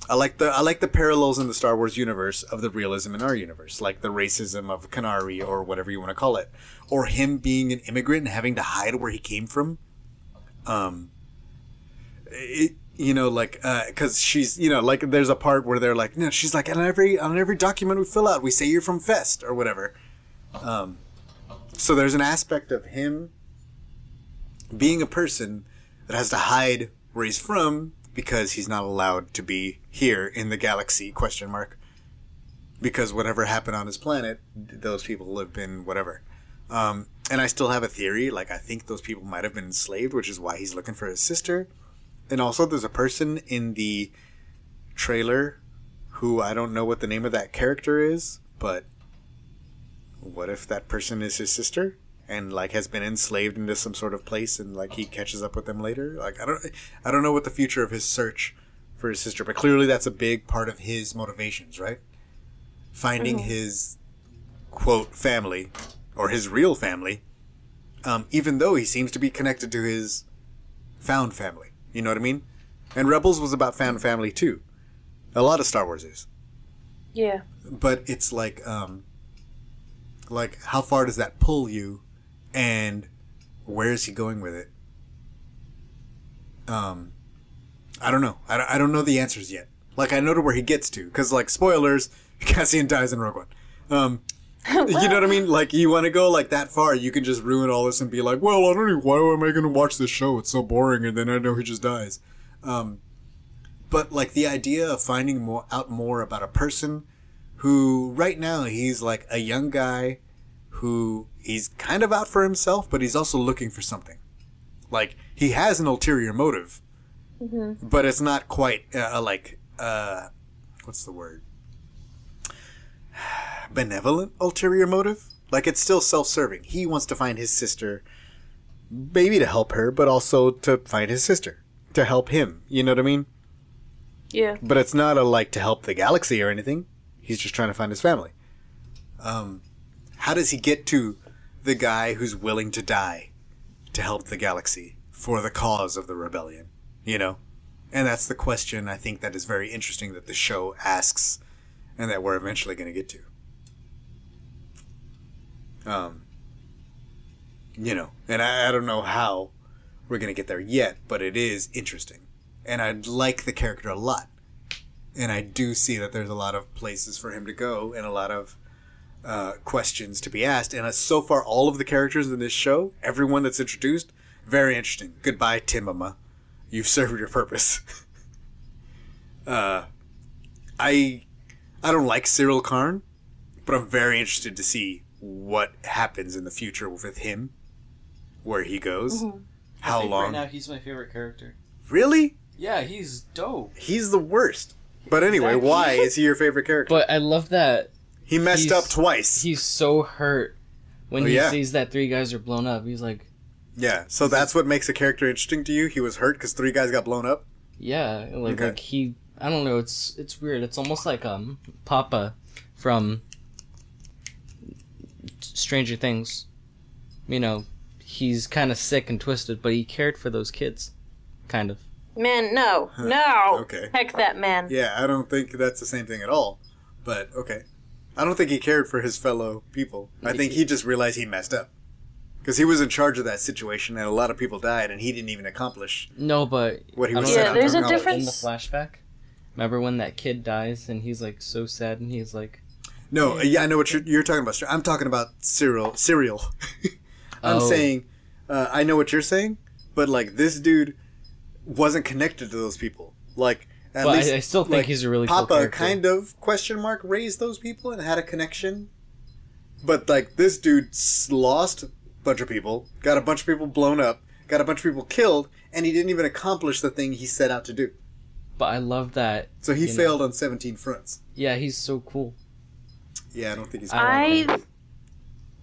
I like the I like the parallels in the Star Wars universe of the realism in our universe, like the racism of Kenari or whatever you want to call it, or him being an immigrant and having to hide where he came from. Um, it, you know, like because she's you know like there's a part where they're like, no, she's like on every on every document we fill out, we say you're from Fest or whatever. Um, so there's an aspect of him being a person that has to hide where he's from because he's not allowed to be here in the galaxy question mark because whatever happened on his planet those people have been whatever um, and i still have a theory like i think those people might have been enslaved which is why he's looking for his sister. And also there's a person in the trailer who i don't know what the name of that character is but what if that person is his sister and like has been enslaved into some sort of place and like he catches up with them later? Like i don't i don't know what the future of his search for his sister but clearly that's a big part of his motivations right? Finding his quote family or his real family um, even though he seems to be connected to his found family. You know what I mean? And Rebels was about found family too. A lot of Star Wars is. Yeah. But it's like um like how far does that pull you and where is he going with it? Um I don't know. I don't, I don't know the answers yet. Like I know to where he gets to cuz like spoilers, *laughs* Cassian dies in Rogue One. Um *laughs* you know what I mean? Like you want to go like that far, you can just ruin all this and be like, "Well, I don't know why am I going to watch this show? It's so boring." And then I know he just dies. Um, but like the idea of finding more out more about a person who right now he's like a young guy who he's kind of out for himself, but he's also looking for something. Like he has an ulterior motive, but it's not quite uh, like uh, what's the word? Benevolent ulterior motive. Like it's still self-serving. He wants to find his sister, maybe to help her, but also to find his sister to help him. You know what I mean? Yeah. But it's not a like to help the galaxy or anything. He's just trying to find his family. Um, how does he get to the guy who's willing to die to help the galaxy for the cause of the rebellion? You know, and that's the question I think that is very interesting that the show asks, and that we're eventually going to get to. Um, you know, and I, I don't know how we're going to get there yet, but it is interesting. And I like the character a lot. And I do see that there's a lot of places for him to go and a lot of uh, questions to be asked. And uh, so far, all of the characters in this show, everyone that's introduced, very interesting. Goodbye, Timama. You've *laughs* served your purpose. *laughs* uh, I I don't like Syril Karn, but I'm very interested to see what happens in the future with him, where he goes, how long. Right now, he's my favorite character. Really? Yeah, he's dope. He's the worst. But anyway, Exactly. why is he your favorite character? But I love that he messed up twice. he's so hurt when Oh, he yeah. sees that three guys are blown up. He's like, yeah, so that's what makes a character interesting to you. He was hurt because three guys got blown up. yeah, like Okay. like he. I don't know. It's it's weird. It's almost like um Papa from Stranger Things. You know, he's kind of sick and twisted, but he cared for those kids, kind of. Man, no, no. Okay. Heck that man. Yeah, I don't think that's the same thing at all. But okay, I don't think he cared for his fellow people. I think he just realized he messed up because he was in charge of that situation, and a lot of people died, and he didn't even accomplish. No, but What he was don't set know out if to you there's a difference- in the flashback. Remember when that kid dies and he's like so sad and he's like, No, yeah, I know what you're, you're talking about. I'm talking about Syril. Syril. *laughs* I'm Oh. saying, uh, I know what you're saying, but like this dude wasn't connected to those people. Like, at But I- least I still think like, he's a really Papa character. kind of question mark raised those people and had a connection. But like this dude lost a bunch of people, got a bunch of people blown up, got a bunch of people killed, and he didn't even accomplish the thing he set out to do. But I love that. So he You know. failed on 17 fronts. Yeah, he's so cool. Yeah, I don't think he's. I,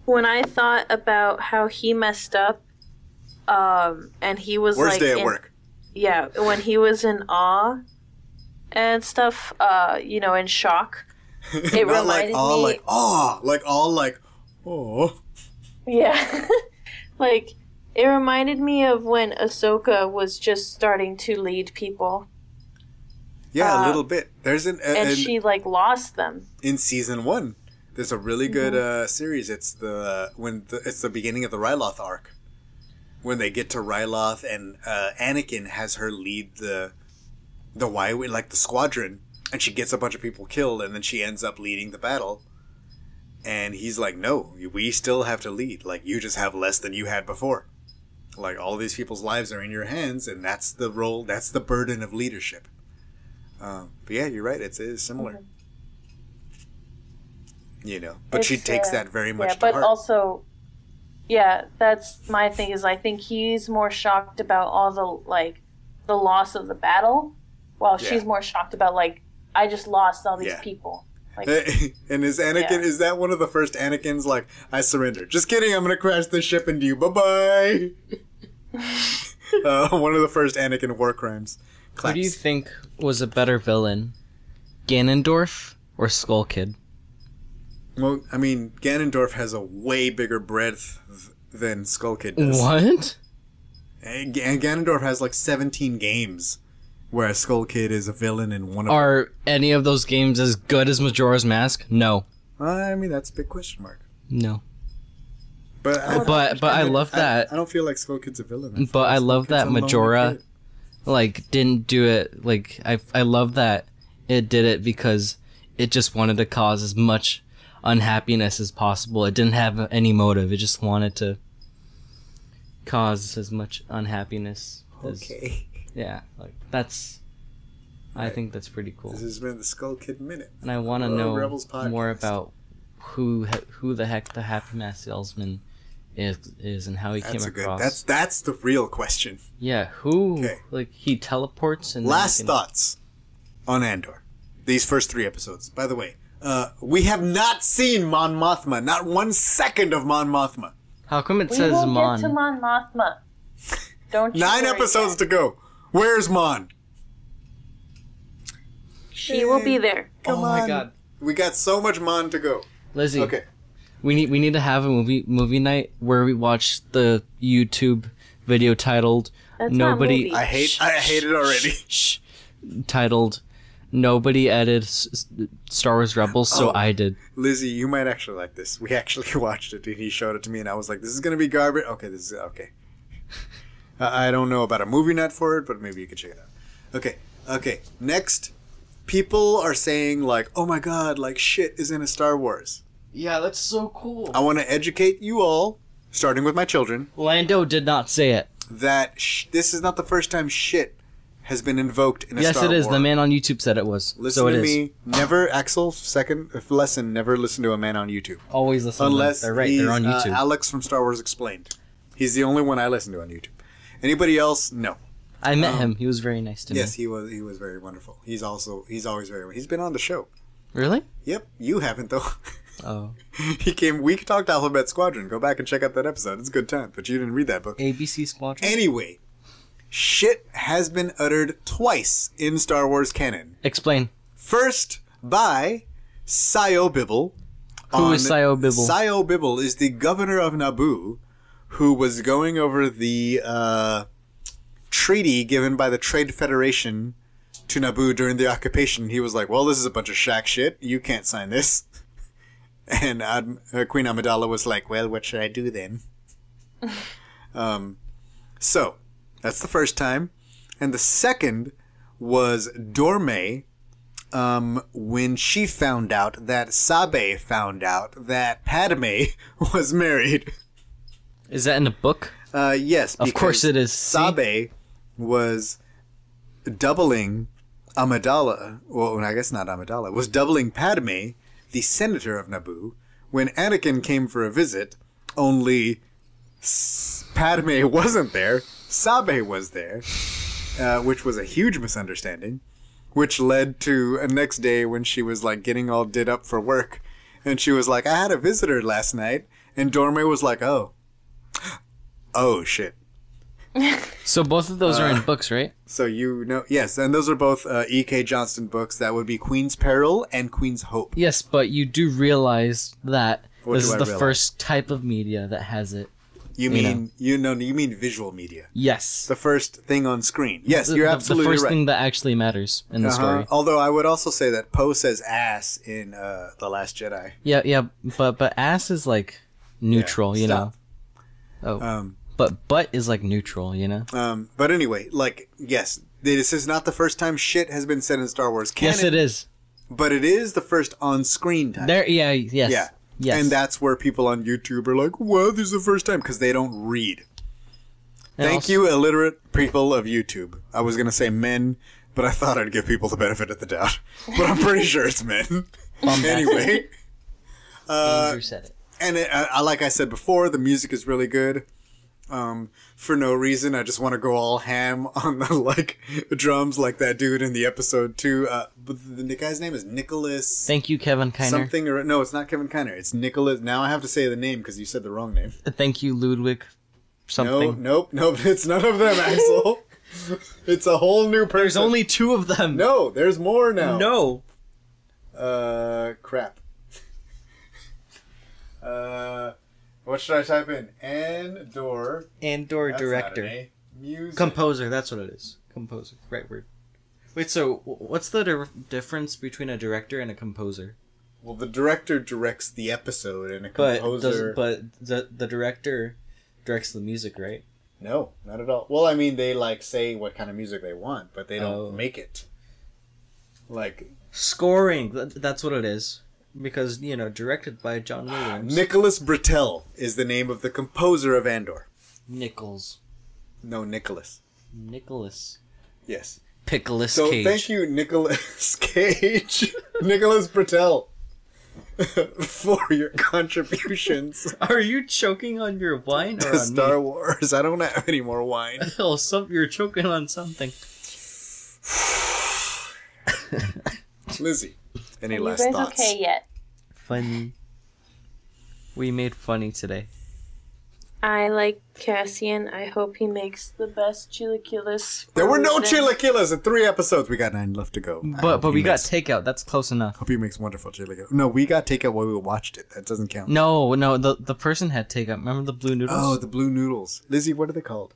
when I thought about how he messed up, um, and he was Worst like, day at in- work. yeah, when he was in awe and stuff, uh, you know, in shock. *laughs* It Not like reminded all me, like oh, like all like oh. yeah, *laughs* like it reminded me of when Ahsoka was just starting to lead people, Yeah, a Uh, little bit. There's an and and she like lost them. in season one. There's a really good Mm-hmm. uh, series. It's the when the, it's the beginning of the Ryloth arc, when they get to Ryloth and uh, Anakin has her lead the the Y like the squadron, and she gets a bunch of people killed, and then she ends up leading the battle. And he's like, "No, we still have to lead. Like you just have less than you had before. Like all these people's lives are in your hands, and that's the role. That's the burden of leadership." Um, but yeah, you're right. It's, it is similar. You know, but she takes uh, that very much yeah, but heart. also, yeah, that's my thing. Is I think he's more shocked about all the like the loss of the battle, while Yeah. she's more shocked about like I just lost all these Yeah. people. Like, *laughs* and is Anakin Yeah. is that one of the first Anakin's like I surrender? Just kidding. I'm gonna crash this ship into you. Bye bye. *laughs* *laughs* uh, one of the first Anakin war crimes. Who do you think was a better villain, Ganondorf or Skull Kid? well, I mean, Ganondorf has a way bigger breadth than Skull Kid does. What? And Ganondorf has like 17 games where Skull Kid is a villain in one of Are any of those games as good as Majora's Mask? No. I mean, that's a big question mark. No. But I But- but I love that- I, don't feel like Skull Kid's a villain. I But I love Kid's that a Majora kid. Like didn't do it like I I love that it did it because it just wanted to cause as much unhappiness as possible. It didn't have any motive. It just wanted to cause as much unhappiness as Okay. yeah, like that's I think that's pretty cool. This has been the Skull Kid Minute. And I want to know more about who who the heck the Happy Mask salesman is is and how he That's a came good. across. That's that's the real question. yeah, who Okay. like he teleports and Last can- thoughts on Andor. These first three episodes. By the way, uh, we have not seen Mon Mothma. Not one second of Mon Mothma. How come it We says will Mon? get to Mon Mothma. Don't you Nine worry, episodes Kat. to go. Where's Mon? She will be there. Come oh my on. god, We got so much Mon to go. Lizzie. Okay. We need we need to have a movie movie night where we watch the YouTube video titled That's not Nobody. movie. I hate. I hate it already. Shh, shh, titled Nobody edited S- S- Star Wars Rebels, so Oh. I did. Lizzie, you might actually like this. We actually *laughs* watched it, and he showed it to me, and I was like, "This is gonna be garbage." Okay, this is okay. I I don't know about a movie night for it, but maybe you could check it out. Okay, okay. Next, people are saying like, "Oh my god, like shit is in a Star Wars." Yeah, that's so cool. I want to educate you all, starting with my children, Lando did not say it. that sh- this is not the first time shit has been invoked in a yes, Star it is. Wars. The man on YouTube said it was. Listen so it to is. me. Never, Axel. Second lesson: never listen to a man on YouTube. Always listen. to them. Unless they're right. he's, They're on uh, YouTube. Alex from Star Wars Explained. He's the only one I listen to on YouTube. Anybody else? No. I met him. He was very nice to um, Yes, me. he was. He was very wonderful. He's also. He's always very. He's been on the show. Really? Yep. You haven't though. *laughs* Oh. *laughs* he came. We talked Alphabet Squadron. Go back and check out that episode. It's a good time. But you didn't read that book. ABC Squadron. Anyway, shit has been uttered twice in Star Wars canon. Explain. First by Sio Bibble. Who is Sio Bibble? Sio Bibble is the governor of Naboo, who was going over the uh, treaty given by the Trade Federation to Naboo during the occupation. He was like, "Well, this is a bunch of shack shit. You can't sign this." *laughs* And Ad- uh, Queen Amidala was like, "Well, what should I do then?" *laughs* um, so that's the first time, and the second was Dorme um, when she found out that Sabe found out that Padme *laughs* was married. Is that in the book? Uh, yes, Of course because it is. See? Sabe was doubling Amidala. Well, I guess not Amidala. Was doubling Padme, the senator of Naboo, when Anakin came for a visit. Only Padme *laughs* wasn't there. Sabe was there, uh, which was a huge misunderstanding. Which led to a next day when she was like getting all did up for work, and she was like, "I had a visitor last night," and Dorme was like, "Oh." *gasps* Oh shit. *laughs* So both of those are Uh, in books, right? So you know, yes, and those are both uh, E.K. Johnston books. That would be Queen's Peril and Queen's Hope. Yes, but you do realize that What this is I the realize? first type of media that has it. You You mean you know you mean visual media, Yes. the first thing on screen. Yes, The- you're the- absolutely the first right. thing that actually matters in the Uh-huh. story. Although I would also say that Poe says ass in uh, the Last Jedi. Yeah, yeah, but but ass is like neutral, you stop. know. Oh, Um, but butt is like neutral, you know. um, but anyway, like yes, this is not the first time shit has been said in Star Wars canon. yes, it is. But it is the first on-screen time. There, yeah, yes, Yeah. yes. And that's where people on YouTube are like, well, this is the first time because they don't read. And Thank also- you, illiterate people of YouTube. I was going to say men, but I thought I'd give people the benefit of the doubt. *laughs* But I'm pretty sure it's men. *laughs* anyway. *laughs* Andor said it. And it, I- like I said before, the music is really good. Um, for no reason, I just want to go all ham *laughs* on the like drums, like that dude in the episode two. Uh, but the, the guy's name is Nicholas Thank you, Kevin Kiner. something or no, it's not Kevin Kiner. It's Nicholas. Now I have to say the name because you said the wrong name. Thank you, Ludwig. Something. No, nope, nope. *laughs* It's none of them, *laughs* Axel. it's a whole new person. There's only two of them. no. There's more now. No. Uh, crap. uh, what should I type in? Andor. Andor That's director. An. Music. Composer, that's what it is. Composer, right word. Wait, so what's the di- difference between a director and a composer? well, the director directs the episode, and a composer. But does but the the director directs the music, right? No, not at all. Well, I mean, they like say what kind of music they want, but they don't Oh. make it. Like Scoring, that's what it is. Because you know, directed by John Williams. *sighs* Nicholas Britell is the name of the composer of Andor. Nichols, No, Nicholas. Nicholas, Yes. Pickles So Cage. thank you, Nicholas *laughs* Cage, *laughs* Nicholas Britell, *laughs* for your contributions Are you choking on your wine or Star me? Wars. I don't have any more wine. Oh, some you're choking on something. *sighs* Lizzie, any Are you guys thoughts? okay yet? Funny. We made funny today. I like Cassian. I hope he makes the best chilaquiles. There were no frozen. chilaquiles in three episodes. We got nine left to go. But but he we got takeout. That's close enough. Hope he makes wonderful chilaquiles. No, we got takeout while we watched it. That doesn't count. No, no. The the person had takeout. Remember the blue noodles? Oh, the blue noodles. Lizzie, what are they called?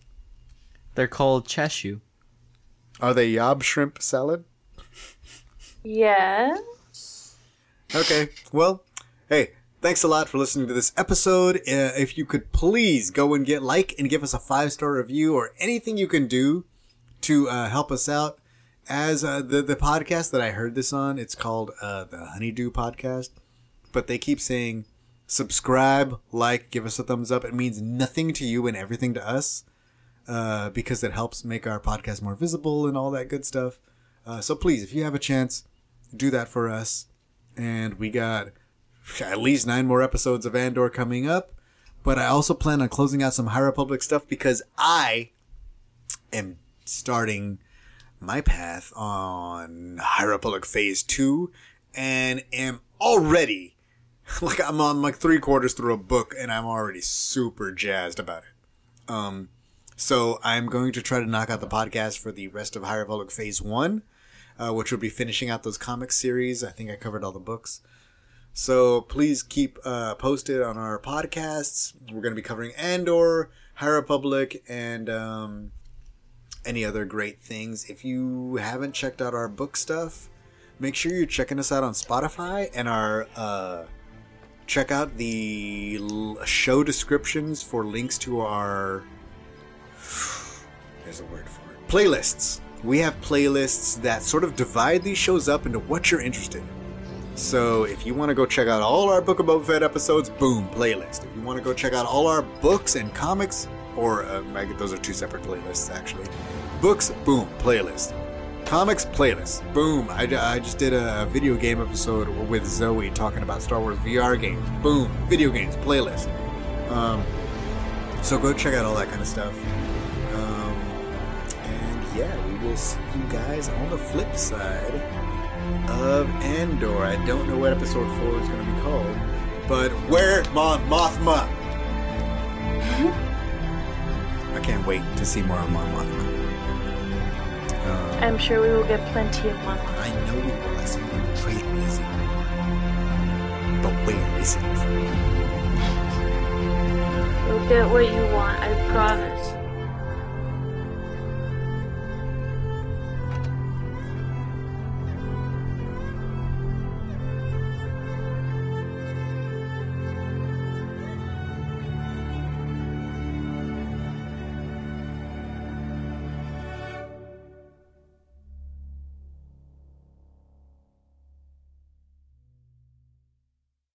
They're called chashu. Are they yob shrimp salad? Yeah. Okay. Well, hey, thanks a lot for listening to this episode. Uh, if you could please go and get like and give us a five star review or anything you can do to uh, help us out. As uh, the the podcast that I heard this on, it's called uh, the Honeydew Podcast, but they keep saying subscribe, like, give us a thumbs up. It means nothing to you and everything to us uh, because it helps make our podcast more visible and all that good stuff. Uh, so please, if you have a chance, do that for us and we got at least nine more episodes of Andor coming up. But I also plan on closing out some High Republic stuff because I am starting my path on High Republic Phase 2 and am already, *laughs* like, I'm on like three quarters through a book and I'm already super jazzed about it. Um, so I'm going to try to knock out the podcast for the rest of High Republic Phase 1 uh, which will be finishing out those comic series. I think I covered all the books. So please keep uh, posted on our podcasts. We're going to be covering Andor, High Republic, and um, any other great things. If you haven't checked out our book stuff, make sure you're checking us out on Spotify and our uh, check out the show descriptions for links to our *sighs* there's a word for it playlists. We have playlists that sort of divide these shows up into what you're interested in. So if you want to go check out all our Book of Boba Fett episodes, boom, playlist. If you want to go check out all our books and comics, or uh, those are two separate playlists actually. Books, boom, playlist. Comics, playlist. Boom. I, I just did a video game episode with Zoe talking about Star Wars VR games. Boom. Video games, playlist. Um, so go check out all that kind of stuff. Um, and yeah, see you guys on the flip side of Andor. I don't know what episode 4 is going to be called, but where Mon Mothma? I can't wait to see more of Mon Mothma. Um, I'm sure we will get plenty of money. I know we will. I saw the trailer, Lizzie. But where is it? You'll get what you want, I promise.